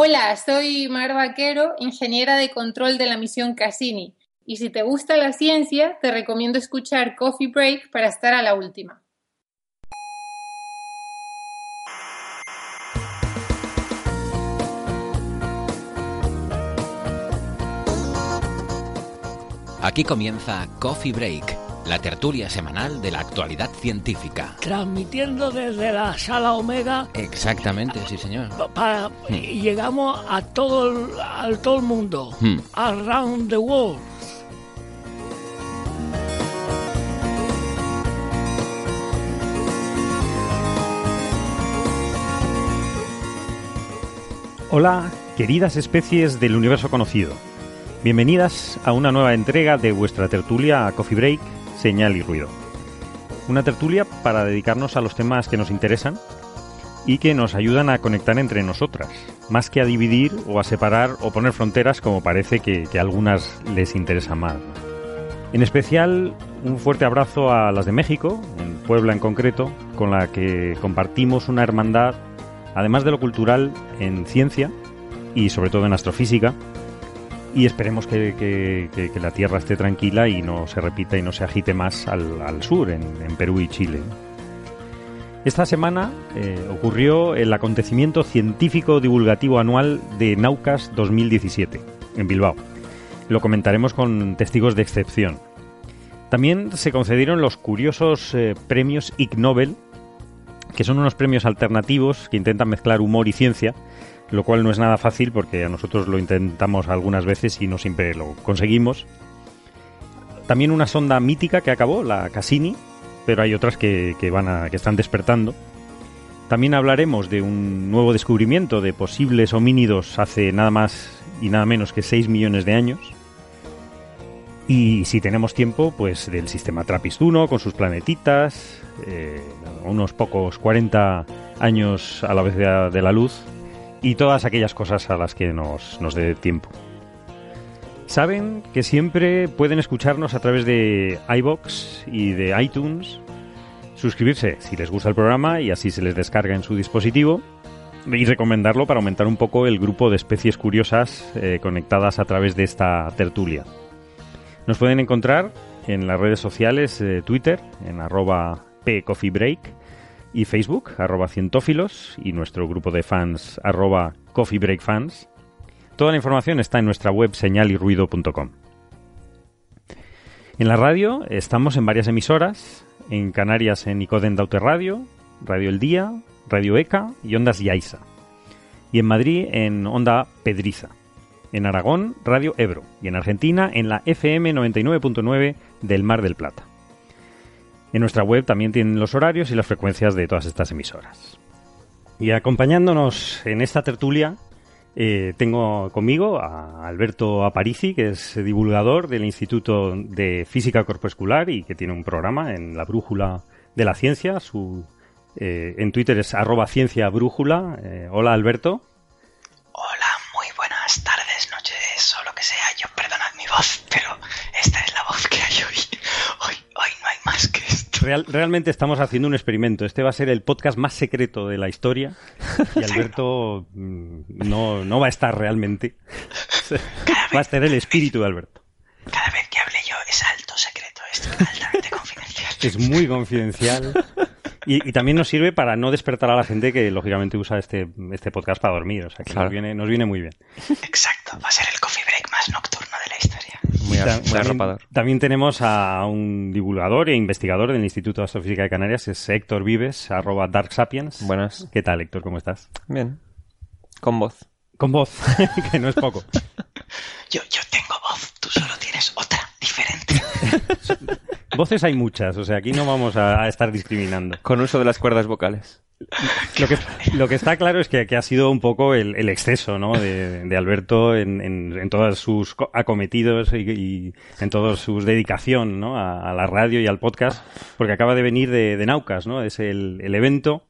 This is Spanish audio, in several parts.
Hola, soy Mar Vaquero, ingeniera de control de la misión Cassini. Y si te gusta la ciencia, te recomiendo escuchar Coffee Break para estar a la última. Aquí comienza Coffee Break, la tertulia semanal de la actualidad científica. Transmitiendo desde la sala Omega. Exactamente, sí, señor. Para, y llegamos a todo el, a todo el mundo. Hmm. Around the world. Hola, queridas especies del universo conocido. Bienvenidas a una nueva entrega de vuestra tertulia Coffee Break, Señal y Ruido. Una tertulia para dedicarnos a los temas que nos interesan y que nos ayudan a conectar entre nosotras, más que a dividir o a separar o poner fronteras como parece que, a algunas les interesa más. En especial, un fuerte abrazo a las de México, en Puebla en concreto, con la que compartimos una hermandad, además de lo cultural, en ciencia y sobre todo en astrofísica, y esperemos que, que- que- la Tierra esté tranquila y no se repita y no se agite más al, al sur, en, en Perú y Chile. Esta semana eh, ocurrió el acontecimiento científico divulgativo anual de Naucas 2017, en Bilbao. Lo comentaremos con testigos de excepción. También se concedieron los curiosos eh, premios Ig Nobel, que son unos premios alternativos que intentan mezclar humor y ciencia, lo cual no es nada fácil porque a nosotros lo intentamos algunas veces y no siempre lo conseguimos. También una sonda mítica que acabó, la Cassini, pero hay otras que, van a, que están despertando. También hablaremos de un nuevo descubrimiento de posibles homínidos hace nada más y nada menos que 6 millones de años. Y si tenemos tiempo, pues del sistema TRAPPIST-1 con sus planetitas, eh, unos pocos 40 años a la vez de, de la luz y todas aquellas cosas a las que nos, nos dé tiempo. Saben que siempre pueden escucharnos a través de iBox y de iTunes, suscribirse si les gusta el programa y así se les descarga en su dispositivo y recomendarlo para aumentar un poco el grupo de especies curiosas eh, conectadas a través de esta tertulia. Nos pueden encontrar en las redes sociales eh, Twitter, en arroba pcoffeebreak, y Facebook, arroba cientófilos, y nuestro grupo de fans, arroba coffeebreakfans. Toda la información está en nuestra web señalirruido.com. En la radio estamos en varias emisoras, en Canarias en Icoden Daute Radio, Radio El Día, Radio ECA y Ondas Yaiza. Y en Madrid en Onda Pedriza. En Aragón, Radio Ebro. Y en Argentina en la FM 99.9 del Mar del Plata. En nuestra web también tienen los horarios y las frecuencias de todas estas emisoras. Y acompañándonos en esta tertulia, eh, tengo conmigo a Alberto Aparici, que es divulgador del Instituto de Física Corpuscular y que tiene un programa en la Brújula de la Ciencia. Su, eh, en Twitter es arroba ciencia. Eh, hola Alberto. Hola, muy buenas tardes, noches o lo que sea. Yo perdonad mi voz, pero esta es la voz que hay hoy. Hoy, hoy no hay más que. Real- realmente estamos haciendo un experimento. Este va a ser el podcast más secreto de la historia. Y Alberto mm, no, no va a estar realmente. Va a estar el espíritu de Alberto. Cada vez que hable yo es alto secreto, es altamente confidencial. Es muy confidencial. Y, y también nos sirve para no despertar a la gente que lógicamente usa este, este podcast para dormir. O sea que nos, viene, nos viene muy bien. Exacto, va a ser el coffee break más nocturno de la historia. Y ta- también, también tenemos a un divulgador e investigador del Instituto de Astrofísica de Canarias, es Héctor Vives, arroba Dark Sapiens. Buenas. ¿Qué tal, Héctor? ¿Cómo estás? Bien. Con voz. Con voz, que no es poco. Yo, yo tengo voz, tú solo tienes otra, diferente. Voces hay muchas, o sea, aquí no vamos a, a estar discriminando. Con uso de las cuerdas vocales. Lo que, lo que está claro es que, que ha sido un poco el, el exceso ¿no? de, de Alberto en, en, en todos sus co- acometidos y, y en toda su dedicación ¿no? a, a la radio y al podcast, porque acaba de venir de, de Naucas, ¿no? Es el, el evento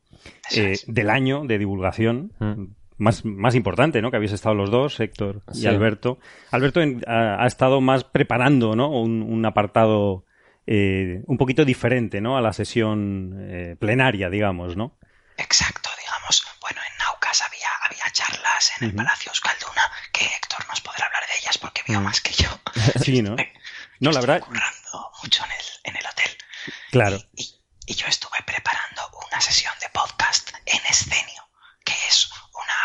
eh, del año de divulgación Mm. más, más importante, ¿no? Que habéis estado los dos, Héctor y Sí. Alberto. Alberto en- ha, ha estado más preparando, ¿no? Un, un apartado eh, un poquito diferente, ¿no? A la sesión eh, plenaria, digamos, ¿no? Exacto, digamos. Bueno, en Naucas había, había charlas en el. Palacio Euskalduna, que Héctor nos podrá hablar de ellas porque vio más que yo. Sí, ¿no? No, la verdad, currando mucho en el, en el hotel. claro. Y, y yo estuve preparando una sesión de podcast en Escenio, que es una,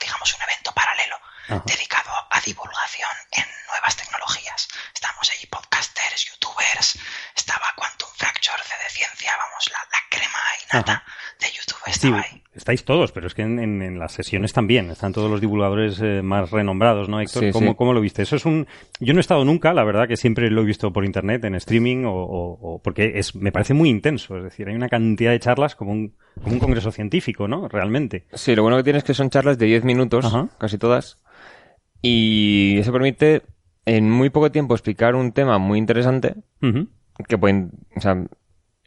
digamos, un evento paralelo Ajá. dedicado a divulgación en nuevas tecnologías. Estamos allí podcasters, youtubers, estaba Quantum Fracture, de Ciencia, vamos, la, la crema y nata de YouTube Sí, estaba ahí. Estáis todos, pero es que en, en- en las sesiones también están todos los divulgadores eh, más renombrados, ¿no, Héctor? Sí, ¿Cómo, sí. cómo lo viste? Eso es un... Yo no he estado nunca, la verdad que siempre lo he visto por internet, en streaming, o, o- o- porque es, me parece muy intenso. Es decir, hay una cantidad de charlas como un, como un congreso científico, ¿no? Realmente. Sí, lo bueno que tiene es que son charlas de 10 minutos, Ajá. casi todas. Y eso permite en muy poco tiempo explicar un tema muy interesante Ujú. que pueden, o sea,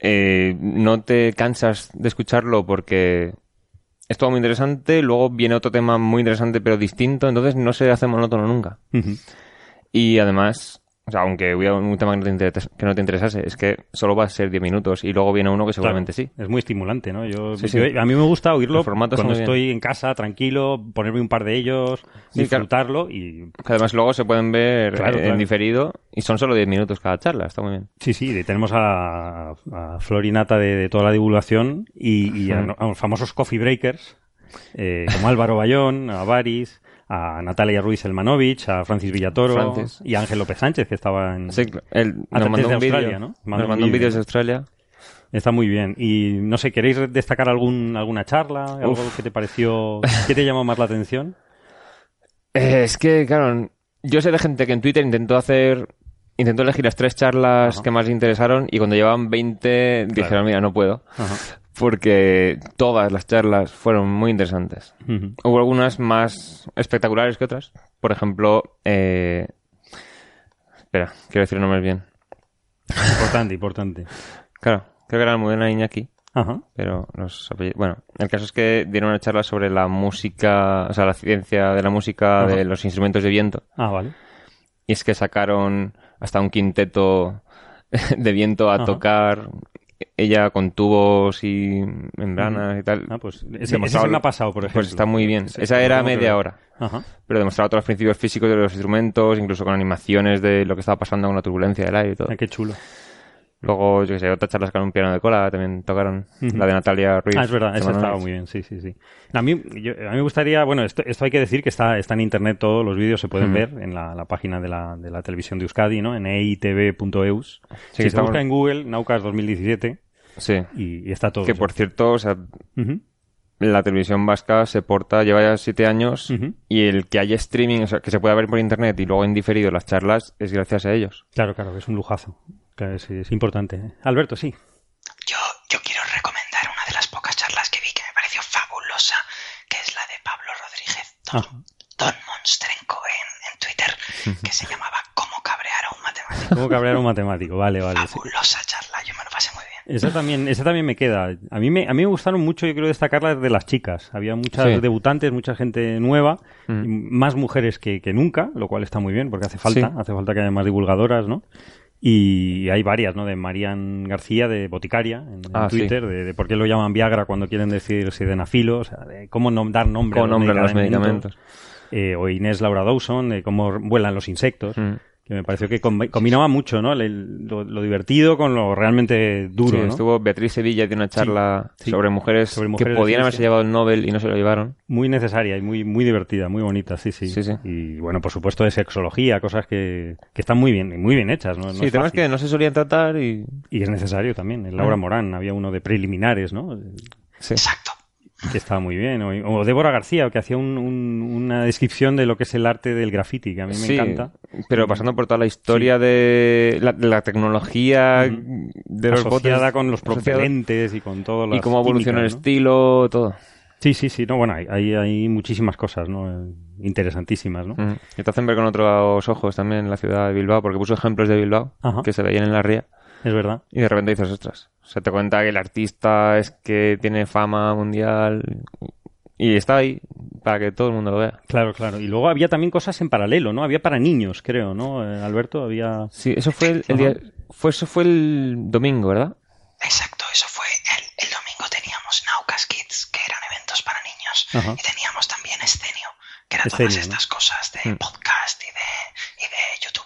eh, no te cansas de escucharlo porque es todo muy interesante, luego viene otro tema muy interesante pero distinto, entonces no se hace monótono nunca. Y además, o sea, aunque hubiera un tema que no te, interes- que no te interesase, es que solo va a ser 10 minutos y luego viene uno que seguramente Claro, sí. Es muy estimulante, ¿no? Yo, Sí, sí. a mí me gusta oírlo cuando estoy en casa, tranquilo, ponerme un par de ellos, Sí, claro. disfrutarlo y... Que además luego se pueden ver Claro, en diferido y son solo 10 minutos cada charla, está muy bien. Sí, sí, tenemos a, a Florinata de, de toda la divulgación y, y a, a los famosos coffee breakers, eh, como Álvaro Bayón, a Varis, a Natalia Ruiz Elmanovich, a Francis Villatoro Francis. y a Ángel López Sánchez, que estaba en... Sí, él nos mandó desde un vídeo. Australia, ¿no? Mandó Nos mandó un vídeo. desde Australia. Está muy bien. Y no sé, ¿queréis destacar algún, alguna charla? ¿Algo Uf. que te pareció... ¿Qué te llamó más la atención? Eh, es que, claro, yo sé de gente que en Twitter intentó hacer, intentó elegir las tres charlas Ajá. que más le interesaron y cuando llevaban 20 dijeron, mira, no puedo. Ajá. Porque todas las charlas fueron muy interesantes. Hubo algunas más espectaculares que otras. Por ejemplo, eh... espera, quiero decir nombres bien. Importante, importante. Claro, creo que era Almudena Iñaki. Ajá. pero los apellidos- Bueno, el caso es que dieron una charla sobre la música, o sea, la ciencia de la música, Ajá. de los instrumentos de viento. Ah, vale. Y es que sacaron hasta un quinteto de viento a Ajá. tocar, ella con tubos y membranas y tal. Ah, pues ese, ese se me ha pasado, por ejemplo. Pues está muy bien. Ese- Esa era media hora, Ajá. pero demostraba todos los principios físicos de los instrumentos, incluso con animaciones de lo que estaba pasando con la turbulencia del aire y todo. Ah, qué chulo. Luego, yo que sé, otras charlas con un piano de cola también tocaron. La de Natalia Ruiz. Ah, es verdad, esa estaba muy bien, sí, sí, sí. A mí, yo- a mí me gustaría, bueno, esto, esto hay que decir que está, está en internet, todos los vídeos se pueden ver en la, la página de la, de la televisión de Euskadi, ¿no? En eitv.eus. Sí, si se estamos- busca en Google, Naucas 2017, Sí. y, y está todo. Que por cierto, o sea, Ujú, la televisión vasca se porta, lleva ya siete años ujú. y el que haya streaming, o sea, que se pueda ver por internet y luego en diferido las charlas es gracias a ellos. Claro, claro, es un lujazo. Que es, es importante. ¿eh? Alberto, sí. Yo, yo quiero recomendar una de las pocas charlas que vi que me pareció fabulosa, que es la de Pablo Rodríguez, Don, Ajá. Don Monstrenko en, en Twitter, que se llamaba Cómo cabrear a un matemático. ¿Cómo cabrear a un matemático? Vale, vale. sí. Fabulosa charla, yo me lo pasé muy bien. Esa también, esa también me queda. A mí me, a mí me gustaron mucho, yo quiero destacar las de las chicas. Había muchas Sí. debutantes, mucha gente nueva, Mm. más mujeres que, que nunca, lo cual está muy bien, porque hace falta, Sí. hace falta que haya más divulgadoras, ¿no? Y hay varias, ¿no? De Marian García, de Boticaria, en, en Ah, sí. Twitter, de, de por qué lo llaman Viagra cuando quieren decir sildenafilo, o sea, de cómo nom- dar nombre Cómo a los medicamentos. Eh, o Inés Laura Dawson, de cómo vuelan los insectos Mm. Que me pareció que combi- combinaba mucho, ¿no? El- lo, lo divertido con lo realmente duro, Sí, ¿no? estuvo Beatriz Sevilla de una charla sí. sobre mujeres Sobre mujeres que podían haberse llevado el Nobel y no se lo llevaron. Muy necesaria y muy, muy divertida, muy bonita, sí, sí. Sí, sí. Y bueno, por supuesto de sexología, cosas que, que están muy bien, y muy bien hechas, ¿no? No sí, temas que no se solían tratar y... Y es necesario también. En Laura Ah. Morán había uno de preliminares, ¿no? Sí. Exacto. Que estaba muy bien. O, o Débora García, que hacía un- un- una descripción de lo que es el arte del graffiti, que a mí me Sí, encanta. Pero pasando por toda la historia de, la, tecnología de los botes. asociada con los propelentes y con todo Y cómo evoluciona el estilo, todo. Sí, sí, sí. No, bueno, hay, hay, hay muchísimas cosas, ¿no? Interesantísimas, ¿no? Y te hacen ver con otros ojos también la ciudad de Bilbao, porque puso ejemplos de Bilbao Ajá. que se veían en la ría. Es verdad. Y de repente dices, ostras, se te cuenta que el artista es que tiene fama mundial y está ahí para que todo el mundo lo vea. Claro, claro. Y luego había también cosas en paralelo, ¿no? Había para niños, creo, ¿no? Eh, Alberto, había... Sí, eso fue el, día, fue, eso fue el domingo, ¿verdad? Exacto, eso fue el, el domingo teníamos Naucas Kids, que eran eventos para niños, Ajá. y teníamos también Escenio, que eran Escenio, todas ¿no? estas cosas de Mm. podcast y de, y de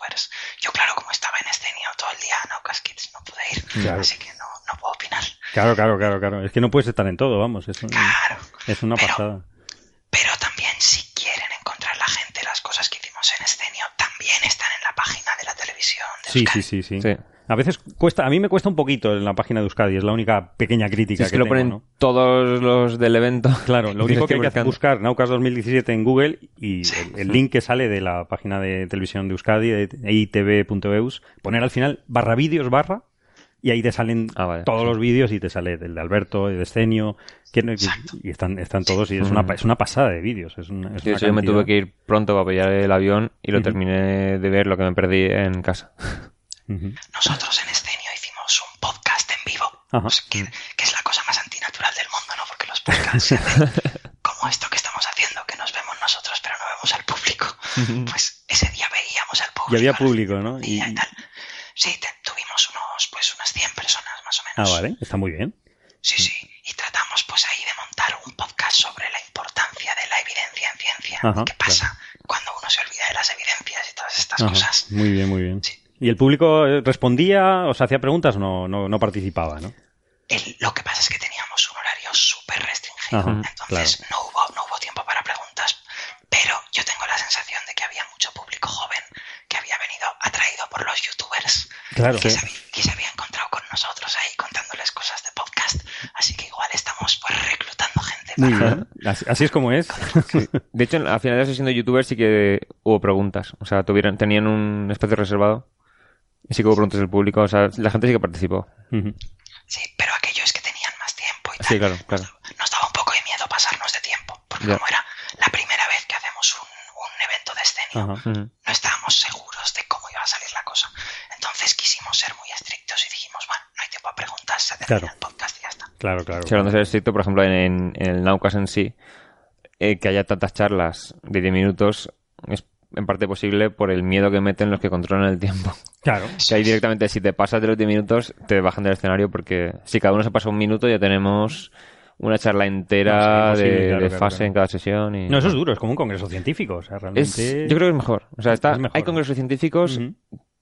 youtubers. Yo claro, como estaba en Escenio todo el día a Naucas Kids, no pude ir, Claro. así que no, no puedo opinar. Claro, claro, claro, claro. Es que no puedes estar en todo, vamos. Es, un- Claro, es una Pero- pasada. pero también si quieren encontrar la gente las cosas que hicimos en Escenio, también están en la página de la televisión de sí, sí, sí. Sí. A veces cuesta, a mí me cuesta un poquito en la página de Euskadi, es la única pequeña crítica es que, que lo tengo, ponen ¿no? todos los del evento. Claro, lo único que hay que hacer es buscar Naucas 2017 en Google y Sí. el, el link que sale de la página de televisión de Euskadi, de itv.eus, poner al final barra vídeos barra y ahí te salen Ah, vale, todos sí. los vídeos y te sale el de Alberto, el de Escenio, que y están, están todos y es una, es una pasada de vídeos. Es una, es una hecho, yo me tuve que ir pronto para pillar el avión y lo terminé de ver lo que me perdí en casa. Nosotros en Escenio hicimos un podcast en vivo, pues, que, que es la cosa más antinatural del mundo, ¿no? Porque los podcasts se hacen como esto que estamos haciendo, que nos vemos nosotros pero no vemos al público. Pues ese día veíamos al público. Y había público, ¿no? un día Y- y tal. Sí, te- tuvimos unos, pues unas 100 personas más o Ah, menos. vale, está muy bien. Sí, sí. Y tratamos pues ahí de montar un podcast sobre la importancia de la evidencia en ciencia. Ajá, ¿Qué pasa cuando uno se olvida de las evidencias y todas estas Ajá, cosas? Muy bien, muy bien. Sí. ¿Y el público eh, respondía, o sea, hacía preguntas o no, no, no participaba, no? El- lo que pasa es que teníamos un horario súper restringido, Ajá, entonces no, hubo, no hubo tiempo para preguntas, pero yo tengo la sensación de que había mucho público joven que había venido atraído por los youtubers Claro. y que, se, había- que se había encontrado con nosotros ahí contándoles cosas de podcast, así que igual estamos pues reclutando gente Muy para... bien. Así, así es como es. De hecho, al final de la sesión de youtubers sí que hubo preguntas. O sea, tuvieron, tenían un espacio reservado. Y sí que hubo preguntas del público. O sea, la gente sí que participó. Sí, pero aquellos que tenían más tiempo y tal, Sí, claro, claro. Nos, nos daba un poco de miedo pasarnos de tiempo, porque Ya. como era la primera vez que hacemos un, un evento de escenio, Ajá. Ujú. no estábamos seguros de cómo iba a salir la cosa. Entonces quisimos ser muy estrictos y dijimos, bueno, no hay tiempo a preguntas, se termina Claro. el podcast y ya está. Claro, claro. Si hablando de ser estricto, por ejemplo, en, en- en el Naucas en sí, eh, que haya tantas charlas de 10 minutos es en parte posible por el miedo que meten los que controlan el tiempo. Claro. Que ahí directamente, si te pasas de los 10 minutos, te bajan del escenario porque si cada uno se pasa un minuto, ya tenemos una charla entera No, sí, de, claro, fase claro. en cada sesión. Y... No, eso es duro, es como un congreso científico. O sea, Es- realmente. yo creo que es mejor. O sea, está, Es mejor. hay congresos científicos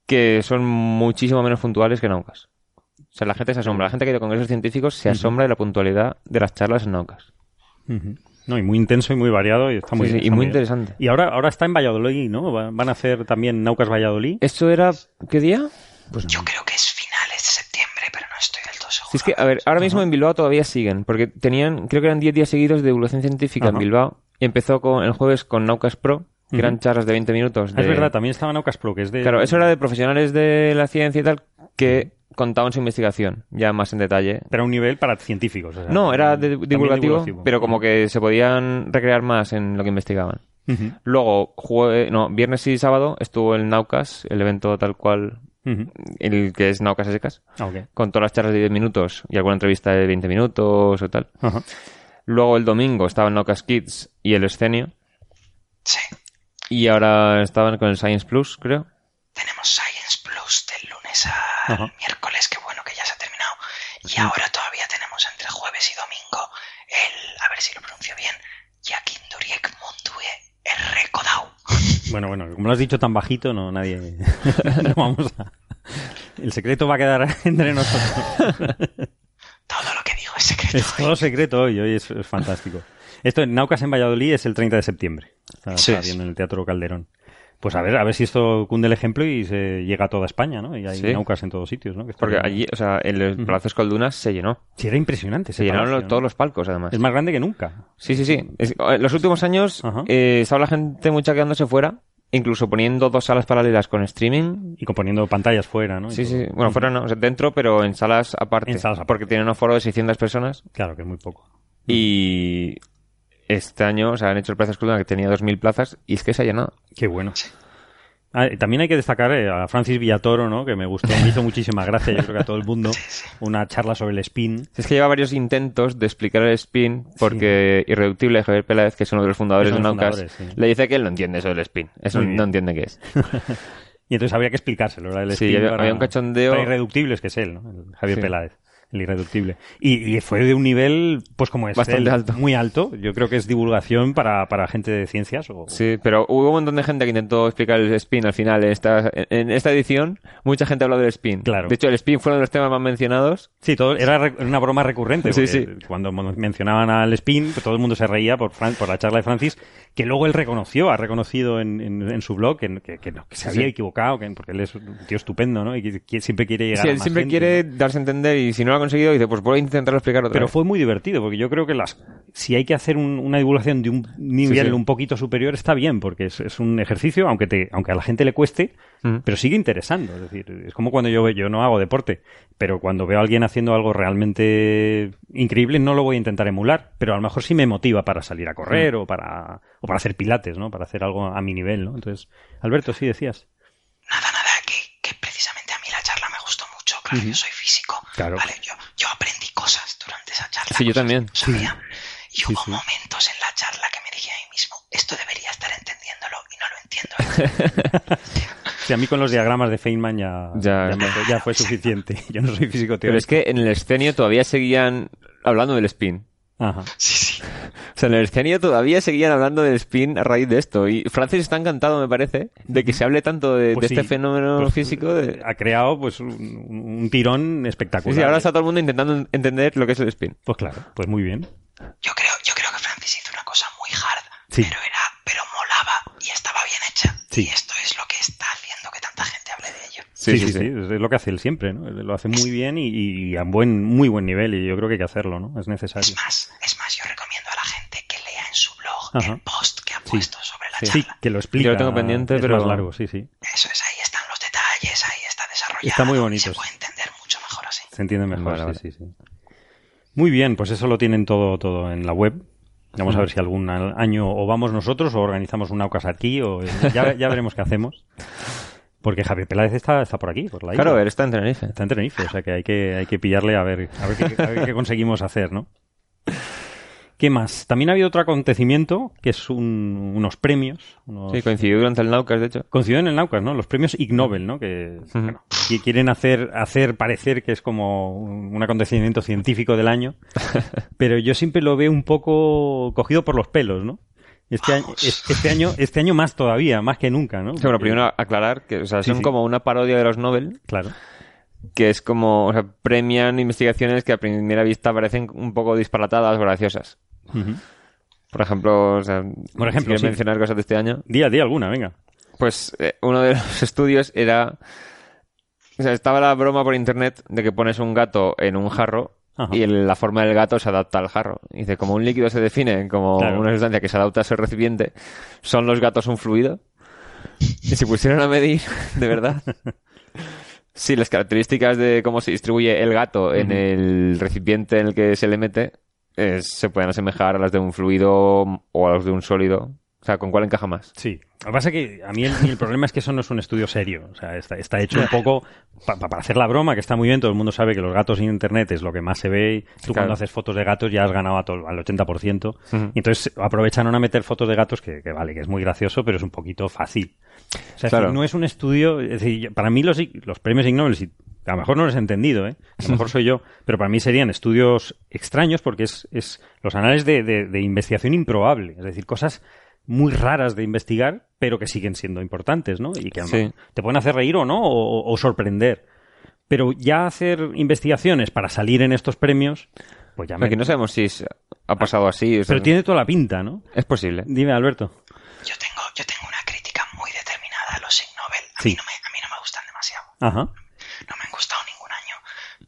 que son muchísimo menos puntuales que Naucas. O sea, la gente se asombra. La gente que ha ido a congresos científicos se asombra de la puntualidad de las charlas en Naucas. Ujú. No, y muy intenso y muy variado y está muy Sí, bien. sí, y muy bien. interesante. Y ahora, ahora está en Valladolid, ¿no? Va- Van a hacer también Naucas Valladolid. ¿Esto era qué día? Pues no. Yo creo que es finales de septiembre, pero no estoy del todo seguro. Si es que, a ver, ahora mismo en Bilbao todavía siguen, porque tenían, creo que eran 10 días seguidos de divulgación científica Ajá. en Bilbao, y empezó con el jueves con Naucas Pro, que eran charlas de 20 minutos. Es verdad, también estaba Naucas Pro, que es de. Claro, eso era de profesionales de la ciencia y tal, que contaban su investigación, ya más en detalle. Pero a un nivel para científicos. o sea, No, era de- divulgativo, pero como que se podían recrear más en lo que investigaban. Luego, jue- no, viernes y sábado estuvo el Naucas, el evento tal cual, el que es Naucas a secas, Ah, ok. con todas las charlas de 10 minutos y alguna entrevista de 20 minutos o tal. Luego el domingo estaban Naucas Kids y el Escenio. Sí, Y ahora estaban con el Science Plus, creo. tenemos Science Plus del Ajá. miércoles, que bueno que ya se ha terminado. Y ahora todavía tenemos entre jueves y domingo el, a ver si lo pronuncio bien, Jakin Duriek Mundue R. Kodau. Bueno, bueno, como lo has dicho tan bajito, no, nadie. no vamos a. El secreto va a quedar entre nosotros. Todo lo que digo es secreto. Es todo secreto hoy, hoy es, es fantástico. Esto en Naucas en Valladolid es el 30 de septiembre. Está, Sí. está bien en el Teatro Calderón. Pues a ver, a ver si esto cunde el ejemplo y se llega a toda España, ¿no? Y hay Sí. Naucas en todos sitios, ¿no? Que Porque allí, o sea, el Palacio Escoldunas se llenó. Sí, era impresionante. Se llenaron palacio, los- ¿no? todos los palcos, además. Es más grande que nunca. Sí, sí, sí. Es- en los últimos años eh, estaba la gente mucha quedándose fuera incluso poniendo dos salas paralelas con streaming. Y componiendo pantallas fuera, ¿no? Y Sí, todo. sí. Bueno, fuera no, o sea, dentro, pero en salas aparte. En salas aparte. Porque tienen un foro de 600 personas. Claro, que es muy poco. Y este año, o sea, han hecho el Plaza Escultura que tenía 2.000 plazas y es que se ha llenado. Qué bueno. Ah, también hay que destacar eh, a Francis Villatoro, ¿no? Que me gustó, me hizo muchísima gracia, yo creo que a todo el mundo, una charla sobre el spin. Es que lleva varios intentos de explicar el spin porque Irreductible, Javier Peláez, que es uno de los fundadores Es de Naucas, sí. le dice que él no entiende eso del spin. Eso no entiende qué es. Y entonces habría que explicárselo, ¿verdad? El Sí, spin había- para- había un cachondeo. Para Irreductibles, que es él, ¿no? El Javier Sí. Peláez. El irreductible. Y, y fue de un nivel, pues como es Bastante alto. muy alto. Yo creo que es divulgación para, para gente de ciencias. O, Sí, pero hubo un montón de gente que intentó explicar el spin al final. En esta, en esta edición, mucha gente habló del spin. Claro. De hecho, el spin fue uno de los temas más mencionados. Sí, todo, era una broma recurrente. Sí, porque Cuando mencionaban al spin, pues todo el mundo se reía por, Fran- por la charla de Francis, que luego él reconoció, ha reconocido en, en- en su blog que, que- que no, que se Sí, había sí. equivocado, que, porque él es un tío estupendo, ¿no? Y que, siempre quiere llegar Sí, a él más siempre gente, quiere ¿no? darse a entender y si no lo conseguido, dice, pues voy a intentarlo explicar otra Pero vez. fue muy divertido, porque yo creo que las si hay que hacer un- una divulgación de un nivel Sí, sí. un poquito superior, está bien, porque es, es un ejercicio, aunque te, aunque a la gente le cueste, pero sigue interesando. Es decir, es como cuando yo, yo no hago deporte, pero cuando veo a alguien haciendo algo realmente increíble, no lo voy a intentar emular, pero a lo mejor sí me motiva para salir a correr o para, o para hacer pilates, ¿no? Para hacer algo a mi nivel, ¿no? Entonces, Alberto, sí decías. Nada, nada, que, que precisamente a mí la charla me yo soy físico. Claro. Vale, yo, yo aprendí cosas durante esa charla. Sí, yo también. sabía. Y Sí, hubo sí. momentos en la charla que me dije a mí mismo, esto debería estar entendiéndolo y no lo entiendo. Sí, a mí con los diagramas de Feynman ya, Ya. ya, me- ya fue suficiente. Yo no soy físico Pero es que en el escenio todavía seguían hablando del spin. Ajá. sí, sí. O sea, en el escenio todavía seguían hablando del spin a raíz de esto. Y Francis está encantado, me parece, de que se hable tanto de, Pues de este fenómeno pues, físico. De... ha creado pues un, un tirón espectacular. sí, ahora está todo el mundo intentando entender lo que es el spin. Pues claro, pues muy bien. Yo creo, yo creo que Francis hizo una cosa muy hard, Sí. pero era, pero molaba y estaba bien hecha. Sí. Y esto es lo que está haciendo tanta gente hable de ello. Sí, sí, sí, es lo que hace él siempre, ¿no? Lo hace muy bien y, y a buen, muy buen nivel y yo creo que hay que hacerlo, ¿no? Es necesario. Es más, es más, yo recomiendo a la gente que lea en su blog Ajá. el post que ha Sí. puesto sobre la Sí, charla. que lo explica. Yo lo tengo pendiente, es pero- más largo, sí, sí. Eso es, ahí están los detalles, ahí está desarrollado. Está muy bonito, Se sí. puede entender mucho mejor así. Se entiende mejor, Vale, sí, vale. sí, sí. Muy bien, pues eso lo tienen todo, todo en la web. Vamos a ver si algún año o vamos nosotros o organizamos una ocasión aquí o ya, ya veremos qué hacemos. Porque Javier Peláez está, está por aquí, por la isla. Claro, él está en Tenerife. Está en Tenerife, o sea que hay que, hay que pillarle a ver, a ver, qué, a ver qué conseguimos hacer, ¿no? ¿Qué más? También ha habido otro acontecimiento, que es un- unos premios. Unos, Sí, coincidió durante el Naucas, de hecho. coincidió en el Naucas, ¿no? Los premios Ig Nobel, ¿no? Que bueno, qui- quieren hacer, hacer parecer que es como un acontecimiento científico del año, pero yo siempre lo veo un poco cogido por los pelos, ¿no? Este año, es- este año, este año más todavía, más que nunca, ¿no? Sí, bueno, primero aclarar que o sea, son sí. como una parodia de los Nobel, Claro. que es como, o sea, premian investigaciones que a primera vista parecen un poco disparatadas o graciosas. Por ejemplo, o sea, Por ejemplo, si quieres mencionar cosas de este año, Día, día alguna, venga. pues eh, uno de los estudios era... O sea, estaba la broma por internet de que pones un gato en un jarro Ajá. y la forma del gato se adapta al jarro. Y dice, como un líquido se define como Claro. una sustancia que se adapta a su recipiente, ¿son los gatos un fluido? Y se pusieron a medir, de verdad, si las características de cómo se distribuye el gato en el recipiente en el que se le mete eh, se pueden asemejar a las de un fluido o a las de un sólido. O sea, ¿con cuál encaja más? Sí. Lo que pasa es que a mí el, el problema es que eso no es un estudio serio. O sea, está, está hecho un poco pa- pa- para hacer la broma, que está muy bien. Todo el mundo sabe que los gatos en Internet es lo que más se ve. Tú Claro. cuando haces fotos de gatos ya has ganado a todo, al 80%. Ujú. Y entonces aprovechan a meter fotos de gatos que, que vale, que es muy gracioso, pero es un poquito fácil. O sea, es Claro. decir, no es un estudio... Es decir, yo- para mí los, los premios Ig Nobel, si- a lo mejor no los he entendido, ¿eh? A lo mejor soy yo, pero para mí serían estudios extraños porque es, es los análisis de, de- de investigación improbable. Es decir, cosas muy raras de investigar, pero que siguen siendo importantes, ¿no? Y que a lo Sí. mejor te pueden hacer reír o no, o, o sorprender. Pero ya hacer investigaciones para salir en estos premios, pues ya me... Aquí no sabemos si es- ha pasado así. o sea, Pero tiene toda la pinta, ¿no? Es posible. Dime, Alberto. Yo tengo, yo tengo una crítica muy determinada a los Ig Nobel. A, Sí. mí no me, a mí no me gustan demasiado. Ajá. No me han gustado ningún año.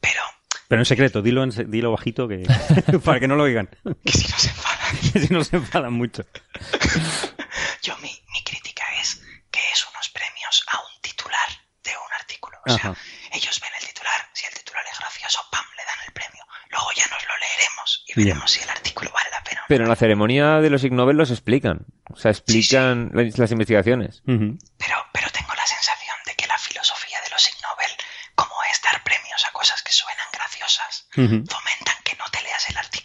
Pero Pero en secreto, dilo, en dilo bajito que para que no lo oigan. que si no se enfadan. que si no enfadan mucho. Yo, mi, mi crítica es que es unos premios a un titular de un artículo. O sea, ellos ven el titular, si el titular es gracioso, ¡pam! le dan el premio. Luego ya nos lo leeremos y veremos si el artículo vale la pena. Pero en la ceremonia de los Ig Nobel los explican. O sea, explican. Las, investigaciones. Pero, pero tengo la sensación de que la filosofía de los Ig Nobel, como es dar premios a cosas que suenan graciosas, fomentan que no te leas el artículo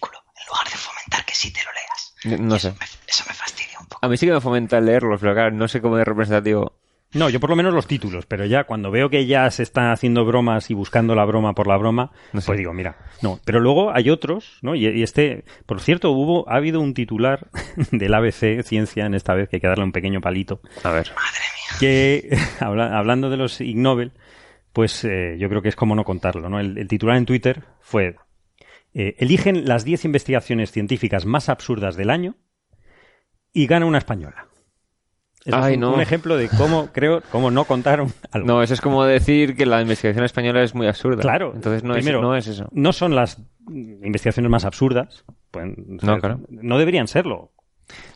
lugar de fomentar que sí te lo leas. No Y sé. Eso me, eso me fastidia un poco. A mí sí que me fomenta leerlos, pero claro, no sé cómo de representativo. No, yo por lo menos los títulos, pero ya cuando veo que ya se está haciendo bromas y buscando la broma por la broma, No sé. pues digo, mira, no. Pero luego hay otros, ¿no? Y, y este, por cierto, hubo, ha habido un titular del ABC Ciencia en esta vez que hay que darle un pequeño palito, A ver. Madre mía. que habla- hablando de los Ig Nobel, pues eh, yo creo que es como no contarlo, ¿no? El, el titular en Twitter fue eh, eligen las 10 investigaciones científicas más absurdas del año y gana una española. Ay, es un, no. un ejemplo de cómo, creo, cómo no contar un- algo. No, eso es como decir que la investigación española es muy absurda. Claro. Entonces no, Primero, es, no es eso. No son las investigaciones más absurdas. pues, o sea, No, claro. No deberían serlo.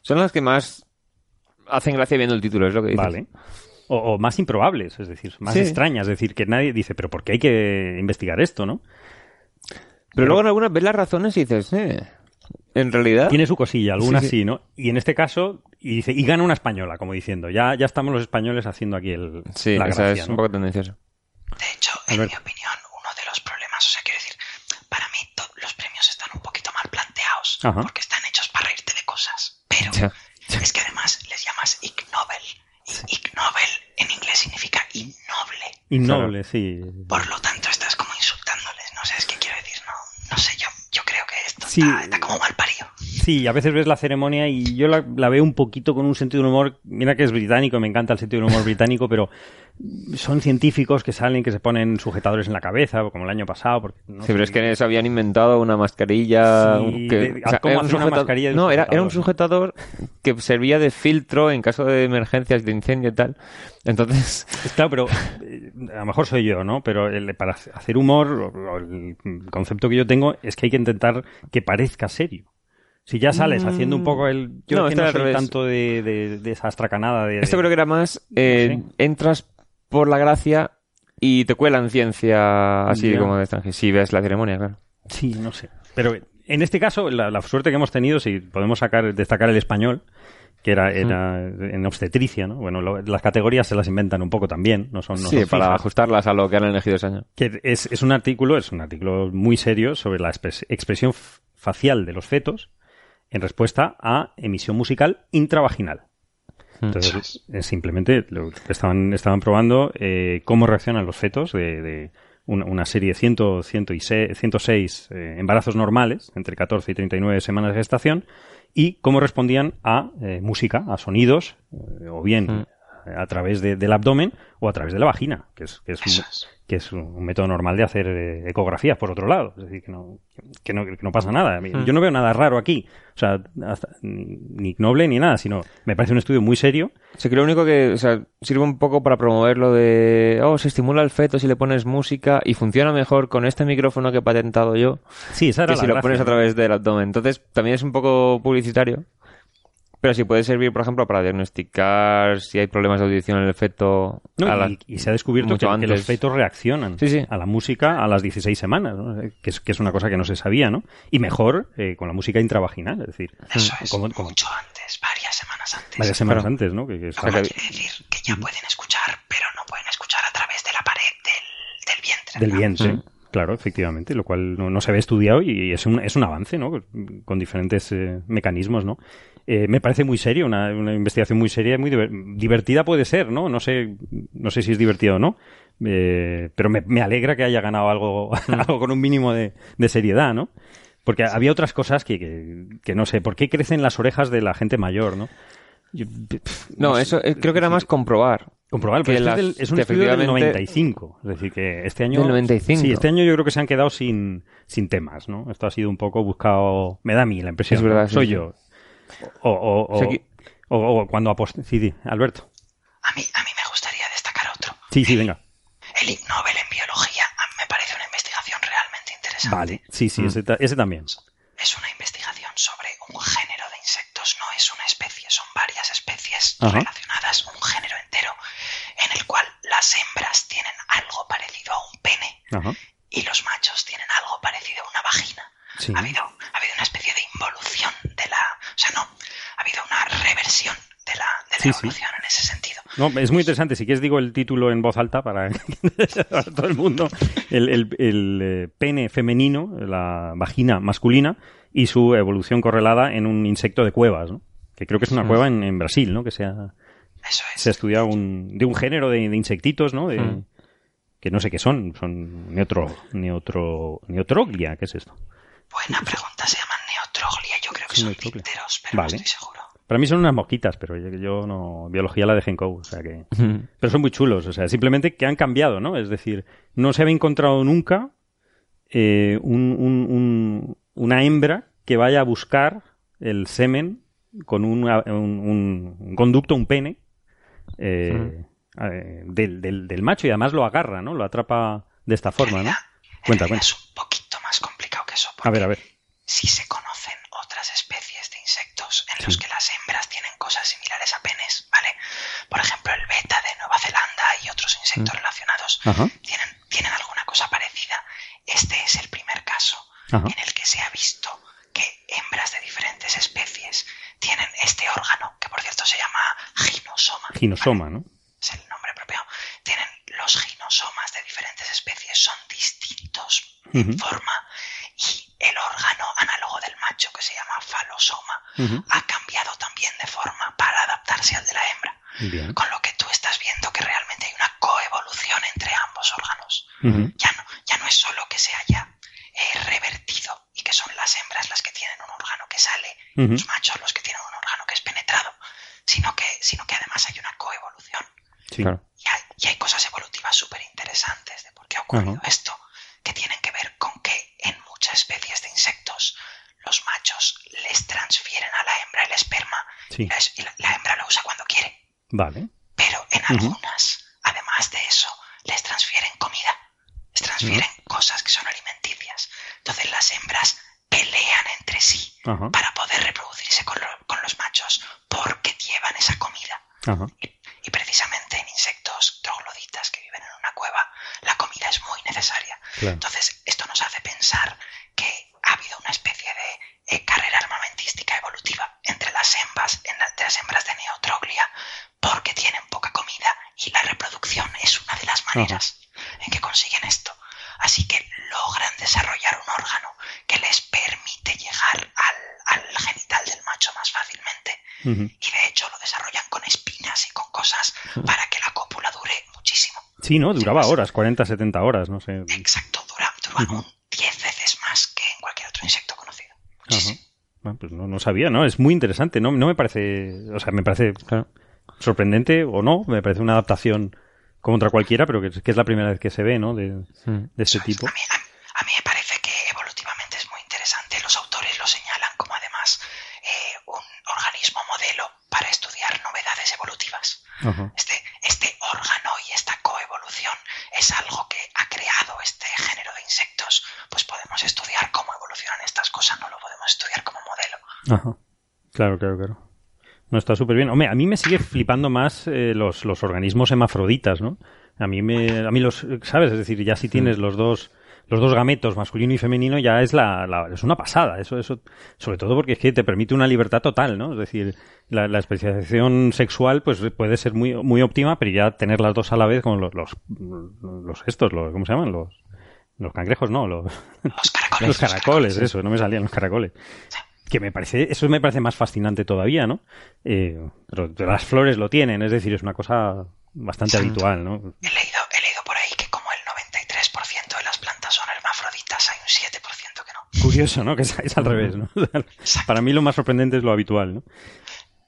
Son las que más hacen gracia viendo el título, es lo que dices. Vale. O, o más improbables, es decir, más Sí. extrañas. Es decir, que nadie dice, pero ¿por qué hay que investigar esto, no? Pero luego en algunas ves las razones y dices, eh, en realidad... Tiene su cosilla, algunas Sí, sí, sí. ¿no? Y en este caso, y dice, y gana una española, como diciendo, ya, ya estamos los españoles haciendo aquí el, Sí, la o sea, gracia, es ¿no? un poco tendencioso. De hecho, en mi opinión, uno de los problemas, o sea, quiero decir, para mí los premios están un poquito mal planteados, Ajá. porque están hechos para reírte de cosas. Pero Ya. es que además les llamas Ig Nobel. Y Ig Nobel en inglés significa innoble. Innoble, sí. Por lo tanto, estás como insultándoles. No sé, es que quiero decir, no, sé, yo, yo creo que esto Sí. está, está como mal parido. Sí, a veces ves la ceremonia y yo la, la veo un poquito con un sentido de humor. Mira que es británico, me encanta el sentido del humor británico, pero son científicos que salen, que se ponen sujetadores en la cabeza, como el año pasado. Porque, no Sí, pero es que se habían inventado una mascarilla. Sí, que, de- ¿cómo un una sujetador- mascarilla No, era, era un sujetador? que servía de filtro en caso de emergencias, de incendio y tal. Entonces, Claro, pero eh, a lo mejor soy yo, ¿no? Pero el- para hacer humor, el concepto que yo tengo es que hay que intentar que parezca serio. Si ya sales haciendo un poco el... Yo No, es que no soy tanto de, de- de esa astracanada de... esto creo que era más, eh, No sé. entras por la gracia y te cuelan ciencia así Ya. como de extranjero. Si ves la ceremonia, claro. Sí, no sé. Pero en este caso, la, la suerte que hemos tenido, si podemos sacar, destacar el español, que era, era en obstetricia, ¿no? Bueno, lo- las categorías se las inventan un poco también, no son, no sí, son para fijas. ajustarlas a lo que han elegido ese año. Que es, es un artículo, es un artículo muy serio sobre la expres- expresión facial de los fetos en respuesta a emisión musical intravaginal. Entonces, eh, simplemente lo estaban, estaban probando eh, cómo reaccionan los fetos de, de una, una serie de 100, 106, 106 eh, embarazos normales, entre 14 y 39 semanas de gestación, y cómo respondían a eh, música, a sonidos, o bien Mm. A través de- del abdomen o a través de la vagina, que es, que es, un, que es un- método normal de hacer eh, ecografías, por otro lado. Es decir, que no, que no, que no pasa nada. Mm. Yo no veo nada raro aquí. O sea, hasta- ni, noble ni nada, sino me parece un estudio muy serio. Sí, que lo único que o sea, sirve un poco para promover lo de, oh, se estimula el feto si le pones música y funciona mejor con este micrófono que he patentado yo Sí, esa era que la si lo pones a través del abdomen. Entonces, también es un poco publicitario. Pero sí puede servir, por ejemplo, para diagnosticar si hay problemas de audición en el feto. No, a la- y, y se ha descubierto que, los fetos reaccionan Sí, sí. a la música a las 16 semanas, ¿no? que, es, que es una cosa que no se sabía, ¿no? Y mejor eh, con la música intravaginal, es decir, Eso es. como- como- Mucho antes, varias semanas antes. varias semanas Claro. antes, ¿no? Que, que es- quiere decir que ya pueden escuchar, pero no pueden escuchar a través de la pared del, del vientre. Del vientre, Mm. Claro, efectivamente, lo cual no, no se ve estudiado y es un, es un avance, ¿no? Con diferentes eh, mecanismos, ¿no? Eh, me parece muy serio, una, una investigación muy seria, y muy diver- divertida puede ser, ¿no? No sé, no sé si es divertido o no, eh, pero me, me alegra que haya ganado algo, algo con un mínimo de, de seriedad, ¿no? Porque había otras cosas que, que, que no sé, ¿por qué crecen las orejas de la gente mayor, no? Yo- No, eso creo que era más comprobar. Comprobar, que pero este las- es, del- es un estudio del efectivamente- 95. Es decir, que este año. ¿Del 95? Sí, este año yo creo que se han quedado sin, sin temas, ¿no? Esto ha sido un poco buscado. Me da a mí la impresión. Es verdad, ¿no? sí, Soy sí. yo. O, o, o, O sea que- o- o cuando apost... Sí, sí, Alberto. A mí, a mí me gustaría destacar otro. Sí, sí, venga. El Ig Nobel en biología a mí me parece una investigación realmente interesante. Vale. Sí, Mm. sí, ese, ta- ese también. Es una investigación sobre un género de insectos, no es una especie, son varias especies Ajá. relacionadas, un género entero, en el cual las hembras tienen algo parecido Ajá. y los machos tienen algo parecido a una vagina. Sí. Ha, habido, ha habido una especie de involución de la... O sea, no, ha habido una reversión de la, de la Sí, sí. evolución en ese sentido. No, es muy interesante. Si quieres digo el título en voz alta para, para todo el mundo. El, el- el, eh, pene femenino, la vagina masculina y su evolución correlada en un insecto de cuevas, ¿no? Que creo que es una cueva en, en Brasil, ¿no? Que se ha, Eso es. se ha estudiado un, de un género de, de insectitos, ¿no? De, Mm. Que no sé qué son. Son neotro, neotro, neotroglia. ¿Qué es esto? Buena pregunta, se llaman neotroglia. Yo creo que Sí, son dípteros, pero Vale. no estoy seguro. Para mí son unas mosquitas, pero yo, yo no... Biología la dejé en COU, o sea que... Pero son muy chulos, o sea, simplemente que han cambiado, ¿no? Es decir, no se había encontrado nunca eh, un- un- un- una hembra que vaya a buscar el semen con una- un, un- un conducto, un pene, eh, del, del- del macho y además lo agarra, ¿no? Lo atrapa de esta forma, ¿no? En Cuenta, cuenta. Es un poquito más complicado que eso. A ver, a ver. si se conocen otras especies de insectos en los que las hembras tienen cosas similares a penes, ¿vale? Por ejemplo, el beta de Nueva Zelanda y otros insectos relacionados Mm. Ajá. tienen, tienen alguna cosa parecida. Este es el primer caso en el que se ha visto que hembras de diferentes especies tienen este órgano, que por cierto se llama ginosoma. Ginosoma, ¿no? Es el nombre propio. Tienen los ginosomas de diferentes especies, son distintos en Ujú. forma y el órgano análogo del macho que se llama falosoma Ujú. ha cambiado también de forma para adaptarse al de la hembra. Bien. Con lo que tú estás viendo que realmente hay una coevolución entre ambos órganos. Ujú. Ya no, ya no es solo que se haya eh, revertido que son las hembras las que tienen un órgano que sale, Ujú. los machos los que tienen un órgano que es penetrado, sino que, sino que además hay una coevolución. Sí. Claro. Y hay, y hay cosas evolutivas súper interesantes de por qué ha ocurrido Ajá. esto, que tienen que ver con que en muchas especies de insectos los machos les transfieren a la hembra el esperma Sí. y, la, y la- la hembra lo usa cuando quiere. Vale. Pero en algunas, además de eso, les transfieren comida, les transfieren cosas que son alimenticias. Entonces las hembras pelean entre sí Ajá. para poder reproducirse con, lo- con los machos porque llevan esa comida. Ajá. Y, y precisamente en insectos trogloditas que viven en una cueva, la comida es muy necesaria. Claro. Entonces, esto nos hace pensar que ha habido una especie de eh, carrera armamentística evolutiva entre las hembras, en la- entre las hembras de Neotroglia, porque tienen poca comida y la reproducción es una de las maneras en que consiguen esto. Así que logran desarrollar un órgano que les permite llegar al, al genital del macho más fácilmente y de hecho lo desarrollan con espinas y con cosas para que la cópula dure muchísimo. Sí, ¿no? Duraba horas, 40, 70 horas, no sé. Exacto, dura, duran un 10 veces más que en cualquier otro insecto conocido. Muchísimo. Bueno, pues no, no sabía, ¿no? Es muy interesante, ¿no? No me parece, o sea, me parece Claro. sorprendente o no, me parece una adaptación como otra cualquiera, pero que, es- que es la primera vez que se ve, ¿no? De, Mm. de este Eso es. tipo. A mí, a- a mí me parece que evolutivamente es muy interesante. Los autores lo señalan como además eh, un organismo modelo para estudiar novedades evolutivas. Este, este órgano y esta coevolución es algo que ha creado este género de insectos. Pues podemos estudiar cómo evolucionan estas cosas, no lo podemos estudiar como modelo. Ajá. Claro, claro, claro. No está súper bien. Hombre, a mí me sigue flipando más eh, los, los organismos hermafroditas, ¿no? A mí me, a mí los, ¿sabes? Es decir, ya si tienes los dos, los dos gametos, masculino y femenino, ya es la, la- es una pasada. Eso, eso, sobre todo porque es que te permite una libertad total, ¿no? Es decir, la, la especialización sexual, pues puede ser muy, muy óptima, pero ya tener las dos a la vez, como los, los, los estos, los, ¿cómo se llaman? Los, los cangrejos, no, los, Los caracoles. los caracoles, eso, no me salían los caracoles. Que me parece, eso me parece más fascinante todavía, ¿no? Eh, pero las flores lo tienen, es decir, es una cosa bastante habitual, ¿no? He leído, he leído por ahí que como el 93% de las plantas son hermafroditas, hay un 7% que no. Curioso, ¿no? Que es, es al revés, ¿no? Para mí lo más sorprendente es lo habitual, ¿no?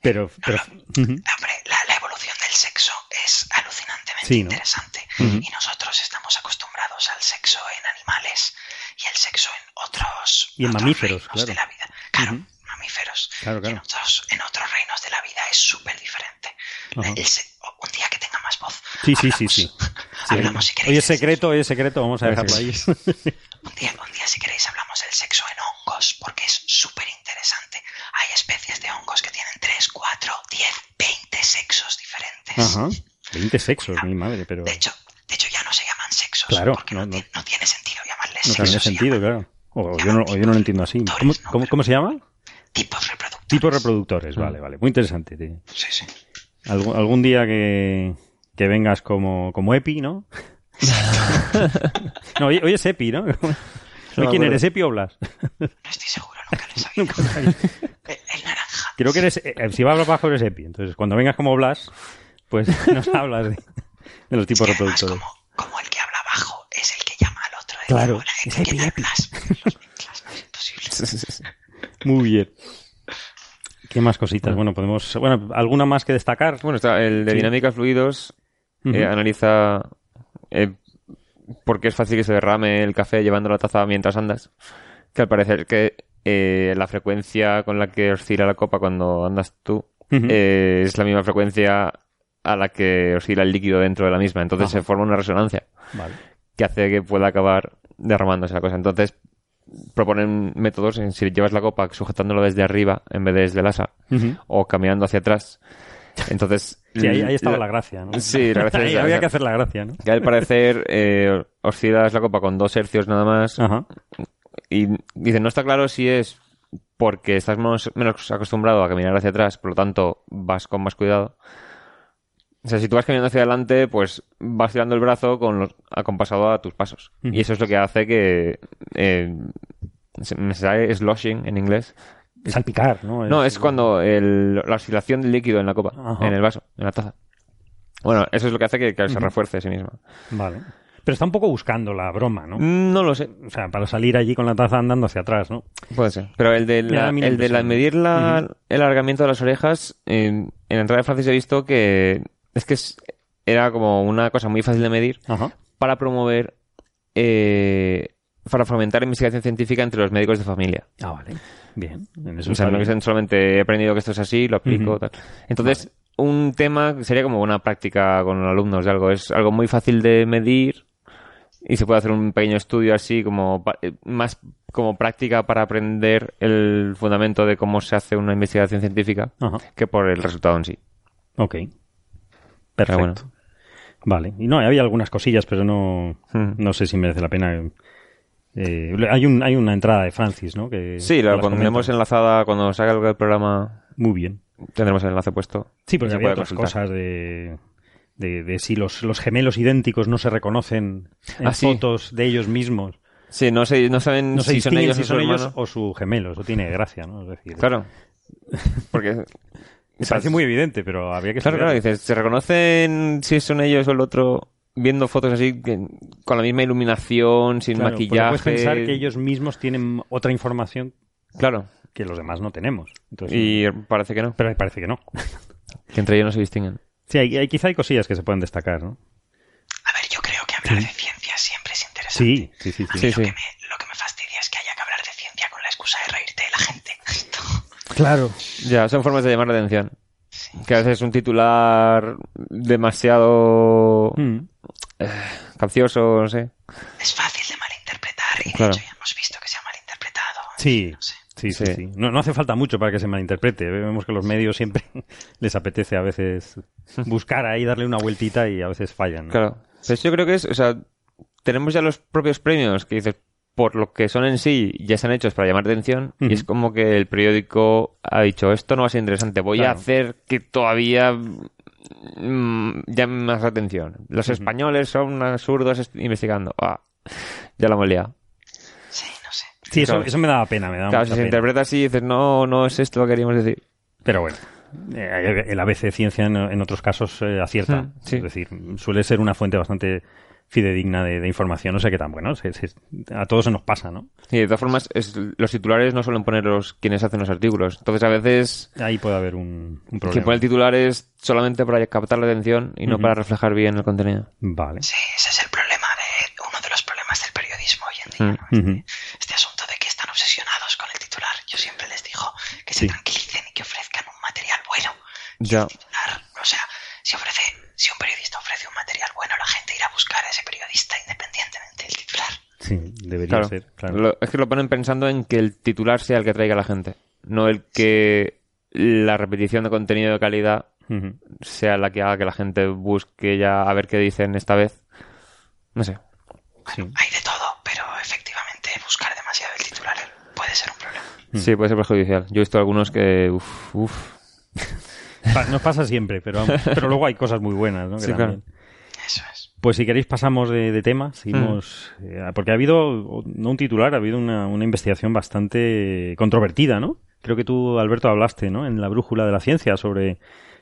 Pero, Hombre, la, la evolución del sexo es alucinantemente Sí, ¿no? interesante y nosotros estamos acostumbrados al sexo en animales y el sexo en otros, Y en otros mamíferos, reinos de claro. la vida. Claro, Ujú. mamíferos. Claro, claro. en otros, en otros reinos de la vida es súper diferente. Ajá. El se- un día que tenga más voz. Sí, sí, sí, hablamos- sí. Hablamos si queréis. es secreto, hoy es secreto, vamos a dejarlo ahí. Un día, un día, si queréis, hablamos del sexo en hongos, porque es súper interesante. Hay especies de hongos que tienen 3, 4, 10, 20 sexos diferentes. Ajá. 20 sexos, mi madre, pero... De hecho, de hecho, ya no se llaman sexo, Claro, porque no, no, no. tiene- no tiene sentido llamarles No sexo. tiene se sentido, llaman claro. O yo no, o yo no lo entiendo así. ¿Cómo, cómo, cómo se llama? Tipos reproductores. Tipos reproductores, vale, vale. Muy interesante. tío. Sí, sí. Algún, algún día que, que vengas como, como Epi, ¿no? no, hoy, hoy es Epi, ¿no? Hoy, ¿Quién eres, Epi o Blas? No estoy seguro, nunca lo he sabido. el, el naranja. Creo que eres, eh, si va a hablar bajo eres Epi. Entonces, cuando vengas como Blas, pues nos hablas de, de los tipos Es que además, reproductores. como, como el que habla abajo es el que llama al otro. de Claro, es Epi, Epi, el Epi. Blas. Los mezclas, no es imposible. Muy bien. ¿Qué más cositas? Bueno, podemos. Bueno, ¿alguna más que destacar? Bueno, está el de Sí. dinámica fluidos. Eh, analiza eh, por qué es fácil que se derrame el café llevando la taza mientras andas. Que al parecer que eh, la frecuencia con la que oscila la copa cuando andas tú eh, es la misma frecuencia a la que oscila el líquido dentro de la misma. Entonces Ajá. se forma una resonancia Vale. Que hace que pueda acabar derramándose la cosa. Entonces proponen métodos en si llevas la copa sujetándolo desde arriba en vez de desde el asa o caminando hacia atrás. Entonces... Sí, ahí, ahí estaba la gracia, ¿no? Sí, la gracia Ahí había que hacer la gracia, ¿no? que al parecer eh, oscilas la copa con dos hercios nada más Ajá. y dicen, no está claro si es porque estás menos, menos acostumbrado a caminar hacia atrás, por lo tanto vas con más cuidado. O sea, si tú vas caminando hacia adelante, pues vas tirando el brazo con los, acompasado a tus pasos. Y eso es lo que hace que... eh, se- me sale sloshing en inglés. Salpicar, ¿no? No, es cuando el- la oscilación del líquido en la copa, Ajá. en el vaso, en la taza. Bueno, eso es lo que hace que, que se refuerce a sí misma. Vale. Pero está un poco buscando la broma, ¿no? No lo sé. O sea, para salir allí con la taza andando hacia atrás, ¿no? Puede ser. Pero el de la, el de la medir la- el alargamiento de las orejas, en, en la entrada de Francis he visto que es que es- era como una cosa muy fácil de medir Ajá. para promover, eh, para fomentar investigación científica entre los médicos de familia. Ah, vale. Bien. En eso O sea, no que solamente he aprendido que esto es así, lo aplico, tal. Entonces, un tema sería como una práctica con alumnos de algo. Es algo muy fácil de medir y se puede hacer un pequeño estudio así como eh, más como práctica para aprender el fundamento de cómo se hace una investigación científica Ajá. que por el resultado en sí. Ok. Perfecto. bueno. Vale. Y no, había algunas cosillas, pero no, Hmm. no sé si merece la pena. Eh, hay, un, hay una entrada de Francis, ¿no? Que, Sí, la pondremos enlazada cuando salga el programa. Muy bien. Tendremos el enlace puesto. Sí, porque se había otras consultar. cosas de, de, de si los, los gemelos idénticos no se reconocen en Ah, sí. fotos de ellos mismos. Sí, no, sé, no saben No se si son ellos si o su son ellos o su gemelo. Eso tiene gracia, ¿no? Es decir, Claro. Porque me parece muy evidente, pero había que Claro, claro, dices, se reconocen si son ellos o el otro viendo fotos así que- con la misma iluminación, sin Claro, maquillaje. Puedes pensar que ellos mismos tienen otra información Claro, que los demás no tenemos. Entonces, y parece que no, Pero parece que no. que entre ellos no se distinguen. Sí, hay, hay- quizá hay cosillas que se pueden destacar, ¿no? A ver, yo creo que hablar de ciencia siempre es interesante. Sí, sí, sí. A sí. mí Sí, lo, sí. Que me, lo que me fastidia es que haya que hablar de ciencia con la excusa de reírte de la gente. Claro. Ya, son formas de llamar la atención. Que a veces un titular demasiado Mm. capcioso, no sé. Es fácil de malinterpretar y de Claro. hecho ya hemos visto que se ha malinterpretado. Sí, No sé. sí, sí, Sí. sí. No, no hace falta mucho para que se malinterprete. Vemos que los medios siempre les apetece a veces buscar ahí, darle una vueltita y a veces fallan. ¿no? Claro. Pues yo creo que es, o sea, tenemos ya los propios premios que dices, por lo que son en sí, ya están hechos para llamar atención. Y es como que el periódico ha dicho, esto no va a ser interesante, voy a hacer que todavía mm, llame más la atención. Los españoles son absurdos est- investigando. Ah, ya la hemos liado. Sí, no sé. Sí, eso, Claro. eso me daba pena, me daba Claro, si se pena. interpreta así, dices, no, no es esto lo que queríamos decir. Pero bueno, eh, el ABC Ciencia en, en otros casos eh, acierta. Sí. Es decir, suele ser una fuente bastante fidedigna de, de información. No sé qué tan bueno. se- se- a todos se nos pasa, ¿no? Y de todas formas, es- los titulares no suelen poner los quienes hacen los artículos. Entonces, a veces, Ahí puede haber un, un quien problema. pone el titular es solamente para captar la atención y no Ujú. para reflejar bien el contenido. Vale. Sí, ese es el problema de uno de los problemas del periodismo hoy en día. ¿no? Ujú. Este asunto de que están obsesionados con el titular. Yo siempre les digo que se Sí. tranquilicen y que ofrezcan un material bueno. Ya. el titular, o sea, si ofrece, si un periodista ofrece un material bueno, la gente irá a buscar a ese periodista independientemente del titular. Sí, debería Claro. ser. Claro. Lo- es que lo ponen pensando en que el titular sea el que traiga a la gente, no el que la repetición de contenido de calidad sea la que haga que la gente busque ya a ver qué dicen esta vez. No sé. Sí. Hay de todo, pero efectivamente buscar demasiado el titular puede ser un problema. Sí, puede ser perjudicial. Yo he visto algunos que, uff, uff. Nos pasa siempre, pero, pero luego hay cosas muy buenas, ¿no? Que Sí, claro. también- Eso es. Pues si queréis pasamos de, de tema, seguimos, Mm. eh, porque ha habido, no un titular, ha habido una, una investigación bastante controvertida, ¿no? Creo que tú, Alberto, hablaste, ¿no? En la brújula de la ciencia sobre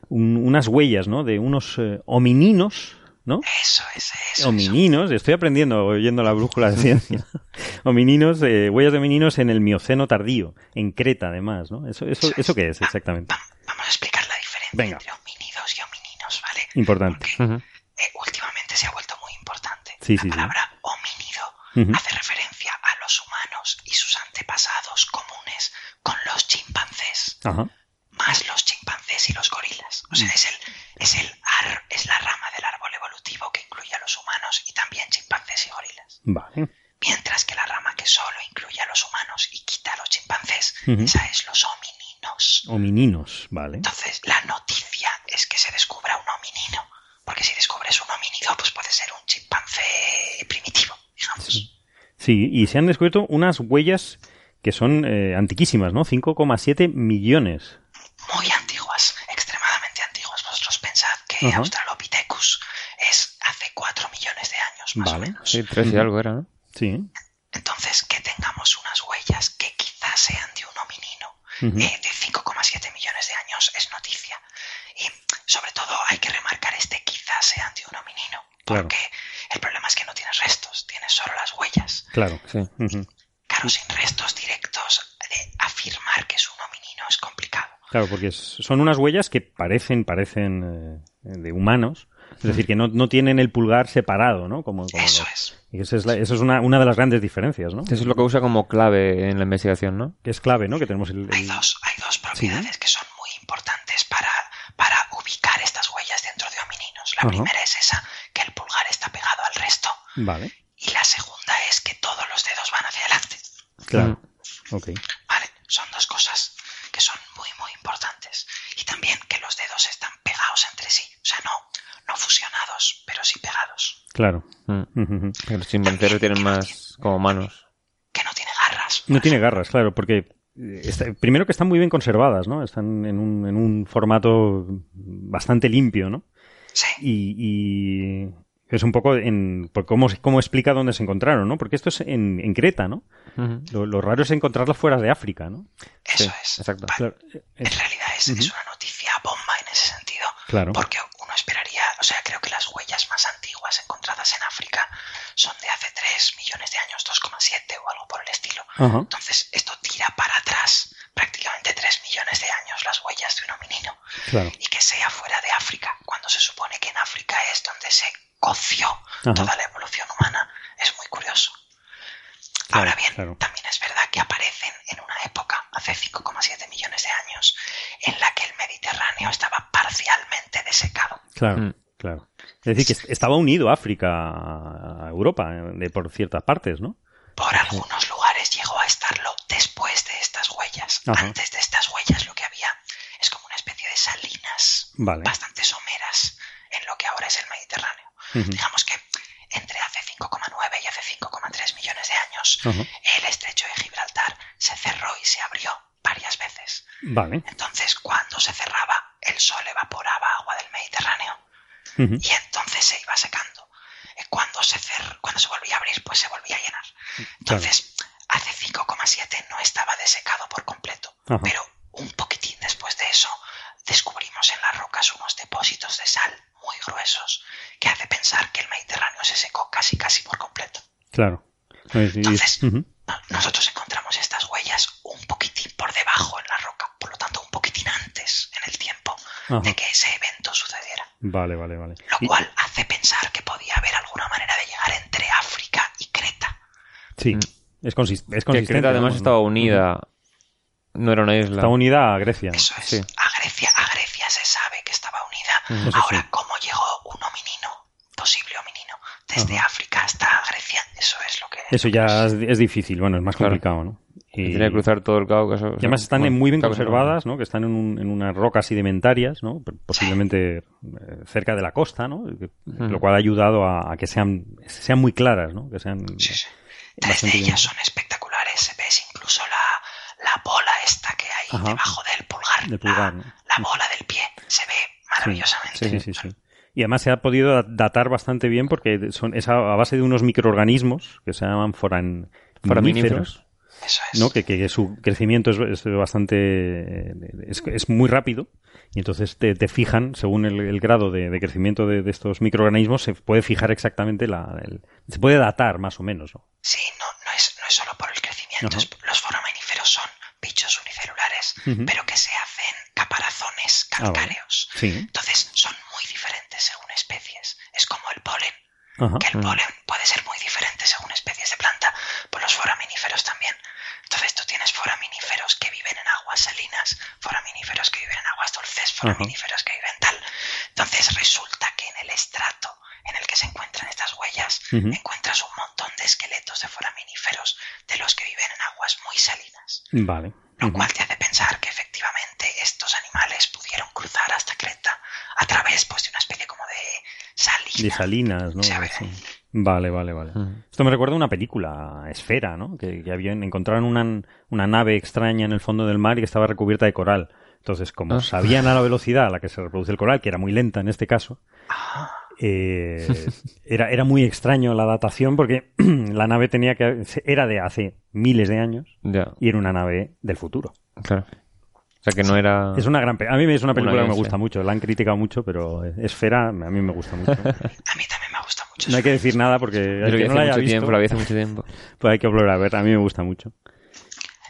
un- unas huellas, ¿no? De unos eh, homininos, ¿no? Eso es, eso. eso. Homininos, estoy aprendiendo oyendo la brújula de ciencia. homininos, eh, huellas de homininos en el Mioceno tardío, en Creta además, ¿no? ¿Eso, eso, eso qué es exactamente? Va- Vamos a explicar la diferencia Venga. entre homínidos y homininos, ¿vale? Importante. Porque Ujú. eh, últimamente se ha vuelto muy importante. Sí, la sí, sí. palabra homínido Ujú. hace referencia a los humanos y sus antepasados comunes con los chimpancés, Ajá. más los chimpancés y los gorilas. O sea, es el, es el ar- es la rama del árbol evolutivo que incluye a los humanos y también chimpancés y gorilas. Vale. Mientras que la rama que solo incluye a los humanos y quita a los chimpancés, esa es los homininos. Homininos, vale. Entonces, la noticia es que se descubra un hominino. Porque si descubres un homínido, pues puede ser un chimpancé primitivo, digamos. Sí, y se han descubierto unas huellas que son eh, antiquísimas, ¿no? 5,7 millones. Muy antiguas, extremadamente antiguas. Vosotros pensad que. Australopithecus es hace 4 millones de años, más Vale. o menos. Sí, y algo era, ¿no? Sí. Entonces, que tengamos unas huellas que quizás sean Ujú. eh, de 5,7 millones de años es noticia. Y sobre todo hay que remarcar este quizás sean de un hominino. Claro. Porque el problema es que no tienes restos, tienes solo las huellas. Claro. Sí. Ujú. Claro, sin restos directos de afirmar que es un hominino es complicado. Claro, porque son unas huellas que parecen, parecen eh, de humanos. Es decir, que no, no tienen el pulgar separado, ¿no? Como, como Eso es. Y esa es, la- esa es una, una de las grandes diferencias, ¿no? Eso es lo que usa como clave en la investigación, ¿no? Que es clave, ¿no? Que tenemos el... Hay dos, hay dos propiedades que son muy importantes para, para ubicar estas huellas dentro de homininos. La Ajá. primera es esa, que el pulgar está pegado al resto. Vale, Y la segunda es que todos los dedos van hacia adelante. claro. Ok. Vale, son dos cosas que son muy, muy importantes. Y también que los dedos están pegados entre sí. O sea, no, no fusionados, pero sí pegados. Claro. Mm. Que Los tienen más como manos. Que no tiene garras. No tiene garras, claro, porque eh, está- primero que están muy bien conservadas, ¿no? Están en un, en un formato bastante limpio, ¿no? Sí, Y, y es un poco en por cómo, cómo explica dónde se encontraron, ¿no? Porque esto es en, en Creta, ¿no? Lo, lo raro es encontrarlas fuera de África, ¿no? eso Sí, es. exacto. Vale, Claro, eh, En realidad es, es una noticia bomba en ese sentido. claro. Porque uno esperaría, o sea, creo que las huellas más antiguas encontradas en África son de hace 3 millones de años, 2,7 o algo por el estilo. Entonces, esto tira para atrás prácticamente 3 millones de años las huellas de un hominino. Claro. Y que sea fuera de África, cuando se supone que en África es donde se coció toda la evolución humana, es muy curioso. Claro, Ahora bien, claro. también es verdad que aparecen en una época, hace 5,7 millones de años, en la que el Mediterráneo estaba parcialmente desecado. Claro, Mm. Claro. Es decir, que est- estaba unido África a Europa de por ciertas partes, ¿no? Por algunos lugares llegó a estarlo después de estas huellas. Ajá. Antes de estas huellas lo que había es como una especie de salinas Vale. bastante someras en lo que ahora es el Mediterráneo. Ujú. Digamos que entre hace 5,9 y hace 5,3 millones de años, el estrecho de Gibraltar se cerró y se abrió varias veces. Vale. Entonces, cuando se cerraba, el sol evaporaba agua del Mediterráneo Y entonces se iba secando. Eh, Cuando se, cer- cuando se volvía a abrir, pues se volvía a llenar. Entonces, hace 5,7 no estaba desecado por completo, Ajá. pero un poquitín después de eso descubrimos en las rocas unos depósitos de sal muy gruesos que hace pensar que el Mediterráneo se secó casi casi por completo. Claro. Entonces, nosotros encontramos estas huellas un poquitín por debajo en la roca, por lo tanto un poquitín antes en el tiempo Ajá. de que sucediera. Vale, vale, vale. Lo Y- cual hace pensar que podía haber alguna manera de llegar entre África y Creta. sí, Mm. es, consis- es Que consistente. Creta además ¿no? estaba unida. No era una isla. Está unida a Grecia. Eso es. Sí. A Grecia, a Grecia se sabe que estaba unida. Eso Ahora, sí. ¿cómo llegó un hominino, posible hominino, desde África hasta Grecia? Eso es lo que. Eso ya es, es difícil, bueno, es más Claro. complicado, ¿no? Y tiene que cruzar todo el Cáucaso. Y además están bueno, muy bien Cáucaso, conservadas, ¿no? Que están en, un- en unas rocas sedimentarias, ¿no? Posiblemente eh, cerca de la costa, ¿no? Lo cual ha ayudado a, a que sean, sean muy claras, ¿no? Que sean Sí, sí. Tres de bien. ellas son espectaculares. Ves incluso la, la bola esta que hay Ajá. debajo del pulgar. La, ¿no? la bola del pie. Se ve maravillosamente. Sí, sí, sí, sí. Y además se ha podido da- datar bastante bien porque son, es a, base de unos microorganismos que se llaman foran. Eso es. ¿no? Que, que su crecimiento es, es bastante es, es muy rápido y entonces te, te fijan según el, el grado de, de crecimiento de, de estos microorganismos se puede fijar exactamente la el- se puede datar más o menos ¿no? Sí, no, no, es, no es solo por el crecimiento. Es- los foraminíferos son bichos unicelulares, pero que se hacen caparazones Ah, calcáreos. sí Entonces son muy diferentes según especies. Es como el polen, Ajá. que el polen puede ser muy diferente según especies de planta, pues los foraminíferos también. Entonces tú tienes foraminíferos que viven en aguas salinas, foraminíferos que viven en aguas dulces, foraminíferos que viven tal. Entonces resulta que en el estrato en el que se encuentran estas huellas encuentras un montón de esqueletos de foraminíferos de los que viven en aguas muy salinas. vale Lo cual te hace pensar que efectivamente estos animales pudieron cruzar hasta Creta a través pues, de una especie como de salina. de salinas no Sí, a ver. Sí. Vale vale vale esto me recuerda a una película esfera no que, que habían encontraron una, una nave extraña en el fondo del mar y que estaba recubierta de coral entonces como Ah. sabían a la velocidad a la que se reproduce el coral que era muy lenta en este caso Ah, eh, era, era muy extraño la datación porque la nave tenía que era de hace miles de años y era una nave del futuro. claro. O sea que no era... Es una gran pe- a mí es una película que me gusta mucho, la han criticado mucho, pero Esfera a mí me gusta mucho. a mí también me gusta mucho. No hay que decir nada porque Yo que no hace la haya mucho visto, tiempo, la vi hace mucho tiempo. pues hay que volver a ver, a mí me gusta mucho.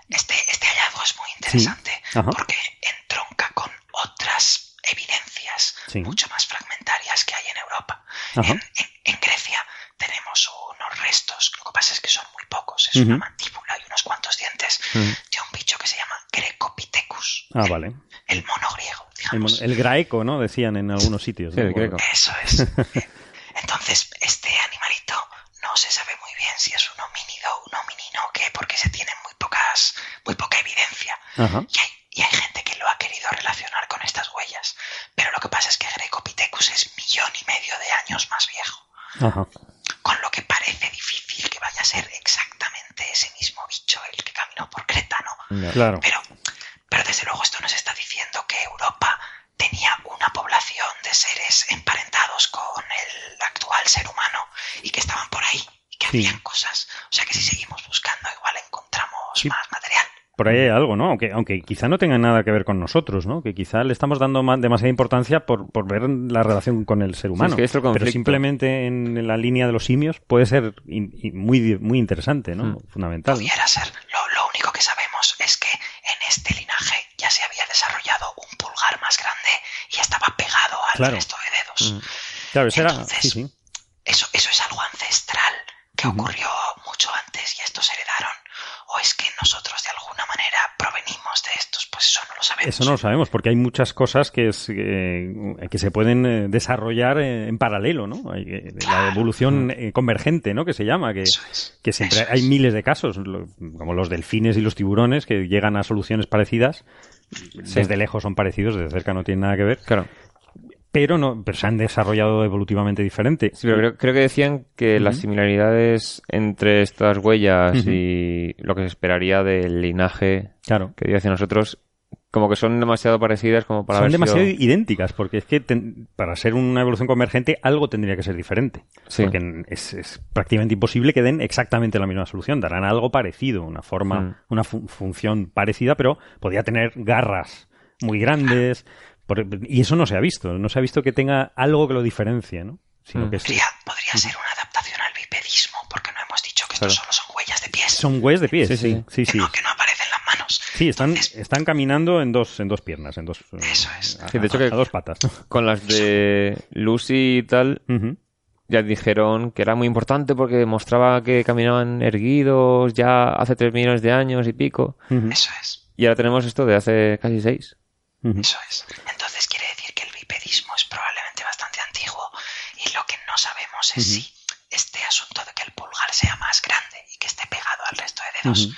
Este, este hallazgo es muy interesante Ajá. porque entronca con otras evidencias Sí. mucho más fragmentarias que hay en Europa. En, en- en Grecia tenemos unos restos, lo que pasa es que son muy pocos, es una mandíbula y unos cuantos dientes de un bicho que se llama Grecopithecus. Ah, el, vale. el mono griego, El, digamos. mon- el graeco, ¿no? Decían en algunos sitios. Sí, ¿no? el greco. Eso es. Entonces, este animalito no se sabe muy bien si es un homínido, un hominino o qué, porque se tiene muy pocas, muy poca evidencia. Ajá. Y hay, y hay gente que lo ha querido relacionar con estas huellas. Pero lo que pasa es que Grecopithecus es millón y medio de años más viejo. Ajá. Con lo que parece difícil que vaya a ser exactamente ese mismo bicho el que caminó por Creta, ¿no? Claro. Pero, pero desde luego esto nos está diciendo que Europa tenía una población de seres emparentados con el actual ser humano y que estaban por ahí y que Sí. hacían cosas. O sea que si seguimos buscando igual encontramos Sí. más material. Por ahí hay algo, ¿no? Aunque, aunque quizá no tenga nada que ver con nosotros, ¿no? Que quizá le estamos dando más, demasiada importancia por, por ver la relación con el ser humano. es que es el Pero simplemente en la línea de los simios puede ser in- in- muy, muy interesante, ¿no? Mm. Fundamental. Pudiera ser. Lo, lo único que sabemos es que en este linaje ya se había desarrollado un pulgar más grande y estaba pegado al Claro. resto de dedos. Mm. Claro, eso era... Entonces, Sí, sí. Eso, eso es algo ancestral que ocurrió mucho antes y estos heredaron. ¿O es que nosotros de alguna manera provenimos de estos? Pues eso no lo sabemos. Eso no lo sabemos, porque hay muchas cosas que, es, eh, que se pueden eh, desarrollar eh, en paralelo, ¿no? Hay, eh, la Claro. evolución eh, convergente, ¿no? Que se llama, que, Eso es. que siempre Eso hay es. miles de casos, lo- como los delfines y los tiburones, que llegan a soluciones parecidas. Desde lejos son parecidos, desde cerca no tienen nada que ver, Claro. Pero no, pero se han desarrollado evolutivamente diferente. Sí, pero creo, creo que decían que las similaridades entre estas huellas y lo que se esperaría del linaje Claro. que dio hacia nosotros, como que son demasiado parecidas como para Son demasiado sido- idénticas, porque es que ten- para ser una evolución convergente algo tendría que ser diferente. Sí. Porque es, es prácticamente imposible que den exactamente la misma solución. Darán algo parecido, una forma, Mm. una fu- función parecida, pero podría tener garras muy grandes. Por- y eso no se ha visto. No se ha visto que tenga algo que lo diferencie, ¿no? Sino Mm. que Podría, podría ser una adaptación al bipedismo, porque no hemos dicho que estos Claro. solo son huellas de pies. son hues de pies. Sí, Sí, sí. sí, que. No, que no aparecen las manos. Sí, están, Entonces, están caminando en dos, en dos piernas, en dos, Eso es. a- Sí, de hecho a- que- a dos patas. Con las de Lucy y tal, ya dijeron que era muy importante porque demostraba que caminaban erguidos ya hace tres millones de años y pico. Eso es. Y ahora tenemos esto de hace casi Eso es. Entonces quiere decir que el bipedismo es probablemente bastante antiguo y lo que no sabemos es si este asunto de que el pulgar sea más grande y que esté pegado al resto de dedos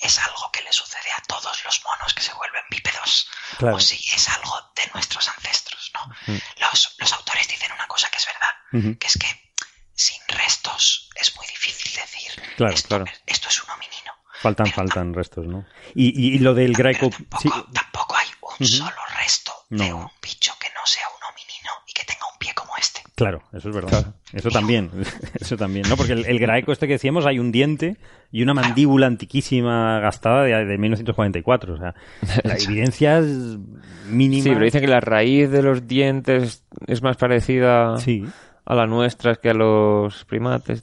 es algo que le sucede a todos los monos que se vuelven bípedos Claro. o si es algo de nuestros ancestros, ¿no? Los, los autores dicen una cosa que es verdad, que es que sin restos es muy difícil decir Claro, esto, claro. esto es un hominino. Faltan, faltan restos, ¿no? Y, y, y lo del Greco... tampoco, sí, tampoco hay un solo resto de un bicho que no sea un hominino y que tenga un pie como este. Claro, eso es verdad. Eso también, eso también, ¿no? Porque el, el Graeco este que decíamos hay un diente y una mandíbula antiquísima gastada de, de 1944. O sea, la evidencia es mínima. Sí, pero dicen que la raíz de los dientes es más parecida Sí. a la nuestra que a los primates.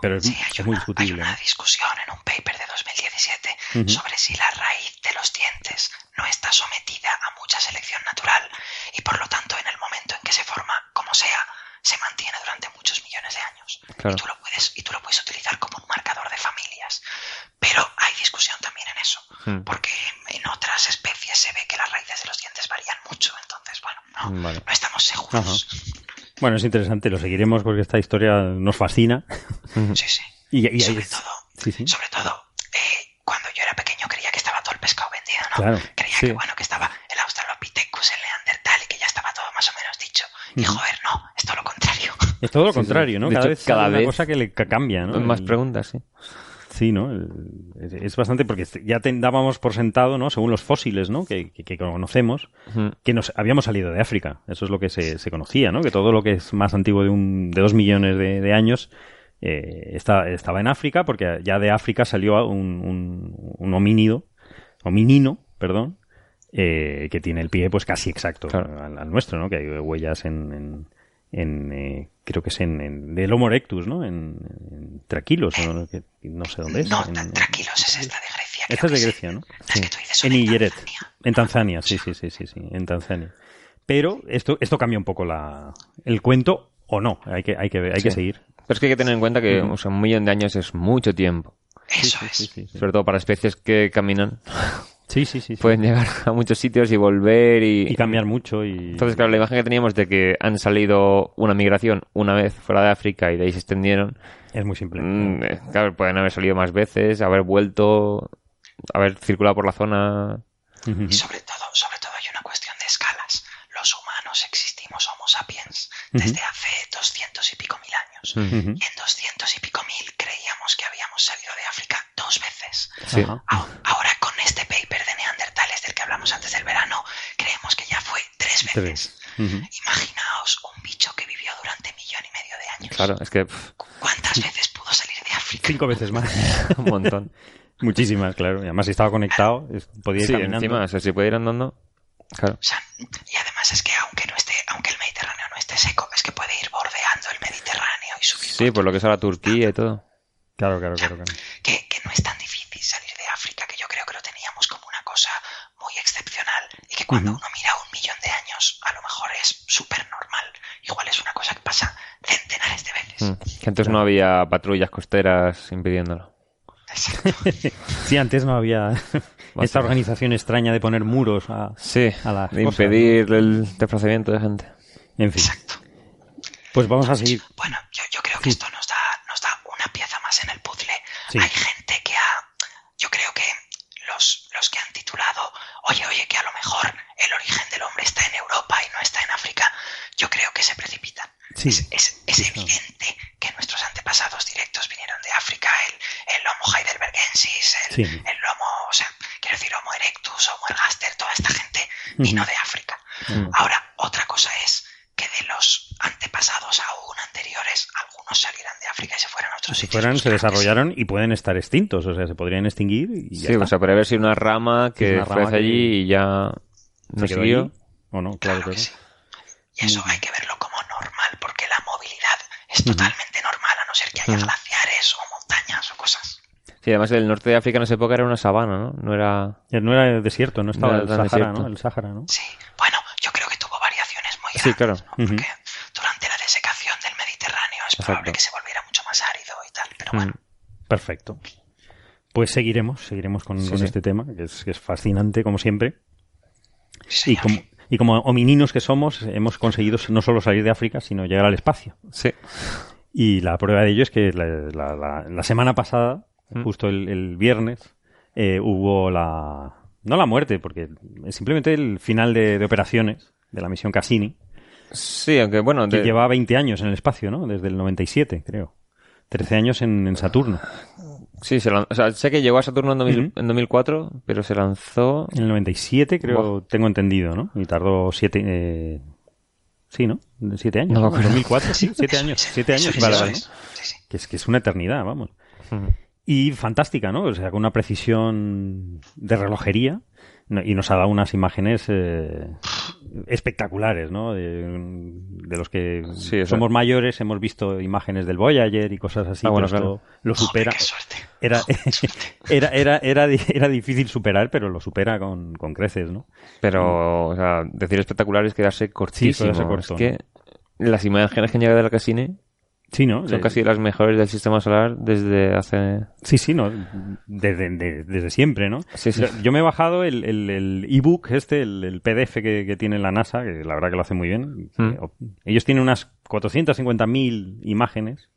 Pero es, Sí, hay es una, muy hay discutible. una ¿no? discusión en un paper de 2017 Ujú. sobre si la raíz de los dientes no está sometida a mucha selección natural y por lo tanto en el momento en que se forma, como sea, se mantiene durante muchos millones de años. Claro. Y, tú lo puedes, y tú lo puedes utilizar como un marcador de familias. Pero hay discusión también en eso, Hmm. porque en otras especies se ve que las raíces de los dientes varían mucho, entonces, bueno, no, Vale. no estamos seguros. Bueno, es interesante, lo seguiremos porque esta historia nos fascina. Sí, sí. Y, y sobre es- todo, Sí, sí. sobre todo eh, cuando yo era pequeño creía que estaba todo el pescado vendido, ¿no? Claro, creía sí. que bueno que estaba el Australopithecus, el Neandertal y que ya estaba todo más o menos dicho. Y joder, no, es todo lo contrario. Es todo lo contrario, ¿no? De Cada hecho, vez cada hay una vez cosa que le ca- cambia, ¿no? Más El- preguntas, sí. Sí, ¿no? El- Es, bastante porque ya te dábamos por sentado, ¿no? Según los fósiles, ¿no? Que, que- que conocemos, que nos habíamos salido de África. Eso es lo que se, se conocía, ¿no? Que todo lo que es más antiguo de, un, de dos millones de, de años eh, está- estaba en África, porque ya de África salió un, un, un homínido, hominino, perdón, eh, que tiene el pie pues casi exacto Claro. al, al nuestro, ¿no? Que hay huellas en... en- en, eh, creo que es en, en del Homo erectus, ¿no? En, en Traquilos, ¿no? Que no sé dónde es. no, en- tra- tranquilos, es esta de Grecia. esta es de Grecia, sí. ¿no? Las que tú dices son En Tanzania. en Tanzania, sí, sí, sí, sí, sí, en Tanzania. Pero esto, esto cambia un poco la, el cuento o no, hay que, hay que, hay que Sí. seguir. Pero es que hay que tener en cuenta que Ujú. o sea, un millón de años es mucho tiempo. Eso Sí, es. sí, sí, sí. Sobre todo para especies que caminan. Sí, sí, sí, sí. Pueden llegar a muchos sitios y volver y... y cambiar mucho y Entonces, claro, la imagen que teníamos de que han salido una migración una vez fuera de África y de ahí se extendieron, es muy simple. mm, eh, claro, pueden haber salido más veces, haber vuelto, haber circulado por la zona. Y sobre todo, sobre todo hay una cuestión de escalas. Los humanos existimos Homo sapiens Desde hace doscientos y pico mil años. Ujú. Y en doscientos y pico mil creíamos que habíamos salido de África dos veces. Sí. Ahora con este paper de Neandertales del que hablamos antes del verano, creemos que ya fue tres veces. Tres. Ujú. Imaginaos un bicho que vivió durante millón y medio de años. Claro, es que pff, ¿Cu- ¿Cuántas veces pudo salir de África? Cinco veces más. un montón. Muchísimas, claro. Y además si estaba conectado, podía ir sí, caminando. encima, o sea, si puede ir andando. Claro. O sea, y además es que aunque no esté, aunque el Mediterráneo no esté seco, es que puede ir bordeando el Mediterráneo y subir. Sí, por lo que es ahora Turquía y todo. Claro, claro, claro. claro. que, que no es tan difícil salir de África, que yo creo que lo teníamos como una cosa muy excepcional y que cuando Ujú. uno mira un millón de años, a lo mejor es súper normal. Igual es una cosa que pasa centenares de veces. Mm. Que antes no había patrullas costeras impidiéndolo. Exacto. Sí, antes no había esta organización extraña de poner muros a, Sí, a las de cosas, impedir el desplazamiento de gente. En fin, Exacto. pues vamos a seguir. Bueno, yo, yo creo que esto nos da, nos da una pieza más en el puzzle. Sí. Hay gente que ha. Yo creo que los, los que han titulado, oye, oye, que a lo mejor el origen del hombre está en Europa y no está en África, yo creo que se precipitan. Sí. Es, es- es evidente que nuestros antepasados directos vinieron de África, el, el Homo heidelbergensis, el, Sí. el Homo, o sea, quiero decir, Homo erectus, Homo ergaster, toda esta gente vino de África. Ahora, otra cosa es que de los antepasados aún anteriores, algunos salieran de África y se fueran a otros Si sitios. fueran, se desarrollaron y pueden estar extintos, o sea, se podrían extinguir y ya Sí, está. o sea, podría haber sido una rama que una rama florece que allí y ya se no siguió. allí. ¿O no? Claro, que sí. Y eso hay que verlo como normal, porque la movilidad es totalmente normal, a no ser que haya glaciares o montañas o cosas. Sí, además el norte de África en esa época era una sabana, ¿no? No era... Ya No era desierto, no estaba No el era Sahara, desierto. ¿no? El Sahara, ¿no? Sí, bueno, yo creo que tuvo Sí, claro. durante la desecación del Mediterráneo es Exacto. probable que se volviera mucho más árido y tal, pero bueno. Mm. Perfecto. Pues seguiremos, seguiremos con, Sí, con sí. este tema, que es, que es fascinante, como siempre. Sí, Y como, y como homininos que somos, hemos conseguido no solo salir de África, sino llegar al espacio. Sí. Y la prueba de ello es que la, la- la- la semana pasada, Mm. justo el, el viernes, eh, hubo la... No la muerte, porque simplemente el final de, de operaciones de la misión Cassini, Sí, aunque bueno, que de- lleva 20 años en el espacio, ¿no? Desde el 97, creo. 13 años en, en Saturno. sí, se lan- o sea, sé que llegó a Saturno en, 2000 Ujú. en 2004, pero se lanzó... En el 97, creo, tengo entendido, ¿no? Y tardó 7... Eh... Sí, ¿no? 7 años. No ¿no? acuerdo. 2004, sí, 7 Eso años. es, 7 eso años. vale, vale. ¿no? Sí, sí. Que es, que es una eternidad, vamos. Ujú. Y fantástica, ¿no? O sea, con una precisión de relojería. Y nos ha dado unas imágenes eh, espectaculares, ¿no? De, de los que Sí, somos mayores, hemos visto imágenes del Voyager y cosas así. Ah, bueno, pero esto lo supera. qué suerte. Era, era, era, era, era difícil superar, pero lo supera con, con creces, ¿no? Pero, o sea, decir espectacular es quedarse cortísimo. quedarse corto, es que las imágenes que han llegado de la Cassini Sí, ¿no? son casi las mejores del sistema solar desde hace... Sí, sí, ¿no? Desde, de- desde siempre, ¿no? Sí, sí. Yo- me he bajado el, el, el ebook este, el, el PDF que, que tiene la NASA, que la verdad que lo hace muy bien. Mm. Eh, Ellos tienen unas 450.000 imágenes,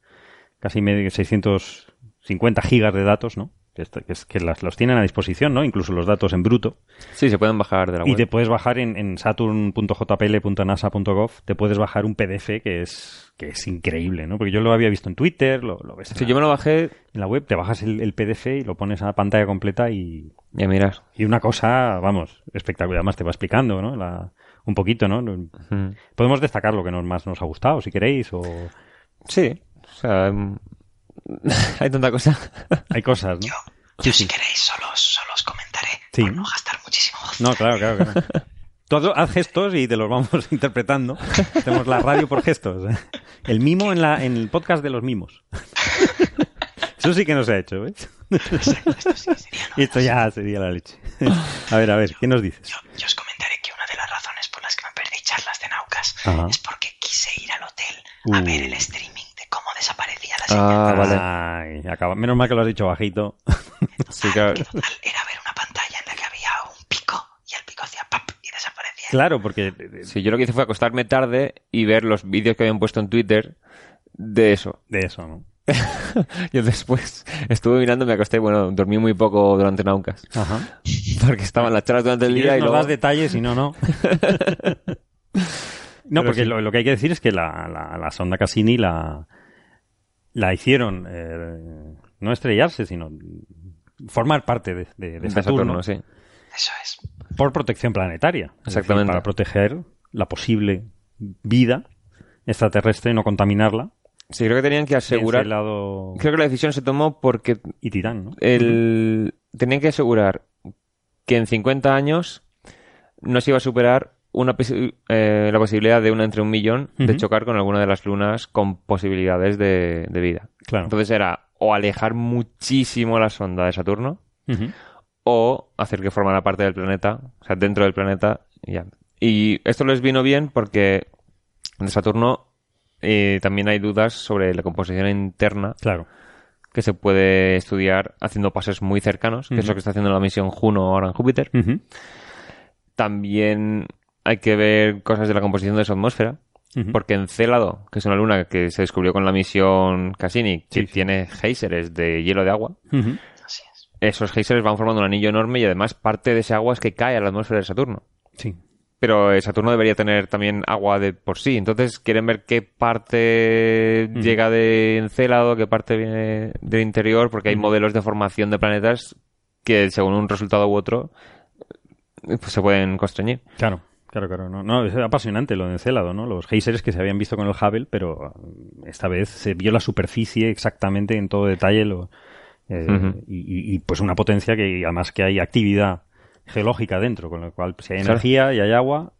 casi medio 650 gigas de datos, ¿no? Que, esto- que, es- que las, los tienen a disposición, ¿no? Incluso los datos en bruto. Sí, se pueden bajar de la Y web. te puedes bajar en, en saturn.jpl.nasa.gov, te puedes bajar un PDF que es, que es increíble, ¿no? Porque yo lo había visto en Twitter, lo, lo ves en Sí, la- yo me lo bajé en la web, te bajas el, el PDF y lo pones a pantalla completa y, y a mirar. y una cosa, vamos, espectacular. Además te va explicando, ¿no? La- un poquito, ¿no? Podemos destacar lo que nos, más nos ha gustado, si queréis, o Sí, o sea, hay tanta cosa. hay cosas, ¿no? Yo, si queréis solo, solo os comentaré Sí. por no gastar muchísimo. No, claro, claro, claro. Tú haz- gestos y te los vamos interpretando. Hacemos la radio por gestos. ¿eh? El mimo en, la, en el podcast de los mimos. Eso sí que no se ha hecho, ¿ves? Esto sí sería esto ya sería la leche. A ver, a ver, ¿qué nos dices? Yo, yo os comentaré que una de las razones por las que me perdí charlas de Naucas Ajá. es porque quise ir al hotel a Uh. ver el streaming desaparecía la señal. Ah, vale. Ay, acaba. Menos mal que lo has dicho bajito. Sí, claro. Al- Era ver una pantalla en la que había un pico y el pico hacía pap y desaparecía. Claro, porque Sí, yo lo que hice fue acostarme tarde y ver los vídeos que habían puesto en Twitter de eso. de eso, ¿no? Yo después estuve mirando, me acosté, bueno, dormí muy poco durante Naucas. Ajá. Porque estaban las charlas durante el Si día y nos luego... das detalles y no, no. no, Pero porque sí. lo, lo que hay que decir es que la, la, la sonda Cassini la, la hicieron eh, no estrellarse, sino formar parte de, de- de de Saturno, Saturno, sí. Eso es. por protección planetaria. Decir, Exactamente. para proteger la posible vida extraterrestre y no contaminarla. Sí, creo que tenían que asegurar... Creo que la decisión se tomó porque y Titán, ¿no? el... tenían que asegurar que en 50 años no se iba a superar una eh, la posibilidad de una entre un millón de chocar con alguna de las lunas con posibilidades de, de vida. Claro. Entonces era o alejar muchísimo la sonda de Saturno o hacer que formara parte del planeta, o sea, dentro del planeta y ya. Y esto les vino bien porque de Saturno eh, también hay dudas sobre la composición interna Claro. que se puede estudiar haciendo pases muy cercanos, que es lo que está haciendo la misión Juno ahora en Júpiter. También hay que ver cosas de la composición de su atmósfera, porque Encélado, que es una luna que se descubrió con la misión Cassini, que Sí, sí. tiene géiseres de hielo de agua. Así es. esos géiseres van formando un anillo enorme y además parte de ese agua es que cae a la atmósfera de Saturno. Sí. Pero eh, Saturno debería tener también agua de por sí. Entonces quieren ver qué parte llega de Encélado, qué parte viene del interior, porque hay modelos de formación de planetas que según un resultado u otro pues se pueden constreñir. Claro, claro, claro. No, no, es apasionante lo de Encélado, ¿no? Los geysers que se habían visto con el Hubble, pero uh, esta vez se vio la superficie exactamente en todo detalle lo, eh, y, y- y, pues una potencia que además que hay actividad geológica dentro, con lo cual si hay Claro. energía y hay agua...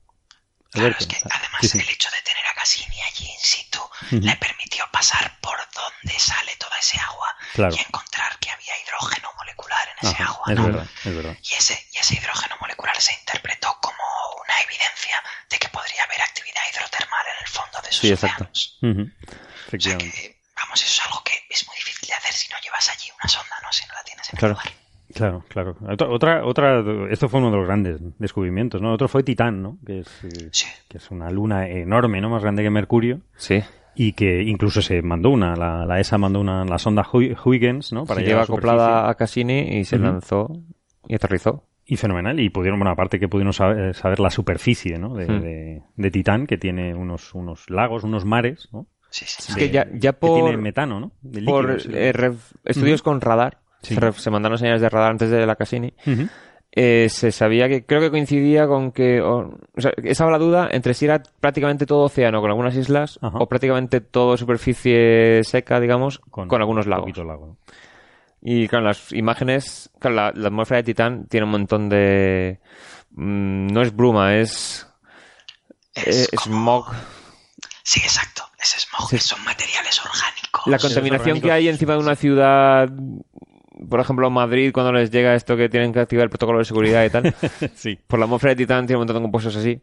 Claro, es que además sí, sí. el hecho de tener a Cassini allí in situ le permitió pasar por donde sale toda ese agua Claro. y encontrar que había hidrógeno molecular en ese Ajá, agua. es ¿no? verdad, es verdad. Y ese, y ese hidrógeno molecular se interpretó como una evidencia de que podría haber actividad hidrotermal en el fondo de sus Sí, exacto. océanos. Ujú. O sea Efectivamente. que, vamos, eso es algo que es muy difícil de hacer si no llevas allí una sonda, ¿no? Si no la tienes en Claro. el lugar. Claro, claro. Otra, otra, otra, esto fue uno de los grandes descubrimientos, ¿no? Otro fue Titán, ¿no? Que es, eh, Sí. que es una luna enorme, ¿no? Más grande que Mercurio. Sí. y que incluso se mandó una, la, la ESA mandó una, la sonda Hu- Huygens, ¿no? Se llegar lleva a la acoplada a Cassini y se lanzó y aterrizó. Y fenomenal, y pudieron, bueno, aparte que pudieron saber, saber la superficie, ¿no? De, Hmm. de- de Titán, que tiene unos, unos lagos, unos mares, ¿no? Sí, sí. De- que ya, ya que por, tiene metano, ¿no? De por eh, ref- estudios con radar, Sí. se, ref- se mandaron señales de radar antes de la Cassini, eh, se sabía que creo que coincidía con que o, o sea, estaba la duda entre si era prácticamente todo océano con algunas islas Ajá. o prácticamente todo superficie seca digamos con, algunos un lagos poquito lago, ¿no? Y claro las imágenes claro, la, la atmósfera de Titán tiene un montón de mm, no es bruma es, Es eh, como- smog Sí, exacto. Es smog, Sí. que son materiales orgánicos. la contaminación que hay encima de una ciudad por ejemplo Madrid cuando les llega esto que tienen que activar el protocolo de seguridad y tal sí. por la atmósfera de Titán tiene un montón de compuestos así.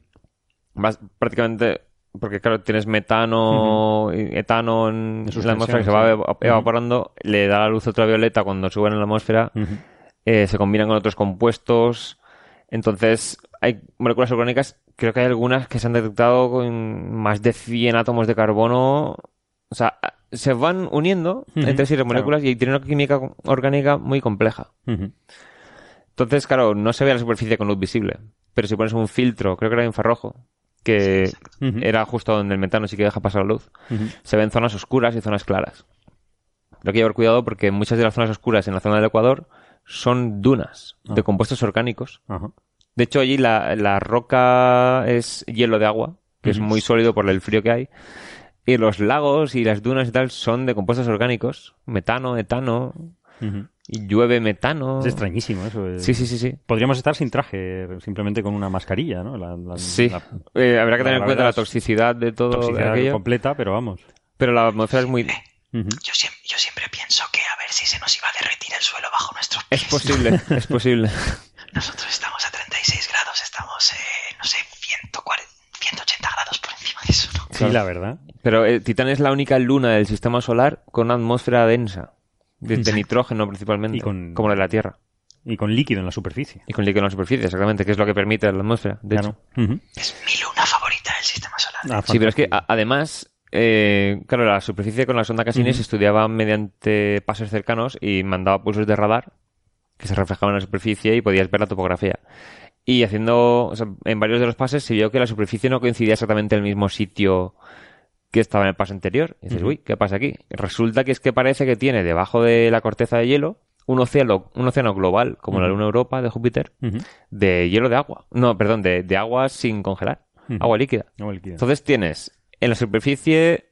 Vas prácticamente, porque claro, tienes metano, y etano en, la atmósfera que se va evaporando, le da la luz ultravioleta cuando suben en la atmósfera, eh, se combinan con otros compuestos. Entonces, hay moléculas orgánicas, creo que hay algunas que se han detectado con más de 100 átomos de carbono. O sea, se van uniendo entre sí las claro. moléculas y tienen una química orgánica muy compleja. Entonces, claro, no se ve la superficie con luz visible. Pero si pones un filtro, creo que era infrarrojo, que era justo donde el metano sí que deja pasar la luz, se ven zonas oscuras y zonas claras. Lo que hay que llevar cuidado porque muchas de las zonas oscuras en la zona del Ecuador son dunas Ah. de compuestos orgánicos. Ajá. De hecho, allí la, la roca es hielo de agua, que es muy sólido por el frío que hay. Y los lagos y las dunas y tal son de compuestos orgánicos, metano, etano. Y llueve metano. Es extrañísimo eso. eh. Sí, sí, sí, sí. Podríamos estar sin traje, simplemente con una mascarilla, ¿no? La, la- Sí, la Eh, habrá que la tener en cuenta la toxicidad de todo toxicidad aquello, completa, pero vamos. pero la atmósfera es muy... Ujú. Yo siempre, yo siempre pienso que a ver si se nos iba a derretir el suelo bajo nuestros pies. Es posible, es posible. Nosotros estamos a 36 grados, estamos, eh, no sé, 140, 180 grados por encima de eso, ¿no? Sí, la verdad. Pero eh, Titán es la única luna del sistema solar con una atmósfera densa, de, nitrógeno principalmente, Y con- como la de la Tierra. Y con líquido en la superficie. Y con líquido en la superficie, exactamente, que es lo que permite la atmósfera, de Claro. hecho. Es mi luna favorita del sistema solar. Ah, Sí, pero es que a- además, eh, claro, la superficie con la sonda Cassini Ujú. se estudiaba mediante pasos cercanos y mandaba pulsos de radar que se reflejaban en la superficie y podías ver la topografía. Y haciendo, o sea, en varios de los pases se vio que la superficie no coincidía exactamente en el mismo sitio que estaba en el paso anterior. Y dices, uy, ¿qué pasa aquí? Resulta que es que parece que tiene debajo de la corteza de hielo un océano, un océano global, como la luna Europa de Júpiter, de hielo de agua. No, perdón, de, de agua sin congelar. Agua líquida. Agua líquida. Entonces tienes en la superficie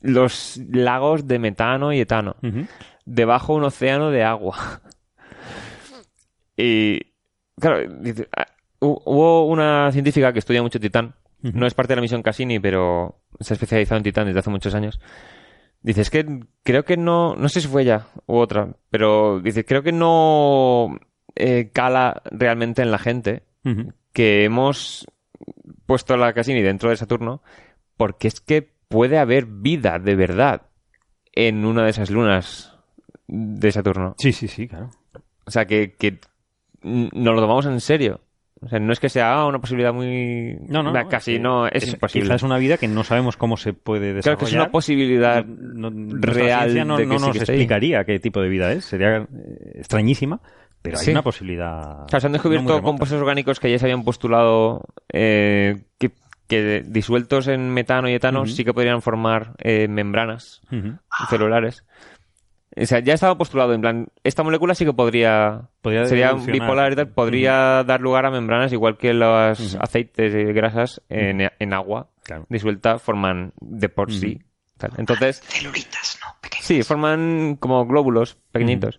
los lagos de metano y etano. Debajo un océano de agua. y claro, ah, hu- hubo una científica que estudia mucho Titán. No es parte de la misión Cassini, pero se ha especializado en Titán desde hace muchos años. Dice, es que creo que no, no sé si fue ella u otra, pero dice, creo que no eh, cala realmente en la gente que hemos puesto la Cassini dentro de Saturno porque es que puede haber vida de verdad en una de esas lunas de Saturno. Sí, sí, sí, claro. O sea, que, que nos lo tomamos en serio. O sea, no es que sea una posibilidad muy... No, no. Casi no, es, imposible. Quizás es una vida que no sabemos cómo se puede desarrollar. Claro que es una posibilidad No- real no, de que no nos explicaría qué tipo de vida es. Sería eh, extrañísima, pero hay Sí. una posibilidad. Claro, se han descubierto compuestos orgánicos que ya se habían postulado eh, que, que disueltos en metano y etano sí que podrían formar eh, membranas celulares. O sea, ya estaba postulado, en plan, esta molécula sí que podría, Podría sería bipolar y tal, podría dar lugar a membranas igual que los aceites y grasas en, en agua Claro. disuelta forman de por sí. Tal. Entonces, Celulitas, ¿no? Pequeñas. sí, forman como glóbulos pequeñitos.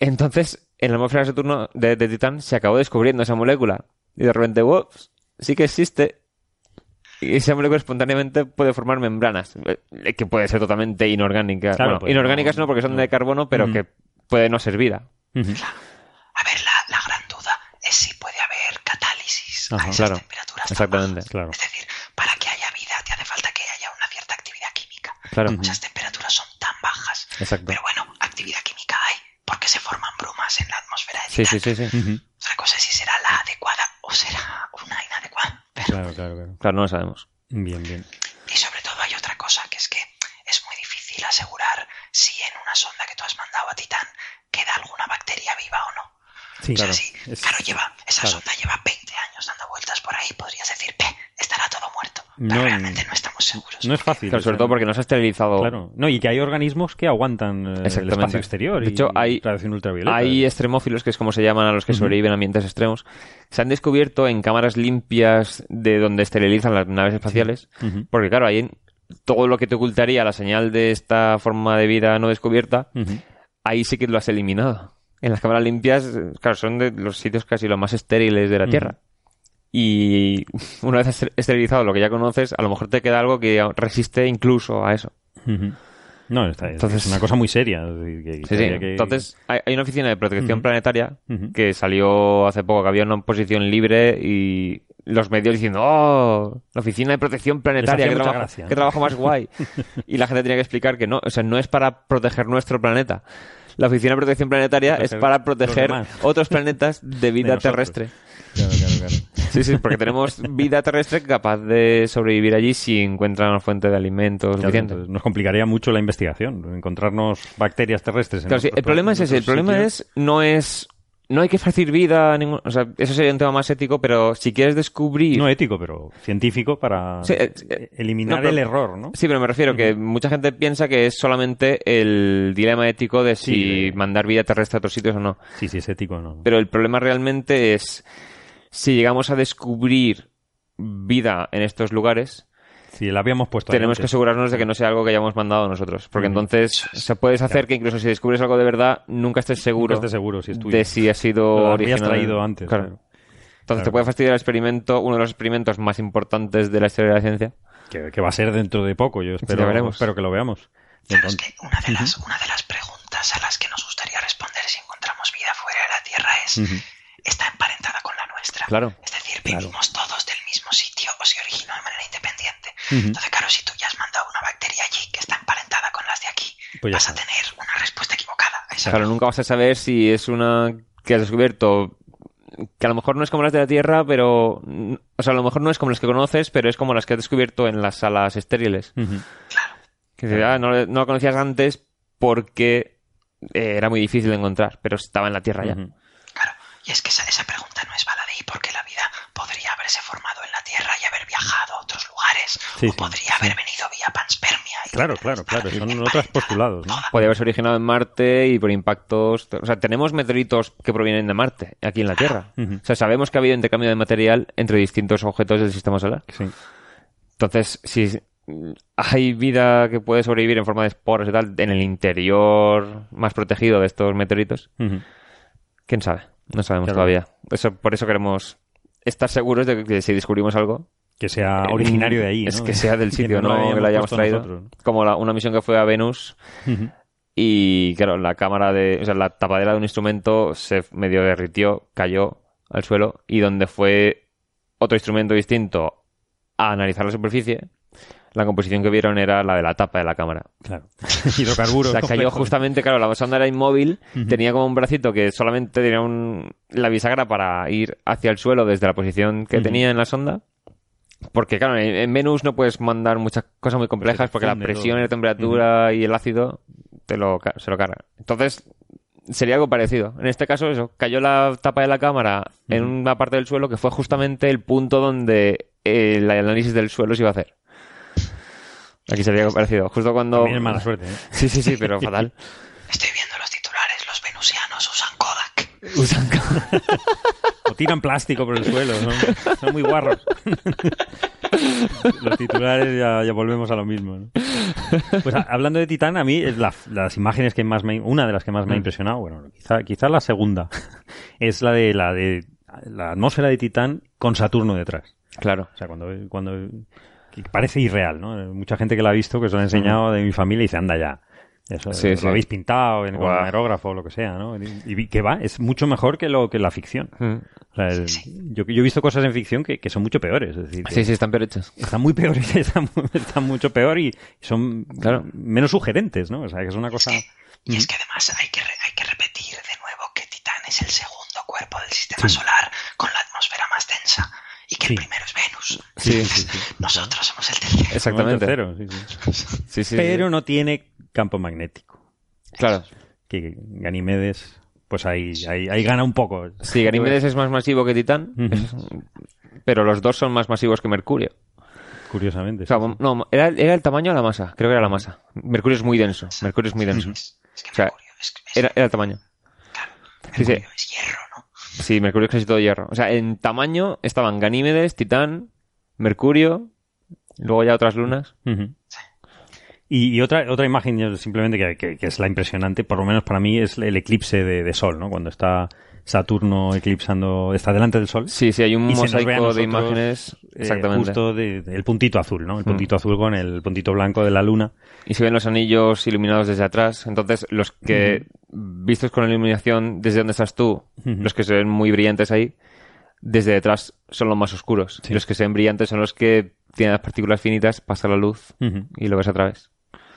Entonces, en la atmósfera de Saturno de, de Titán se acabó descubriendo esa molécula. Y de repente, ups, sí que existe. Y esa molécula espontáneamente puede formar membranas, eh, que puede ser totalmente inorgánica. Claro, bueno, pues, inorgánicas no- no, porque son no. de carbono, pero que puede no ser vida. A ver, la, la gran duda es si puede haber catálisis Ajá, a esas claro. temperaturas. Exactamente. bajas. Claro. Es decir, para que haya vida te hace falta que haya una cierta actividad química. Claro. Esas temperaturas son tan bajas. Exacto. Pero bueno, actividad química hay porque se forman brumas en la atmósfera de Sí, sí, sí, sí. Ujú. Otra cosa es si será la adecuada o será una inadecuada. Claro, claro, claro. Claro, no lo sabemos. Bien, bien. Y sobre todo hay otra cosa, que es que es muy difícil asegurar si en una sonda que tú has mandado a Titán queda alguna bacteria viva o no. Sí, claro. sí, Es- claro, lleva, esa claro. sonda lleva 20 años dando vueltas por ahí, podrías decir, "Pe, estará todo muerto. No, Pero realmente no estamos seguros. No es fácil. Claro, sobre todo porque no se ha esterilizado. Claro. No, y que hay organismos que aguantan eh, el espacio exterior De y hecho, hay- radiación ultravioleta. Hay extremófilos, que es como se llaman a los que sobreviven en ambientes extremos. Se han descubierto en cámaras limpias de donde esterilizan las naves espaciales. Porque, claro, ahí todo lo que te ocultaría la señal de esta forma de vida no descubierta, ahí sí que lo has eliminado. En las cámaras limpias, claro, son de los sitios casi los más estériles de la. Tierra. Y una vez esterilizado lo que ya conoces, a lo mejor te queda algo que resiste incluso a eso. No, está, es- Entonces- es una cosa muy seria. que- Sí, sí. que- Entonces, hay, hay una oficina de protección planetaria que salió hace poco, que había una posición libre y los medios diciendo, ¡oh! La oficina de protección planetaria, qué trabajo, gracia, ¿no? qué trabajo más guay. y la gente tenía que explicar que no, o sea, no es para proteger nuestro planeta. La oficina de protección planetaria es para proteger otros planetas de vida terrestre. Claro, claro, claro. Sí, sí, porque tenemos vida terrestre capaz de sobrevivir allí si encuentran una fuente de alimentos suficiente. nos complicaría mucho la investigación, encontrarnos bacterias terrestres. en Claro, sí, otros el problema es ese. El problema sitios. es, no es, no hay que esparcir vida, ningún- o sea, eso sería un tema más ético, pero si quieres descubrir... No ético, pero científico para Sí, eh, eh, eliminar no, pero- el error, ¿no? Sí, pero me refiero que mucha gente piensa que es solamente el dilema ético de si Sí, de- mandar vida terrestre a otros sitios o no. Sí, sí, es ético, ¿no? Pero el problema realmente es si llegamos a descubrir vida en estos lugares, Si la habíamos puesto tenemos que asegurarnos de que no sea algo que hayamos mandado nosotros. Porque Ujú. entonces se puedes hacer que incluso si descubres algo de verdad, nunca estés seguro, Nunca estés seguro si es tuyo. de si ha sido Lo traído antes. Claro. claro. Entonces Claro. te puede fastidiar el experimento, uno de los experimentos más importantes de la historia de la ciencia. Que, que va a ser dentro de poco, yo espero, espero que lo veamos. Es que una de, las, una de las preguntas a las que nos gustaría responder si encontramos vida fuera de la Tierra es. ¿está emparentada con la nuestra? Claro. Es decir, Claro. ¿vivimos todos del mismo sitio o se originó de manera independiente? Entonces, claro, si tú ya has mandado una bacteria allí que está emparentada con las de aquí, Pues vas a tener una respuesta equivocada. esa Claro, nunca vas a saber si es una que has descubierto que a lo mejor no es como las de la Tierra, pero... O sea, a lo mejor no es como las que conoces, pero es como las que has descubierto en las salas estériles. Ujú. Que ah, no, no la conocías antes porque eh, era muy difícil de encontrar, pero estaba en la Tierra ya. Claro, y es que esa, esa pregunta no es baladí porque la vida podría haberse formado en la Tierra y haber viajado a otros lugares, Sí, o sí, podría haber venido vía panspermia. y Claro, claro, claro. Son otros postulados, ¿no? Podría haberse originado en Marte y por impactos... O sea, tenemos meteoritos que provienen de Marte, aquí en la Tierra. O sea, sabemos que ha habido intercambio de material entre distintos objetos del sistema solar. Sí. Entonces, si hay vida que puede sobrevivir en forma de esporas y tal en el interior más protegido de estos meteoritos, quién sabe. No sabemos Claro. todavía. Eso, por eso queremos estar seguros de que si descubrimos algo, Que sea originario de ahí, es ¿no? que sea del sitio, no que lo hayamos traído. nosotros, ¿no? Como la- una misión que fue a Venus y, claro, la cámara de, o sea, la tapadera de un instrumento se medio derritió, cayó al suelo y donde fue otro instrumento distinto a analizar la superficie, la composición que vieron era la de la tapa de la cámara. Claro. Hidrocarburos. O sea, cayó justamente, claro, la sonda era inmóvil, tenía como un bracito que solamente tenía un, la bisagra para ir hacia el suelo desde la posición que tenía en la sonda. Porque, claro, en, en Venus no puedes mandar muchas cosas muy complejas porque la presión todo. y la temperatura y el ácido te lo, ca- se lo cargan. Entonces, sería algo parecido. En este caso, eso, cayó la tapa de la cámara en una parte del suelo que fue justamente el punto donde eh, el análisis del suelo se iba a hacer. Aquí sería algo parecido. Justo cuando... También es mala suerte, ¿eh? Sí, sí, sí, pero fatal. Estoy viendo los titulares, los venusianos usan Kodak. Usan O tiran plástico por el suelo. Son, son muy guarros. Los titulares ya, ya volvemos a lo mismo. ¿no? Pues a- hablando de Titán, a mí es la- las imágenes que más me, una de las que más me ha Mm. impresionado, bueno, quizá, quizá la segunda, es la de la de la atmósfera de Titán con Saturno detrás. Claro. O sea, cuando, cuando que parece irreal, ¿no? Mucha gente que la ha visto, que se lo ha enseñado de mi familia, y dice, anda ya. Eso, Sí, lo sí. habéis pintado en, con Guau. un aerógrafo o lo que sea, ¿no? Y, y que va, es mucho mejor que lo que la ficción. Mm. O sea, el- yo, yo he visto cosas en ficción que, que son mucho peores. Es decir, que Sí, sí, están peor hechos. están muy peores, están, están mucho peor y son Claro. menos sugerentes, ¿no? O sea, que es una cosa... Y es que además hay que, re- hay que repetir de nuevo que Titán es el segundo cuerpo del sistema Sí. solar con la atmósfera más densa y que Sí. el primero es Venus. Sí, sí, sí. Nosotros somos el tercero. Exactamente. Tercero, sí, sí. Sí, sí, Pero no tiene campo magnético. Claro. Que Ganímedes, pues ahí, ahí, ahí gana un poco. Sí, Ganímedes es más masivo que Titán, pero los dos son más masivos que Mercurio. Curiosamente. O sea, sí, sí. no, era, era el tamaño o la masa, creo que era la masa. Mercurio es muy denso, Mercurio es muy denso. Es, es que O sea, Era, era el tamaño. Sí, sí. Mercurio es hierro, ¿no? Sí, Mercurio es casi todo hierro. O sea, en tamaño estaban Ganímedes, Titán, Mercurio, luego ya otras lunas. Ujú. Y, y otra, otra imagen, simplemente que, que- que es la impresionante, por lo menos para mí, es el eclipse de, de Sol, ¿no? Cuando está Saturno eclipsando, está delante del Sol. Sí, sí, hay un mosaico de imágenes. eh, Exactamente. justo de- de- el puntito azul, ¿no? El Mm. puntito azul con el puntito blanco de la luna. Y se ven los anillos iluminados desde atrás. Entonces, los que, vistos con la iluminación desde donde estás tú, los que se ven muy brillantes ahí, desde detrás son los más oscuros. Sí. Y los que se ven brillantes son los que tienen las partículas finitas, pasa la luz y lo ves a través.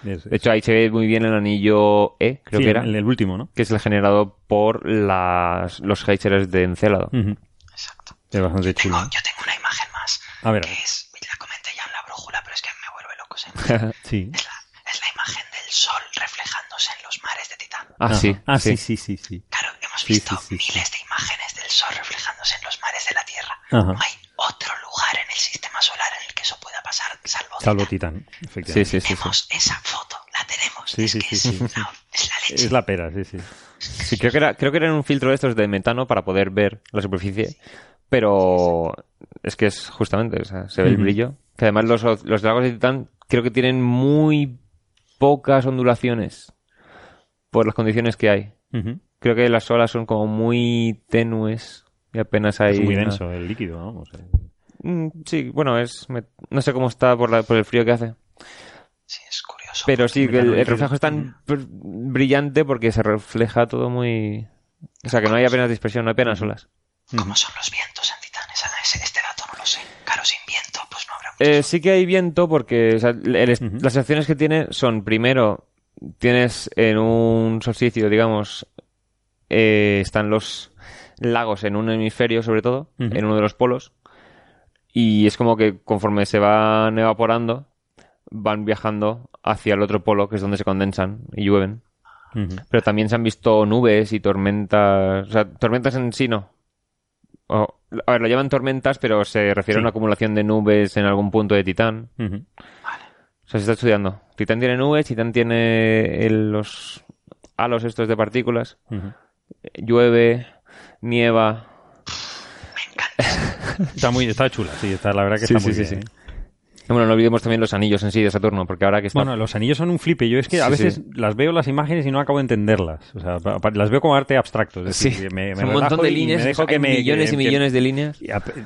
Es- De hecho, ahí se ve muy bien el anillo E, creo sí, que era, El, el último, ¿no? que es el generado por las, los geysers de Encélado. Ujú. Exacto. Es bastante Tengo, chulo. yo tengo una imagen más. A ver, que es, la comenté ya en la brújula, pero es que me vuelve loco. ¿sí? Sí. Es, la, es la imagen del sol reflejándose en los mares de Titán. ah, Ajá. sí. Ah, sí. sí, sí, sí, sí. Claro, hemos Sí, visto sí, sí, sí. miles de imágenes del sol reflejándose en los mares de la Tierra. Ajá. No hay otro lugar en el sistema solar en el que eso pueda pasar, salvo, Salvo Titán. Titán, efectivamente. Sí, sí, sí, sí. Tenemos esa foto, la tenemos. Sí, es sí, que sí, es, la leche. Es la pera, sí, sí. Sí, creo que era, creo que era un filtro de estos de metano para poder ver la superficie. Pero es que es justamente, o sea, se ve el brillo. Que además los, los dragos de Titán creo que tienen muy pocas ondulaciones por las condiciones que hay. Creo que las olas son como muy tenues y apenas hay. Es muy una- denso el líquido, ¿no? O sea, Mm, Sí, bueno, es. me- No sé cómo está por, la- por el frío que hace. Sí, es curioso. Pero sí, que el, el reflejo es tan br- brillante porque se refleja todo muy. O sea, que no hay apenas dispersión, no hay apenas olas. ¿Cómo son los vientos en Titán? Esa- ese- este dato no lo sé. Claro, sin viento, pues no habrá mucho Eh, sí que hay viento porque o sea, el- el- Ujú. las acciones que tiene son, primero, tienes en un solsticio, digamos, eh, están los lagos en un hemisferio, sobre todo, en uno de los polos, y es como que conforme se van evaporando, van viajando hacia el otro polo, que es donde se condensan y llueven. Pero también se han visto nubes y tormentas. O sea, tormentas en sí no. O- a ver, lo llaman tormentas, pero se refiere a una acumulación de nubes en algún punto de Titán. Ujú. O sea, se está estudiando. Titán tiene nubes, Titán tiene el- los halos estos de partículas. Llueve, nieva. Está muy, está chula, sí, está, la verdad que Sí, está muy sí, sí, bien. sí. ¿eh? Bueno, no olvidemos también los anillos en sí de Saturno, porque ahora que está... Bueno, los anillos son un flipe. Yo es que a Sí, veces sí. las veo las imágenes y no acabo de entenderlas. O sea, las veo como arte abstracto. Es sí, decir, me, me Son un montón de me líneas, dejo que me, millones que- y que- millones de líneas.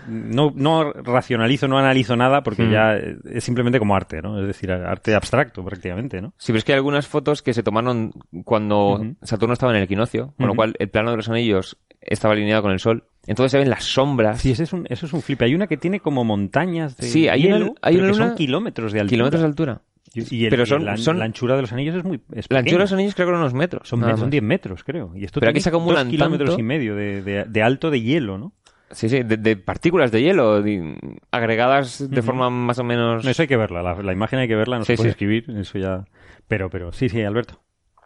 no, no racionalizo, no analizo nada porque Mm. ya es simplemente como arte, ¿no? Es decir, arte abstracto prácticamente, ¿no? Sí, pero es que hay algunas fotos que se tomaron cuando. Saturno estaba en el equinoccio, con lo cual el plano de los anillos estaba alineado con el Sol. Entonces se ven las sombras, Sí, ese es un, eso es un flipe. Hay una que tiene como montañas de Sí, hay hielo, una- hay pero una que son kilómetros de altura. kilómetros de altura. Y, el- Pero y son- la, son- la anchura de los anillos es muy es La anchura de los anillos creo que eran unos metros. Son, son más. 10 metros, creo. Y esto Pero aquí tiene se acumulan dos kilómetros tanto. y medio de, de- de alto de hielo, ¿no? Sí, sí, de, de partículas de hielo, de- agregadas de forma más o menos... No, eso hay que verla. La, la imagen hay que verla, no Sí, se puede sí. escribir. Eso ya... Pero, pero, sí, sí, Alberto.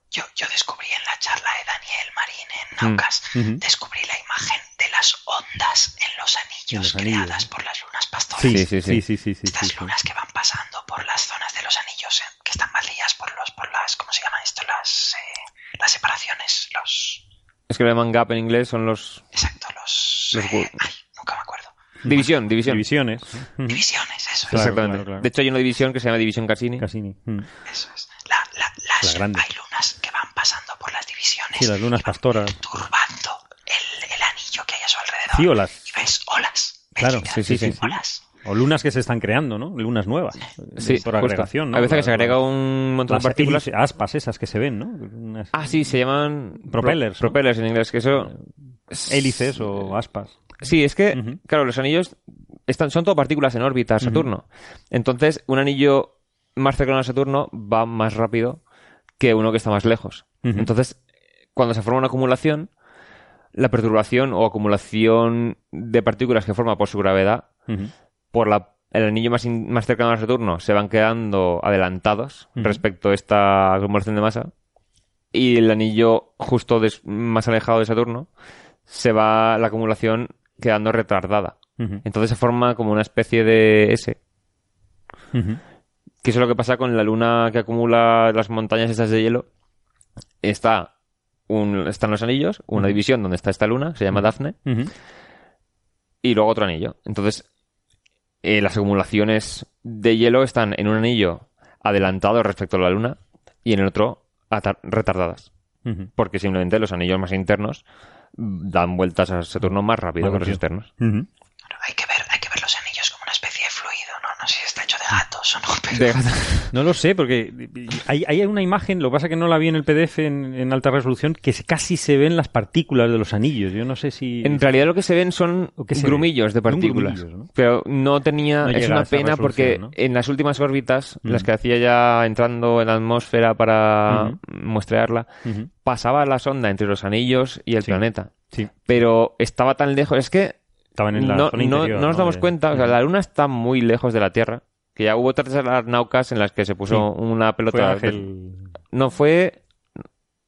Yo, yo descubrí en la Mm. Ujú. descubrí la imagen de las ondas en los anillos, los anillos, creadas por las lunas pastoras. Sí, sí, sí. sí, sí, sí, sí, Estas sí. lunas que van pasando por las zonas de los anillos, eh, que están vacías por los, por las, ¿cómo se llama esto? Las, eh, las separaciones, los, Es que lo llaman gap en inglés, son los... exacto, los, Los eh, ay, nunca me acuerdo. División, división. Divisiones. Divisiones, eso es. Claro, Exactamente. claro, claro. De hecho hay una división que se llama División Cassini. Cassini. Mm. Eso es. La, la- las, La hay lunas que van pasando por las divisiones. Sí, las lunas pastoras. Turbando el, el anillo que hay a su alrededor. Sí, olas. Y ves olas. ¿Ves Claro, sí, sí, sí, sí. Olas. O lunas que se están creando, ¿no? Lunas nuevas. Sí, por justo. agregación, ¿no? A veces que se agrega un montón las de partículas. aspas esas que se ven, ¿no? Unas Ah, sí, se llaman... Propellers, propellers en inglés, que eso... hélices o aspas. Sí, es que, claro, los anillos están, son todo partículas en órbita Saturno. Entonces, un anillo más cercano a Saturno va más rápido que uno que está más lejos. Entonces, cuando se forma una acumulación, la perturbación o acumulación de partículas que forma por su gravedad, por la el anillo más, in- más cercano a Saturno se van quedando adelantados respecto a esta acumulación de masa. Y el anillo justo des- más alejado de Saturno se va la acumulación quedando retardada. Entonces se forma como una especie de S. Que eso es lo que pasa con la luna que acumula las montañas estas de hielo. Está un, están los anillos, una división donde está esta luna, se llama Dafne, y luego otro anillo. Entonces, eh, las acumulaciones de hielo están en un anillo adelantado respecto a la luna y en el otro retardadas. Porque simplemente los anillos más internos dan vueltas a Saturno más rápido que los externos. Hay que ver, hay que ver los anillos como una especie de fluido, ¿no? No sé si o no, pero... De- No lo sé, porque hay, hay una imagen, lo que pasa es que no la vi en el PDF en, en alta resolución, que casi se ven las partículas de los anillos. Yo no sé si... En realidad lo que se ven son ¿O qué se grumillos de partículas. grumillos, ¿no? Pero no tenía... No es una pena porque en las últimas órbitas, Mm. las que hacía ya entrando en la atmósfera para muestrearla, pasaba la sonda entre los anillos y el Sí. planeta. Sí, Pero estaba tan lejos... Es que estaban en la no, zona no- interior. no nos damos cuenta. O sea, la Luna está muy lejos de la Tierra. Que ya hubo otras naucas en las que se puso Sí. una pelota... Fue de- Ángel, No, fue...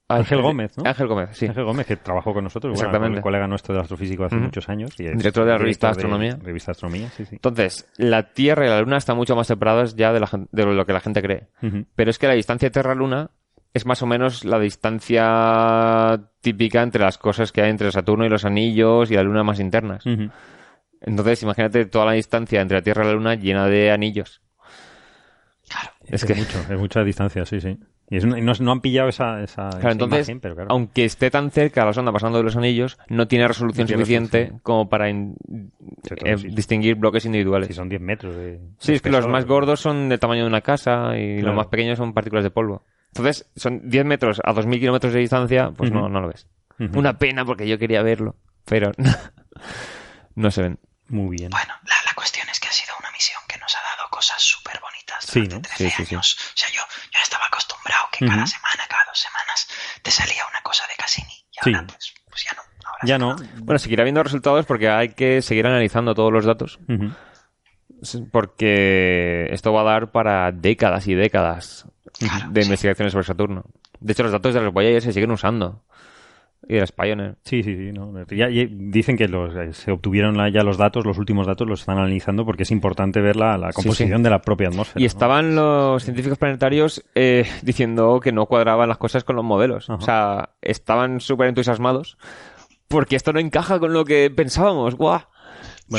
Ángel Gómez, ¿no? Ángel Gómez, sí. Ángel Gómez, que trabajó con nosotros, bueno, Exactamente. un colega nuestro de astrofísico hace muchos años. Y es Director de la revista de Astronomía. Revista Astronomía, sí, sí. Entonces, la Tierra y la Luna están mucho más separadas ya de, la de lo que la gente cree. Pero es que la distancia Tierra-Luna es más o menos la distancia típica entre las cosas que hay entre Saturno y los anillos y la Luna más internas. Entonces, imagínate toda la distancia entre la Tierra y la Luna llena de anillos. Es Es, que, mucho, es mucha distancia, sí, sí. Y es una- y no, no han pillado esa, esa, claro, esa entonces, imagen, pero claro. aunque esté tan cerca la sonda pasando de los anillos, no tiene resolución No tiene suficiente resolución. como para in- eh, distinguir bloques individuales. Si son 10 metros de. Sí, de es que los más gordos son del tamaño de una casa y Claro. los más pequeños son partículas de polvo. Entonces, son 10 metros a 2.000 kilómetros de distancia, pues no, no lo ves. Una pena porque yo quería verlo, pero no se ven. Muy bien. Bueno, la, la cuestión es que ha sido una misión que nos ha dado cosas súper bonitas Sí, durante ¿no? 13 Sí, sí, sí. años. O sea, yo, yo estaba acostumbrado que cada semana, cada dos semanas, te salía una cosa de Cassini. Y Sí. ahora, pues, pues ya no. Ahora Ya sí no. Bueno, seguirá habiendo resultados porque hay que seguir analizando todos los datos, porque esto va a dar para décadas y décadas Claro, de sí. investigaciones sobre Saturno. De hecho, los datos de los Voyager se siguen usando. Y de las Pioneer. Sí, sí, sí. no. Ya- ya dicen que los, eh, se obtuvieron ya los datos, los últimos datos los están analizando porque es importante ver la, composición sí. de la propia atmósfera. Y ¿no? estaban los científicos planetarios eh, diciendo que no cuadraban las cosas con los modelos. Ajá. O sea, estaban súper entusiasmados porque esto no encaja con lo que pensábamos. ¡Guau!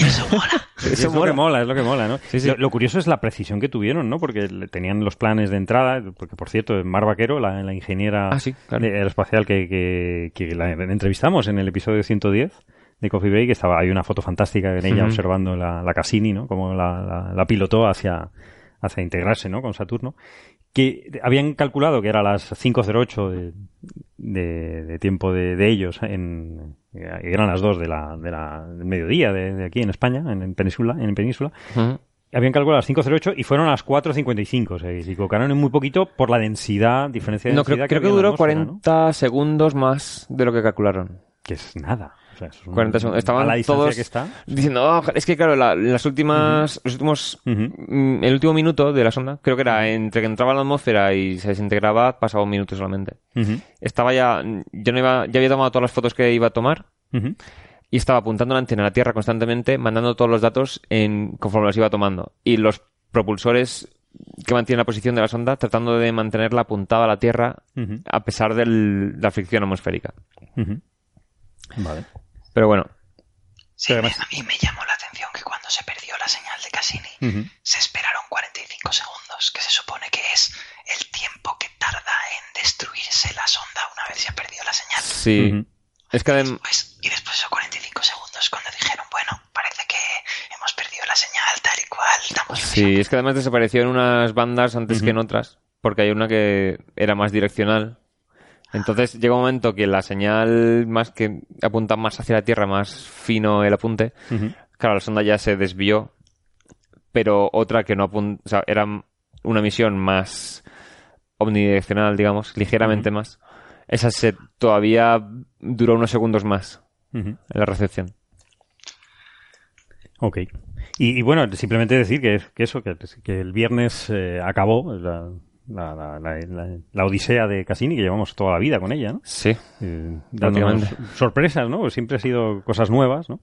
Eso mola. Es Eso lo que mola. mola, es lo que mola, ¿no? Sí, sí. Lo, lo curioso es la precisión que tuvieron, ¿no? Porque le- tenían los planes de entrada, porque por cierto, Mar Vaquero, la, la ingeniera Ah, sí, claro. de- aeroespacial que, que, que la entrevistamos en el episodio 110 de Coffee Break, estaba, hay una foto fantástica en ella observando la, la Cassini, ¿no? Como la, la, la pilotó hacia, hacia integrarse, ¿no? Con Saturno. Que habían calculado que era las 5.08 de, de, de tiempo de, de ellos en eran las 2 de la, de la, del mediodía de, aquí en España, en, en Península, en Península. Habían calculado las 5.08 y fueron a las 4.55. O sea, que se equivocaron en muy poquito por la densidad, diferencia de No, densidad creo, creo que en la duró atmósfera, 40 segundos más de lo que calcularon. Que es nada. O sea, es un- 40 segundos. Estaban a la distancia todos que está. diciendo, "Oh, es que claro, la- las últimas, los últimos, mm, el último minuto de la sonda, creo que era entre que entraba la atmósfera y se desintegraba, pasaba un minuto solamente. Estaba ya, yo no iba, ya había tomado todas las fotos que iba a tomar y estaba apuntando la antena a la Tierra constantemente, mandando todos los datos en, conforme los iba tomando. Y los propulsores que mantienen la posición de la sonda, tratando de mantenerla apuntada a la Tierra a pesar de la fricción atmosférica. Vale. Pero bueno, Sí, Pero me- además- a mí me llamó la atención que cuando se perdió la señal de Cassini, Ujú. se esperaron 45 segundos, que se supone que es el tiempo que tarda en destruirse la sonda una vez se ha perdido la señal. sí. Ujú. Es que adem- Pues, y después de esos 45 segundos, cuando dijeron, bueno, parece que hemos perdido la señal tal y cual, Sí, es que además desapareció en unas bandas antes Ujú. que en otras, porque hay una que era más direccional. Entonces llega un momento que la señal más que apunta más hacia la Tierra, más fino el apunte, claro, la sonda ya se desvió, pero otra que no apunta, o sea, era una misión más omnidireccional, digamos, ligeramente más. Esa se todavía duró unos segundos más en la recepción. Ok. Y, y bueno, simplemente decir que, que eso, que, que el viernes eh, acabó la, la, la, la, odisea de Cassini, que llevamos toda la vida con ella, ¿no? Sí. Eh, dándonos sorpresas, ¿no? Pues siempre ha sido cosas nuevas, ¿no?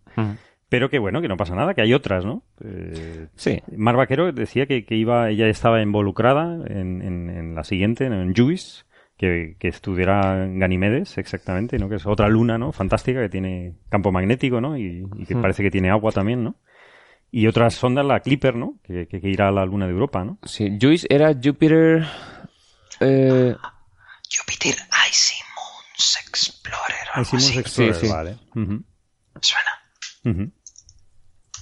Pero que bueno, que no pasa nada, que hay otras, ¿no? Eh, Sí. Mar Vaquero decía que, que iba, ella estaba involucrada en, en, en la siguiente, en Juice, que, que estudiará Ganimedes, exactamente, ¿no? Que es otra luna, ¿no? Fantástica, que tiene campo magnético, ¿no? Y, y que parece que tiene agua también, ¿no? Y otras sondas, la Clipper, ¿no? Que, que, que irá a la luna de Europa, ¿no? Sí, Juice era Jupiter... eh, Jupiter Icy Moons Explorer Hicimos así. Explorer, Sí, sí. vale. Suena.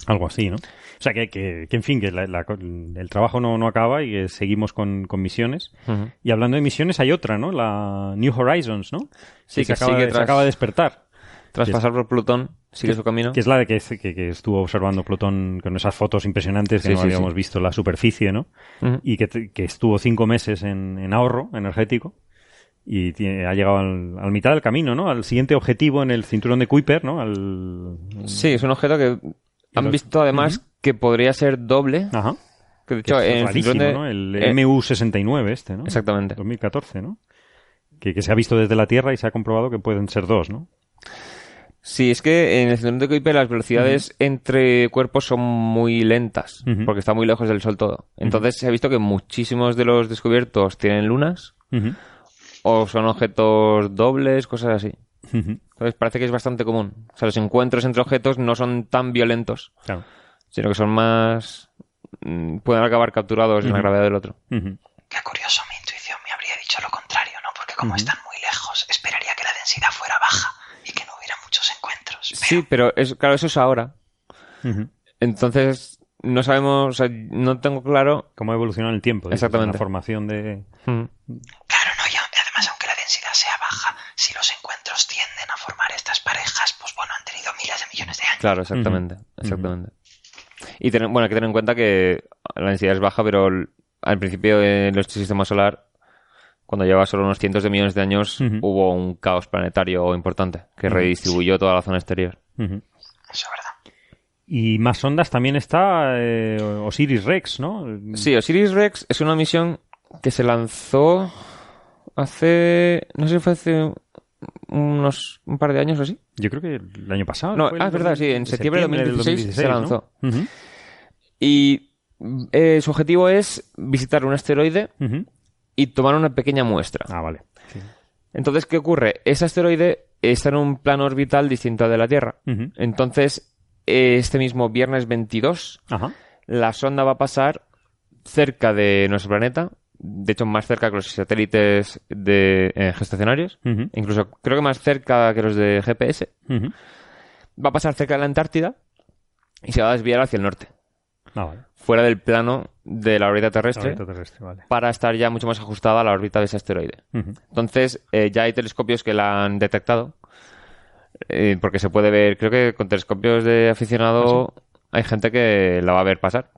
Algo así, ¿no? O sea, que, que, que, en fin, que la- la- el trabajo no, no acaba y que seguimos con, con misiones. Y hablando de misiones, hay otra, ¿no? La New Horizons, ¿no? Sí, se, que acaba, sigue se acaba de despertar. Tras Que- pasar por Plutón, sigue su camino. Que es la de que, que, que estuvo observando Plutón con esas fotos impresionantes que Sí, no sí, habíamos sí. visto la superficie, ¿no? Y que, que estuvo cinco meses en, en ahorro energético y tiene- ha llegado al, al mitad del camino, ¿no? Al siguiente objetivo en el cinturón de Kuiper, ¿no? Al... Sí, es un objeto que han los- visto además que podría ser doble. Ajá. Que de Que hecho, es en el de- ¿no? El eh, MU-69 este, ¿no? Exactamente. 2014, ¿no? Que, que se ha visto desde la Tierra y se ha comprobado que pueden ser dos, ¿no? Sí, es que en el cinturón de Kuiper las velocidades entre cuerpos son muy lentas, porque está muy lejos del Sol todo. Entonces se ha visto que muchísimos de los descubiertos tienen lunas, o son objetos dobles, cosas así. Entonces parece que es bastante común. O sea, los encuentros entre objetos no son tan violentos, Claro. sino que son más... mm, pueden acabar capturados en la gravedad del otro. Qué curioso, mi intuición me habría dicho lo contrario, ¿no? Porque como están muy lejos, esperaría que la densidad fuera baja y que no hubiera muchos encuentros. Pero Sí, pero es, claro, eso es ahora. Entonces, no sabemos, o sea, no tengo claro... Cómo ha evolucionado el tiempo. Exactamente. en La formación de... Mm, Claro, no, y además, aunque la densidad sea baja, si los encuentros tienden a formar estas parejas, pues bueno, han tenido miles de millones de años. Claro, exactamente, exactamente. Y tener, bueno, hay que tener en cuenta que la densidad es baja, pero al principio de nuestro sistema solar, cuando llevaba solo unos cientos de millones de años, hubo un caos planetario importante que redistribuyó toda la zona exterior. Eso es verdad. Y más ondas también está eh, Osiris Rex, ¿no? Sí, Osiris Rex es una misión que se lanzó hace, no sé si fue hace unos un par de años o así. Yo creo que el año pasado. No, ah, es verdad, sí, en septiembre de 2016 se ¿no? lanzó. Y eh, su objetivo es visitar un asteroide. Y tomar una pequeña muestra. Ah, vale. Sí. Entonces, ¿qué ocurre? Ese asteroide está en un plano orbital distinto al de la Tierra. Entonces, este mismo viernes 22, Ajá. la sonda va a pasar cerca de nuestro planeta, de hecho más cerca que los satélites de, eh, gestacionarios, incluso creo que más cerca que los de GPS. Va a pasar cerca de la Antártida y se va a desviar hacia el norte, Ah, vale. Fuera del plano de la órbita terrestre, Órbita terrestre, vale. para estar ya mucho más ajustada a la órbita de ese asteroide. Entonces, eh, ya hay telescopios que la han detectado. eh, porque se puede ver, creo que con telescopios de aficionado hay gente que la va a ver pasar.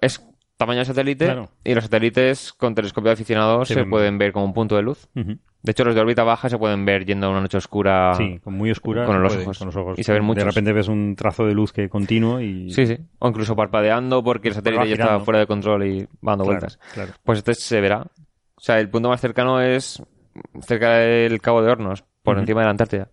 Es tamaño de satélite Claro. y los satélites con telescopio de aficionado Se se pueden ver como un punto de luz. De hecho, los de órbita baja se pueden ver yendo a una noche oscura. Sí, con muy oscura. con se los puede, ojos. Con los ojos. Y se ven De muchos. repente ves un trazo de luz que continuo y. Sí, sí. O incluso parpadeando porque el satélite ya está fuera de control y va dando Claro, vueltas. claro. Pues este se verá. O sea, el punto más cercano es cerca del Cabo de Hornos, por encima de la Antártida.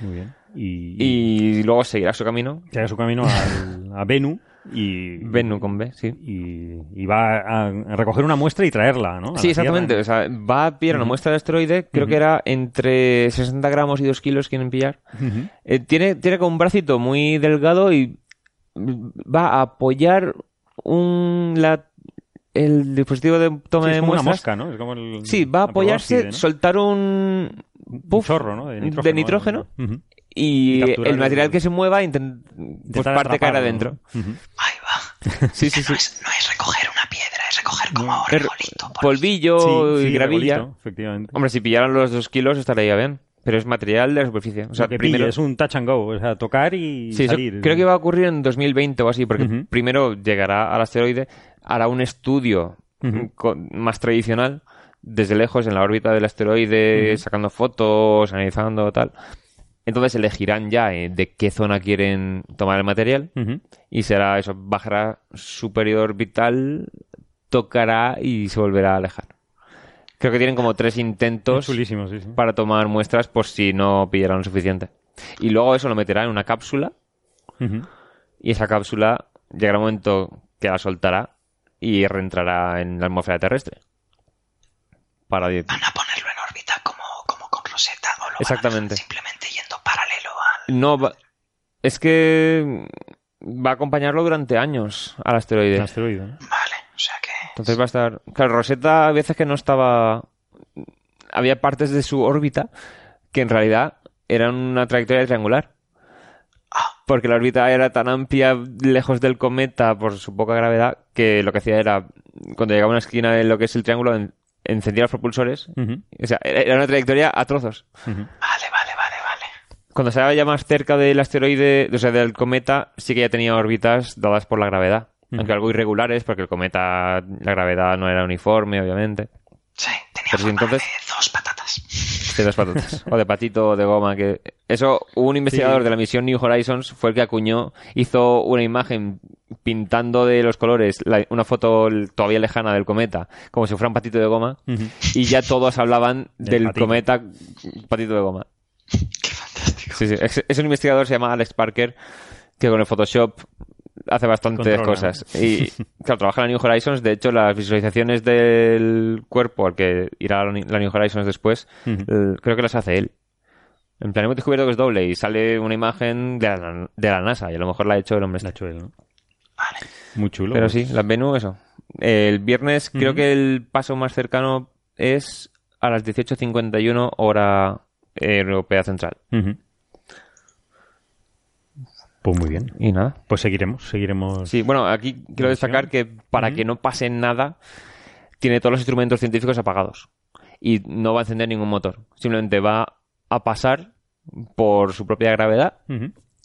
Muy bien. Y, luego seguirá su camino. haga su camino al- a Venu y. Venu con B, sí. Y, y va a, a recoger una muestra y traerla, ¿no? A Sí, exactamente. Tierra. O sea, va a pillar una muestra de asteroide, creo que era entre 60 gramos y 2 kilos quieren pillar. Eh, tiene, tiene como un bracito muy delgado y va a apoyar un la, el dispositivo de toma Sí, es de como una muestras. mosca, ¿no? Es como el, Sí, va a apoyarse, soltar un Un puff chorro, ¿no? De nitrógeno. Y Y capturar el material el- que se mueva intent- pues parte caer adentro. ¿no? Ujú. Ahí va. Sí, sí, No es, no es recoger una piedra, es recoger como No, regolito. polvillo Sí, y sí, gravilla. regolito, efectivamente. Hombre, si pillaran los dos kilos estaría bien. Pero es material de la superficie. O sea, que primero... pille es un touch and go, o sea, tocar y Sí, eso salir. creo que va a ocurrir en 2020 o así, porque primero llegará al asteroide, hará un estudio con- más tradicional, desde lejos, en la órbita del asteroide, sacando fotos, analizando tal. Entonces elegirán ya eh, de qué zona quieren tomar el material y será eso, bajará superior orbital, tocará y se volverá a alejar. Creo que tienen como tres intentos Chulísimo, sí, sí. para tomar muestras por si no pillaran lo suficiente. Y luego eso lo meterá en una cápsula y esa cápsula llegará un momento que la soltará y reentrará en la atmósfera terrestre. Para Van a ponerlo en órbita como, como con Rosetta o lo van a Exactamente. simplemente paralelo al... No, va- es que va a acompañarlo durante años al asteroide. Asteroide, ¿no? Vale, o sea que... Entonces va a estar... Claro, Rosetta a veces que no estaba... Había partes de su órbita que en realidad eran una trayectoria triangular. Porque la órbita era tan amplia, lejos del cometa, por su poca gravedad, que lo que hacía era, cuando llegaba a una esquina de lo que es el triángulo, en- encendía los propulsores. O sea, era una trayectoria a trozos. Vale, vale. Cuando se ya más cerca del asteroide, o sea, del cometa, sí que ya tenía órbitas dadas por la gravedad. Aunque algo irregulares, porque el cometa, la gravedad no era uniforme, obviamente. Sí, tenía Pero forma entonces- de dos patatas. De dos patatas. o de patito o de goma. que Eso, un investigador Sí. de la misión New Horizons fue el que acuñó, hizo una imagen pintando de los colores la- una foto todavía lejana del cometa, como si fuera un patito de goma, y ya todos hablaban Del del patito. cometa patito de goma. Sí, sí. Es, es un investigador, se llama Alex Parker, que con el Photoshop hace bastantes Controla. cosas. Y claro, trabaja en la New Horizons. De hecho, las visualizaciones del cuerpo al que irá la la New Horizons después, eh, creo que las hace él. En plan, hemos descubierto que es doble y sale una imagen de la, de la NASA y a lo mejor la ha hecho el hombre. La ha este. hecho él, ¿no? Vale. Muy chulo. Pero sí, las Venus, eso. El viernes creo que el paso más cercano es a las 18.51 hora europea central. Ujú. Pues muy bien. Y nada. Pues seguiremos, seguiremos. Sí, bueno, aquí quiero destacar que para que no pase nada, tiene todos los instrumentos científicos apagados. Y no va a encender ningún motor. Simplemente va a pasar por su propia gravedad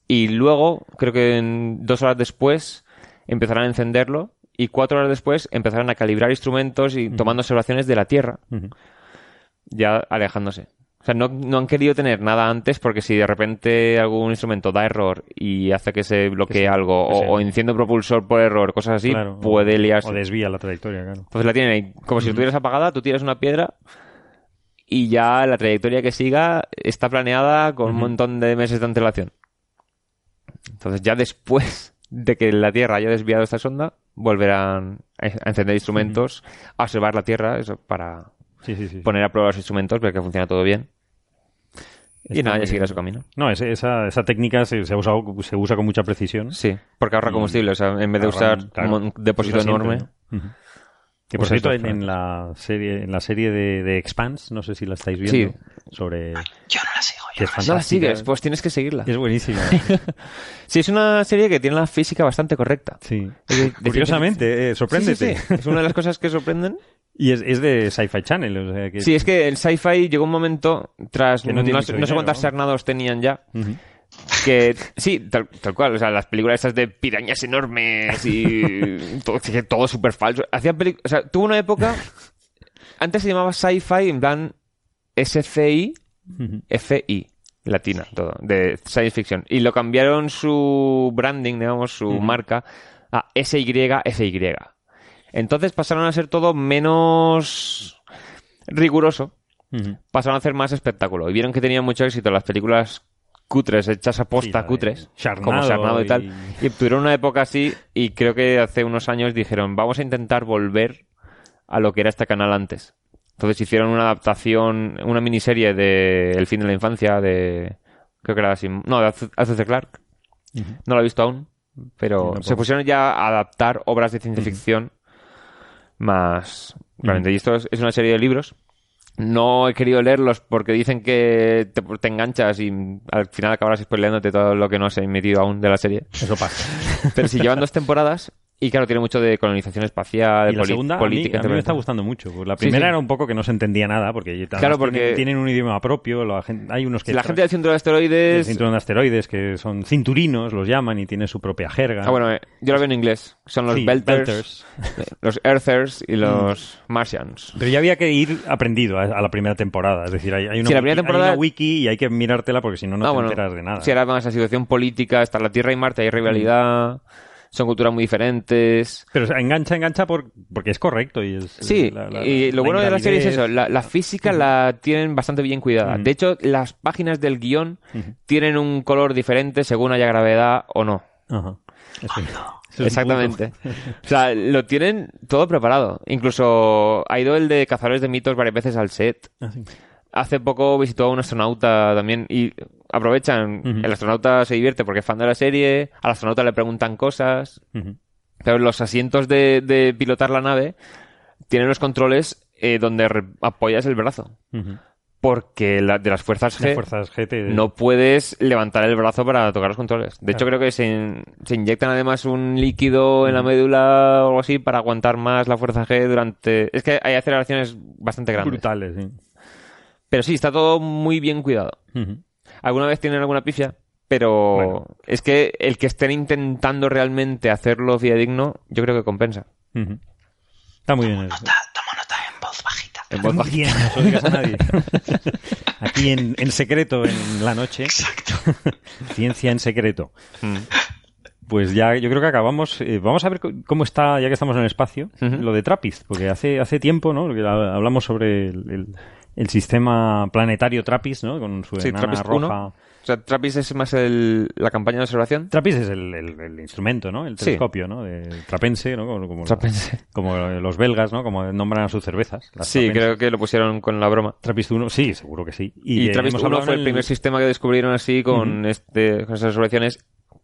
y luego, creo que en dos horas después, empezarán a encenderlo y cuatro horas después empezarán a calibrar instrumentos y tomando observaciones de la Tierra, ya alejándose. O sea, no, no han querido tener nada antes porque si de repente algún instrumento da error y hace que se bloquee Que algo que o, se- o enciende un propulsor por error, cosas así, Claro, puede liarse. O desvía la trayectoria, claro. Entonces la tienen ahí, como si la tuvieras apagada, tú tiras una piedra y ya la trayectoria que siga está planeada con un montón de meses de antelación. Entonces ya después de que la Tierra haya desviado esta sonda, volverán a a encender instrumentos, a observar la Tierra, eso para Sí, sí, sí. poner a prueba los instrumentos, ver que funciona todo bien. Y Está nada, muy ya seguirá su camino. No, ese- esa, esa técnica se, se, ha usado, se usa con mucha precisión. Sí, porque ahorra Y- combustible, o sea, en vez de usar claro, un depósito usa enorme. siempre, ¿no? Ujú. Que por Usa cierto, en, en la serie, en la serie de, de Expanse, no sé si la estáis viendo, Sí. sobre... Yo no la sigo, yo es no la No la sigues, pues tienes que seguirla. Es buenísima. Sí, es una serie que tiene la física bastante correcta. Sí. Es de- de Curiosamente, eh, sorpréndete. Sí, sí, sí. Es una de las cosas que sorprenden. Y es, es de Sci-Fi Channel. O sea, que Sí, es que el sci-fi llegó un momento, tras Que no, sé no sé dinero, cuántas sarnados tenían ya, que sí, tal, tal cual, o sea, las películas estas de pirañas enormes y todo, súper falso. Hacían peli- o sea, tuvo una época, antes se llamaba sci-fi en plan SCI, Ujú. FI, latina, todo, de science fiction. Y lo cambiaron su branding, digamos, su marca, a SY, FY. Entonces pasaron a ser todo menos riguroso, pasaron a hacer más espectáculo. Y vieron que tenían mucho éxito las películas cutres, hechas a posta cutres, Sharknado como Sarnado y tal. y- Y tuvieron una época así, y creo que hace unos años dijeron, vamos a intentar volver a lo que era este canal antes. Entonces hicieron una adaptación, una miniserie de El fin de la infancia, de... Creo que era así. No, de Arthur C. Clarke. No lo he visto aún, pero se pusieron ya a adaptar obras de ciencia ficción más... Realmente, y esto es, es una serie de libros. No he querido leerlos porque dicen que te, te enganchas y al final acabarás spoileándote todo lo que no has emitido aún de la serie. Eso pasa. Pero si llevan dos temporadas Y claro, tiene mucho de colonización espacial, Y la segunda, a mí, política. a mí me está gustando mucho. Pues la primera sí. era un poco que no se entendía nada, porque Claro, porque- tienen, tienen un idioma propio. la gen- hay unos que... La gente del cinturón de del asteroides... cinturón de asteroides, que son cinturinos, los llaman, y tienen su propia jerga. Ah, bueno, eh, yo lo veo en inglés. Son los belters, belters. los earthers y los martians. Pero ya había que ir aprendido a, a la primera temporada. Es decir, hay, hay una, la primera hay temporada- una wiki y hay que mirártela porque si no, no Ah, te bueno, enteras de nada. Si era más la situación política, está la Tierra y Marte, hay rivalidad, son culturas muy diferentes. Pero engancha, engancha por, porque es correcto. Y es, Sí, la- la- y lo bueno de la serie es eso, la, la física la tienen bastante bien cuidada. De hecho, las páginas del guion tienen un color diferente según haya gravedad o no. Ajá. Un Exactamente. O sea, lo tienen todo preparado. Incluso ha ido el de Cazadores de Mitos varias veces al set. Ah, sí. Hace poco visitó a un astronauta también y aprovechan. El astronauta se divierte porque es fan de la serie. Al astronauta le preguntan cosas. Pero los asientos de, de pilotar la nave tienen los controles eh, donde apoyas el brazo. Porque la- de las fuerzas G Las fuerzas GT. no puedes levantar el brazo para tocar los controles. De hecho, creo que se, in- se inyectan además un líquido en la médula o algo así para aguantar más la fuerza G durante... Es que hay aceleraciones bastante grandes. brutales, sí. Pero sí, está todo muy bien cuidado. Ujú. Alguna vez tienen alguna pifia, pero Bueno. es que el que estén intentando realmente hacerlo fidedigno, yo creo que compensa. Está muy bien. eso. Nota, tomo nota en voz bajita. En voz bien, no se lo digas a nadie. Aquí en, en secreto, en la noche. Exacto. Ciencia en secreto. Mm. Pues ya, yo creo que acabamos. eh, vamos a ver cómo está, ya que estamos en el espacio, lo de Trappist, porque hace, hace tiempo, ¿no? Hablamos sobre el, el- el sistema planetario Trappist, ¿no? Con su Sí, enana roja. 1. O sea, Trappist es más el- la campaña de observación. Trappist es el, el- el instrumento, ¿no? El Sí. telescopio, ¿no? De trapense, ¿no? Como, como- Trapense. como los belgas, ¿no? Como nombran a sus cervezas. las Sí, Trapense. creo que lo pusieron con la broma. Trappist 1, sí, seguro que sí. Y, eh, Trappist hemos 1 hablado fue el primer sistema que descubrieron así con, este, con esas observaciones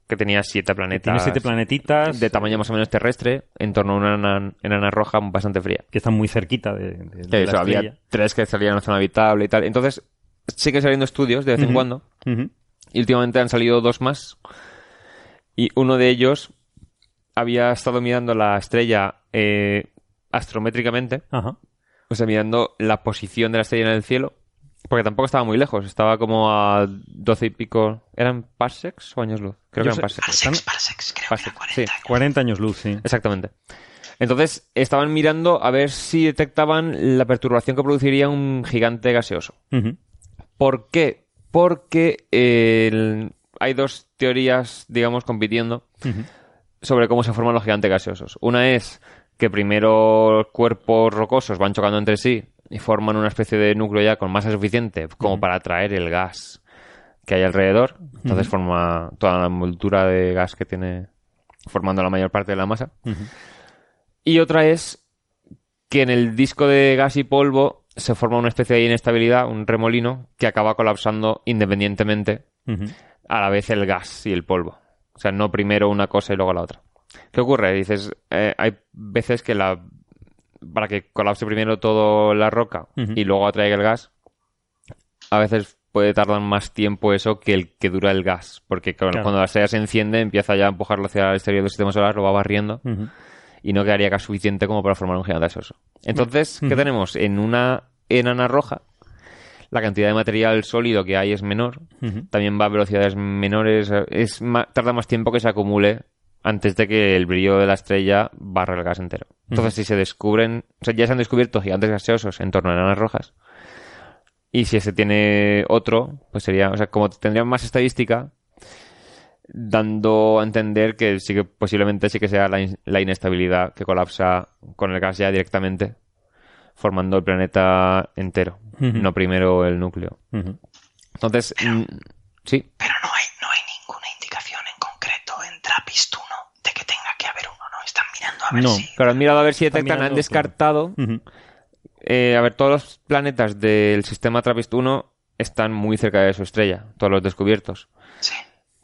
que tenía siete planetas. Tiene siete planetitas de tamaño más o menos terrestre en torno a una enana, enana roja bastante fría. que están muy cerquita de, de- de Que la eso, había tres que salían en la zona habitable y tal. Entonces, siguen saliendo estudios de vez en cuando. Y últimamente han salido dos más. Y uno de ellos había estado mirando la estrella eh, astrométricamente. Ajá. O sea, mirando la posición de la estrella en el cielo. Porque tampoco estaba muy lejos. Estaba como a 12 y pico. ¿Eran parsecs o años luz? Creo Yo que eran parsecs. Parsecs, parsecs, creo que Parsecs, era 40 sí. años. 40 años luz, sí. Exactamente. Entonces, estaban mirando a ver si detectaban la perturbación que produciría un gigante gaseoso. ¿Por qué? Porque eh, el- hay dos teorías, digamos, compitiendo sobre cómo se forman los gigantes gaseosos. Una es que primero cuerpos rocosos van chocando entre sí y forman una especie de núcleo ya con masa suficiente como para atraer el gas que hay alrededor. Entonces forma toda la envoltura de gas que tiene formando la mayor parte de la masa. Y otra es que en el disco de gas y polvo se forma una especie de inestabilidad, un remolino, que acaba colapsando independientemente a la vez el gas y el polvo. O sea, no primero una cosa y luego la otra. ¿Qué ocurre? Dices, eh, hay veces que la para que colapse primero toda la roca y luego atraiga el gas, a veces puede tardar más tiempo eso que el que dura el gas. Porque claro, Claro. cuando la estrella se enciende, empieza ya a empujarlo hacia el exterior del sistema solar, lo va barriendo y no quedaría gas suficiente como para formar un gigante gaseoso. Entonces, ¿qué tenemos? En una enana roja, la cantidad de material sólido que hay es menor, también va a velocidades menores, es ma- tarda más tiempo que se acumule antes de que el brillo de la estrella barre el gas entero. Entonces, si se descubren, o sea, ya se han descubierto gigantes gaseosos en torno a enanas rojas, y si ese tiene otro, pues sería, o sea, como tendrían más estadística, dando a entender que sí que posiblemente sí que sea la, in- la inestabilidad que colapsa con el gas ya directamente, formando el planeta entero, no primero el núcleo. Entonces, mm, sí, Pero no hay, no hay ninguna indicación en concreto en Trappist 1 de que tenga que haber uno, ¿no? Están mirando a ver No. si... claro, han mirado a ver si Están detectan, han descartado. Eh, a ver, todos los planetas del sistema Trappist 1 están muy cerca de su estrella, todos los descubiertos. Sí.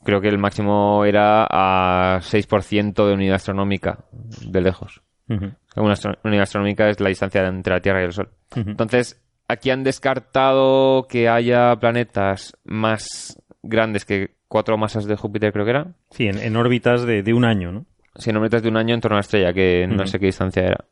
Creo que el máximo era a 6% de unidad astronómica de lejos. Una astro- unidad astronómica es la distancia entre la Tierra y el Sol. Entonces, aquí han descartado que haya planetas más grandes que cuatro masas de Júpiter, creo que era. Sí, en, en órbitas de, de un año, ¿no? Órbitas de un año en torno a la estrella, que no sé qué distancia era.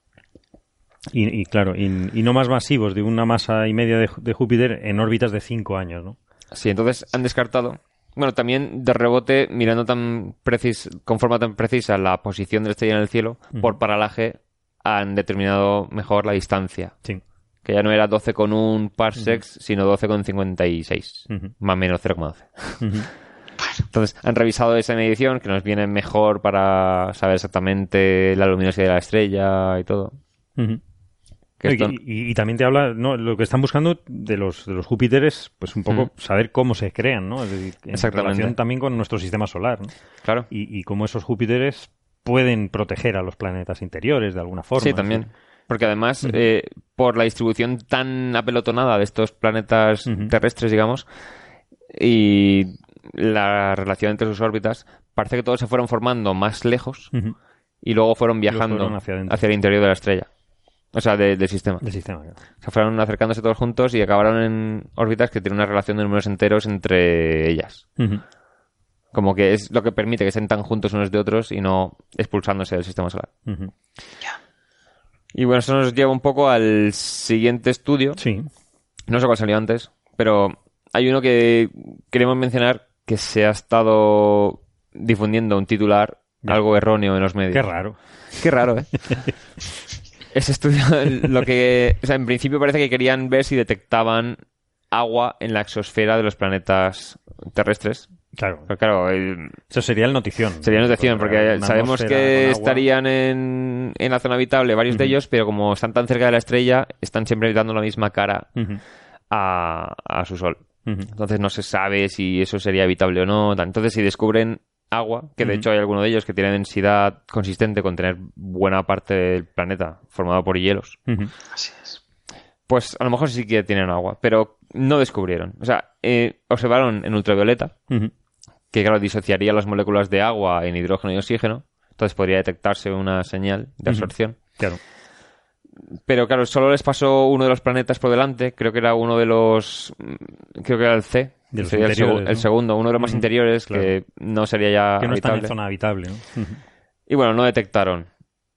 Y, y claro, y, y no más masivos, de una masa y media de, de Júpiter en órbitas de 5 años, ¿no? Sí, entonces han descartado. Bueno, también de rebote, mirando tan precis, con forma tan precisa la posición de la estrella en el cielo, por paralaje han determinado mejor la distancia. Sí. Que ya no era 12,1 parsecs, sino 12,56. Ujú. Más o menos 0,12. Ujú. Entonces, han revisado esa medición, que nos viene mejor para saber exactamente la luminosidad de la estrella y todo. Y, esto- y- y también te habla, no, lo que están buscando de los, de los Júpiteres, pues un poco saber cómo se crean, ¿no? Es decir, en Exactamente. relación también con nuestro sistema solar, ¿no? Claro. Y, y cómo esos Júpiteres pueden proteger a los planetas interiores de alguna forma. Sí, también. Porque además, eh, por la distribución tan apelotonada de estos planetas terrestres, digamos, y la relación entre sus órbitas, parece que todos se fueron formando más lejos y luego fueron viajando fueron hacia el interior de la estrella. O sea, de- del sistema. Del sistema. claro. O sea, fueron acercándose todos juntos y acabaron en órbitas que tienen una relación de números enteros entre ellas. Como que es lo que permite que estén tan juntos unos de otros y no expulsándose del sistema solar. Y bueno, eso nos lleva un poco al siguiente estudio. Sí. No sé cuál salió antes, pero hay uno que queremos mencionar que se ha estado difundiendo un titular algo erróneo en los medios. Qué raro. Qué raro, ¿eh? Ese estudio, lo que... O sea, en principio parece que querían ver si detectaban agua en la exosfera de los planetas terrestres. Claro. Pero claro, el- Eso sería el notición. sería notación, porque Una sabemos que estarían en, en la zona habitable varios de ellos, pero como están tan cerca de la estrella, están siempre dando la misma cara a, a su sol. Entonces no se sabe si eso sería habitable o no. Entonces si descubren agua, que de hecho hay alguno de ellos que tiene densidad consistente con tener buena parte del planeta formado por hielos. Así es. pues a lo mejor sí que tienen agua, pero no descubrieron. O sea, eh, observaron en ultravioleta, que claro, disociaría las moléculas de agua en hidrógeno y oxígeno, entonces podría detectarse una señal de absorción. Claro. Pero claro, solo les pasó uno de los planetas por delante, creo que era uno de los... mm, Creo que era el C. De que los sería el, segundo, uno de los más interiores, claro. que no sería ya Que no están en habitable. zona habitable. ¿no? Y bueno, no detectaron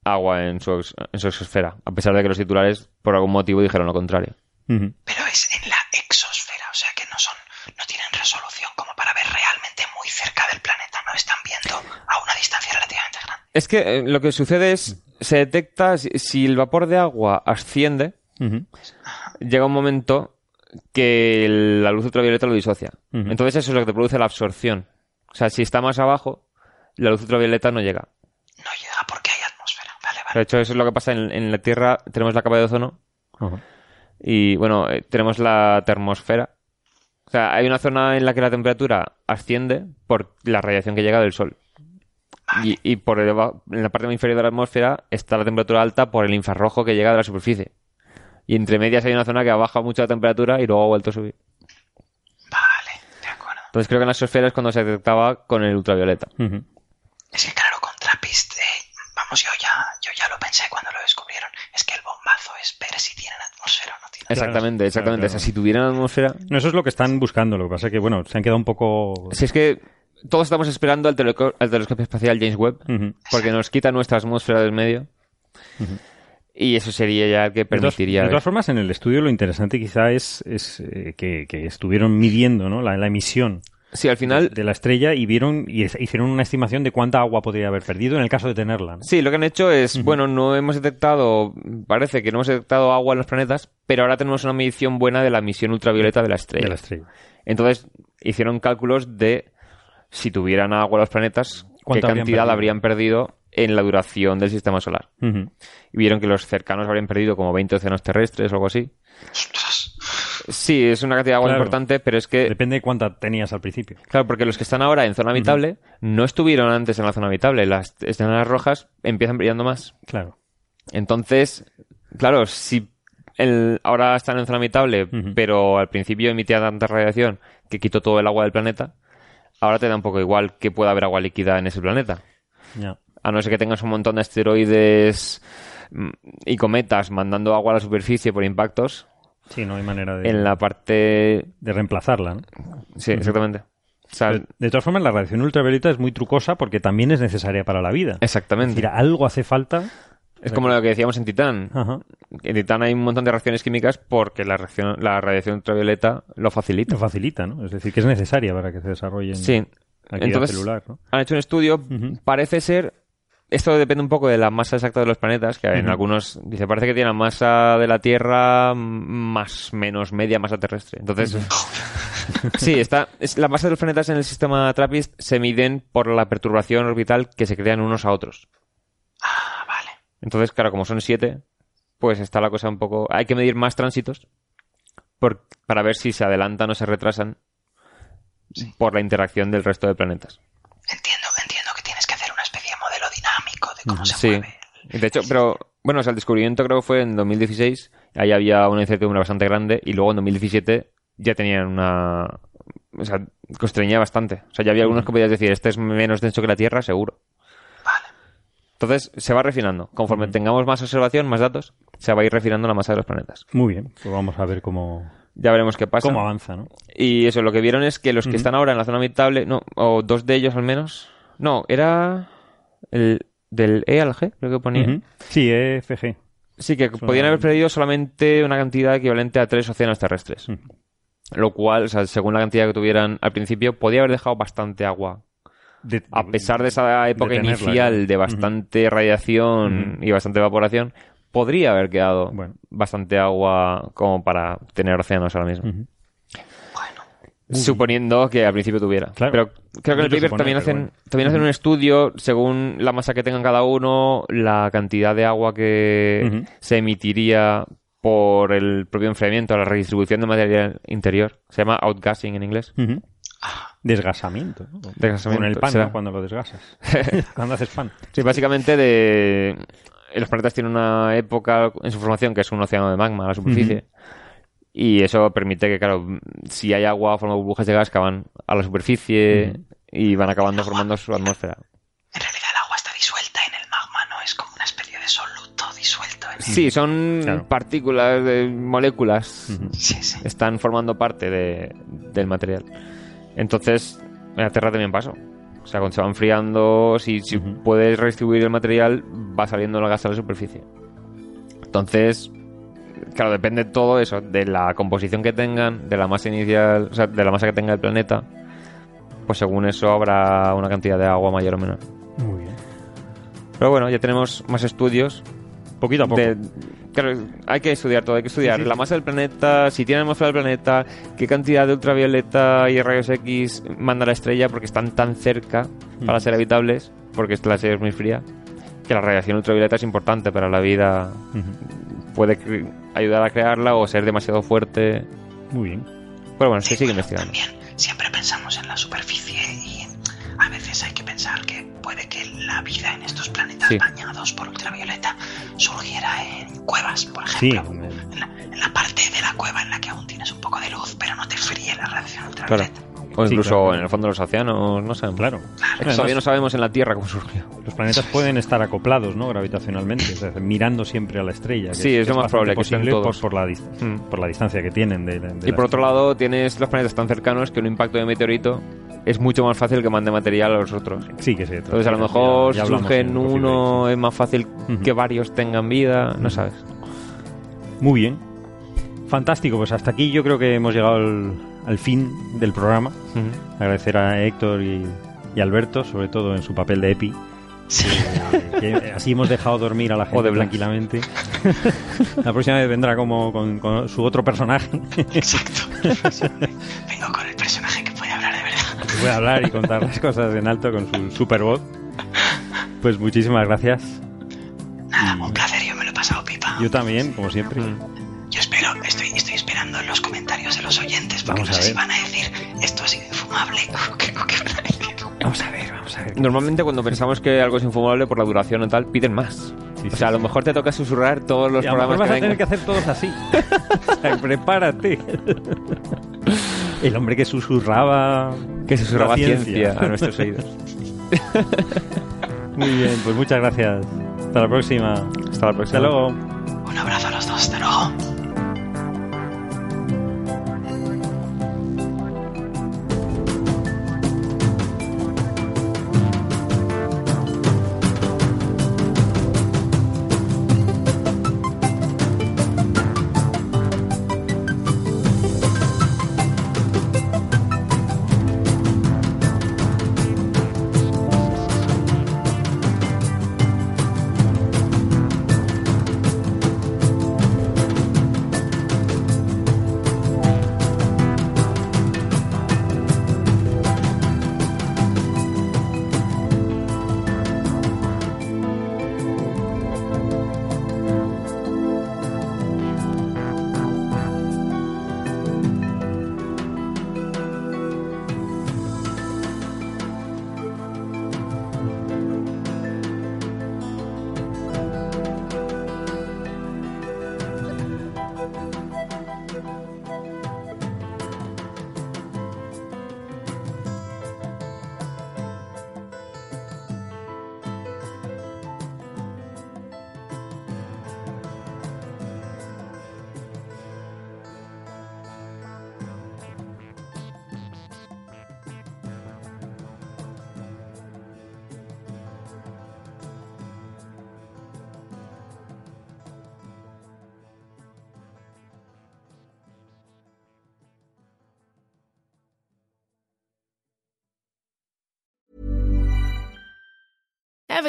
agua en su, ex- en su exosfera, a pesar de que los titulares, por algún motivo, dijeron lo contrario. Pero es en la exosfera, o sea que no son, no tienen resolución como para ver realmente muy cerca del planeta, no están viendo a una distancia relativamente grande. Es que eh, lo que sucede es, se detecta, si, si el vapor de agua asciende, llega un momento que el- la luz ultravioleta lo disocia. Entonces eso es lo que te produce la absorción. O sea, si está más abajo, la luz ultravioleta no llega. No llega porque hay atmósfera. Vale, De hecho, eso es lo que pasa en, en la Tierra. Tenemos la capa de ozono y, bueno, eh, tenemos la termosfera. O sea, hay una zona en la que la temperatura asciende por la radiación que llega del Sol. Y, y por deba- en la parte inferior de la atmósfera está la temperatura alta por el infrarrojo que llega de la superficie. Y entre medias hay una zona que baja mucho la temperatura y luego ha vuelto a subir. Vale, de acuerdo. Entonces creo que en la esfera es cuando se detectaba con el ultravioleta. Es que claro, con Trappist, eh, vamos, yo ya, yo ya lo pensé cuando lo descubrieron. Es que el bombazo es ver si tienen atmósfera o no tienen. Exactamente, claro, exactamente. claro. O sea, si tuvieran atmósfera... No, eso es lo que están buscando. Lo que pasa es que, bueno, se han quedado un poco... Si es que todos estamos esperando al, al telescopio espacial James Webb, porque nos quita nuestra atmósfera del medio. Y eso sería ya el que De todas, permitiría... de todas formas, en el estudio lo interesante quizá es, es eh, que, que estuvieron midiendo ¿no? la, la emisión Sí, al final... de la estrella y vieron y hicieron una estimación de cuánta agua podría haber perdido en el caso de tenerla. ¿no? Sí, lo que han hecho es, bueno, no hemos detectado, parece que no hemos detectado agua en los planetas, pero ahora tenemos una medición buena de la emisión ultravioleta de la estrella. De la estrella. Entonces, hicieron cálculos de si tuvieran agua los planetas, qué ¿Cuánto habrían cantidad perdido? habrían perdido en la duración del sistema solar. Y vieron que los cercanos habrían perdido como 20 océanos terrestres o algo así. Ostras. Sí, es una cantidad de agua Claro. importante, pero es que Depende de cuánta tenías al principio. Claro, porque los que están ahora en zona habitable no estuvieron antes en la zona habitable. Las estrellas rojas empiezan brillando más. Claro. Entonces, claro, si el- ahora están en zona habitable, pero al principio emitía tanta radiación que quitó todo el agua del planeta, ahora te da un poco igual que pueda haber agua líquida en ese planeta. A no ser que tengas un montón de asteroides mm, y cometas mandando agua a la superficie por impactos, Sí, no hay manera de, en la parte... de reemplazarla. ¿no? Sí, exactamente. O sea, Pero, de todas formas, la radiación ultravioleta es muy trucosa porque también es necesaria para la vida. Exactamente. decir, algo hace falta. Es como lo que decíamos en Titán. Ajá. En Titán hay un montón de reacciones químicas porque la, reacción, la radiación ultravioleta lo facilita. Lo facilita, ¿no? Es decir, que es necesaria para que se desarrolle Sí. Entonces, celular, ¿no? han hecho un estudio, parece ser, esto depende un poco de la masa exacta de los planetas, que en algunos, dice, parece que tiene la masa de la Tierra más menos media masa terrestre. Entonces, sí, está, es, la masa de los planetas en el sistema TRAPPIST se miden por la perturbación orbital que se crean unos a otros. Entonces, claro, como son siete, pues está la cosa un poco... Hay que medir más tránsitos por- para ver si se adelantan o se retrasan por la interacción del resto de planetas. Entiendo, entiendo que tienes que hacer una especie de modelo dinámico de cómo se Sí. mueve. De hecho, pero bueno, o sea, el descubrimiento creo que fue en 2016. Ahí había una incertidumbre bastante grande. Y luego en 2017 ya tenían una. O sea, constreñía bastante. O sea, ya había algunos que podías decir, este es menos denso que la Tierra, seguro. Entonces, se va refinando. Conforme tengamos más observación, más datos, se va a ir refinando la masa de los planetas. Muy bien, pues vamos a ver cómo, Ya veremos qué pasa. cómo avanza, ¿no? Y eso, lo que vieron es que los que están ahora en la zona habitable, no, o dos de ellos al menos. No, era el del E al G, creo que ponía. Ujú. Sí, EFG. Sí, que Suena- podían haber perdido solamente una cantidad equivalente a tres océanos terrestres. Lo cual, o sea, según la cantidad que tuvieran al principio, podía haber dejado bastante agua. De- A pesar de esa época tenerla, inicial ¿no? de bastante radiación y bastante evaporación, podría haber quedado Bueno. bastante agua como para tener océanos ahora mismo. Ujú. Suponiendo que al principio tuviera. Claro. Pero creo que en el paper también hacen, bueno. también hacen un estudio según la masa que tengan cada uno, la cantidad de agua que se emitiría por el propio enfriamiento, la redistribución de material interior. Se llama outgassing en inglés. Desgasamiento. ¿no? Desgasamiento, Con el pan. Cuando lo desgasas. Cuando haces pan. Sí, básicamente de... Los planetas tienen una época en su formación que es un océano de magma a la superficie. Y eso permite que, claro, si hay agua, forma burbujas de gas que van a la superficie y van acabando formando su atmósfera. En realidad el agua está disuelta en el magma, no es como una especie de soluto disuelto en el... Sí, son Claro. partículas, de moléculas. Ujú. Sí, sí. Están formando parte de- del material. Entonces, en la Tierra también pasó. O sea, cuando se va enfriando, si, si puedes redistribuir el material, va saliendo el gas a la superficie. Entonces, claro, depende todo eso, de la composición que tengan, de la masa inicial, o sea, de la masa que tenga el planeta. Pues según eso habrá una cantidad de agua mayor o menor. Muy bien. Pero bueno, ya tenemos más estudios Poquito a poco. de- claro, hay que estudiar todo, hay que estudiar Sí, sí, la sí. masa del planeta, si tiene atmósfera del planeta, qué cantidad de ultravioleta y rayos X manda la estrella porque están tan cerca para Mm. ser habitables, porque la estrella es muy fría, que la radiación ultravioleta es importante para la vida, puede ayudar a crearla o ser demasiado fuerte. Muy bien. Pero bueno, se Sí, sigue bueno, investigando. También siempre pensamos en la superficie y a veces hay que pensar que puede que la vida en estos planetas Sí. bañados por ultravioleta surgiera en cuevas, por Sí, ejemplo. en el- En, la, en la parte de la cueva en la que aún tienes un poco de luz, pero no te fríe la radiación Claro. O Sí, incluso claro. en el fondo de los océanos, no sabemos. claro. Es Además, todavía no sabemos en la Tierra cómo surgió. Los planetas pueden estar acoplados, ¿no? Gravitacionalmente, es decir, mirando siempre a la estrella. que Sí, es lo más probable que estén por, la, Mm. por la distancia que tienen de, de- de Y por otro estrella. lado, tienes los planetas tan cercanos que un impacto de meteorito es mucho más fácil que mande material a los otros. Sí, que sí. Entonces, a lo mejor ya si hablamos surge en en Coffee uno, es más fácil que varios tengan vida, no sabes. Muy bien. Fantástico, pues hasta aquí yo creo que hemos llegado al, al fin del programa. Agradecer a Héctor y, y Alberto, sobre todo en su papel de EPI. Sí. que así hemos dejado dormir a la gente tranquilamente. la próxima vez vendrá como con, con su otro personaje Exacto. Vengo con el personaje que puede hablar de verdad. que puede hablar y contar las cosas en alto con su super voz. Pues muchísimas gracias. Nada, un placer, yo me lo he pasado pipa. Yo también, como siempre. Vamos no a sé si ver. van a decir esto es infumable o qué, o qué van a decir. Vamos a ver, vamos a ver. Normalmente cuando pensamos que algo es infumable por la duración o tal, piden más. Sí, o sí, sea, a lo mejor te toca susurrar todos los Y a programas vas que a tener que hacer todos así. O sea, Prepárate. El hombre que susurraba. Que susurraba la ciencia. a nuestros oídos. Muy bien, pues muchas gracias. Hasta la próxima. Hasta la próxima. Hasta luego. Un abrazo a los dos, hasta luego.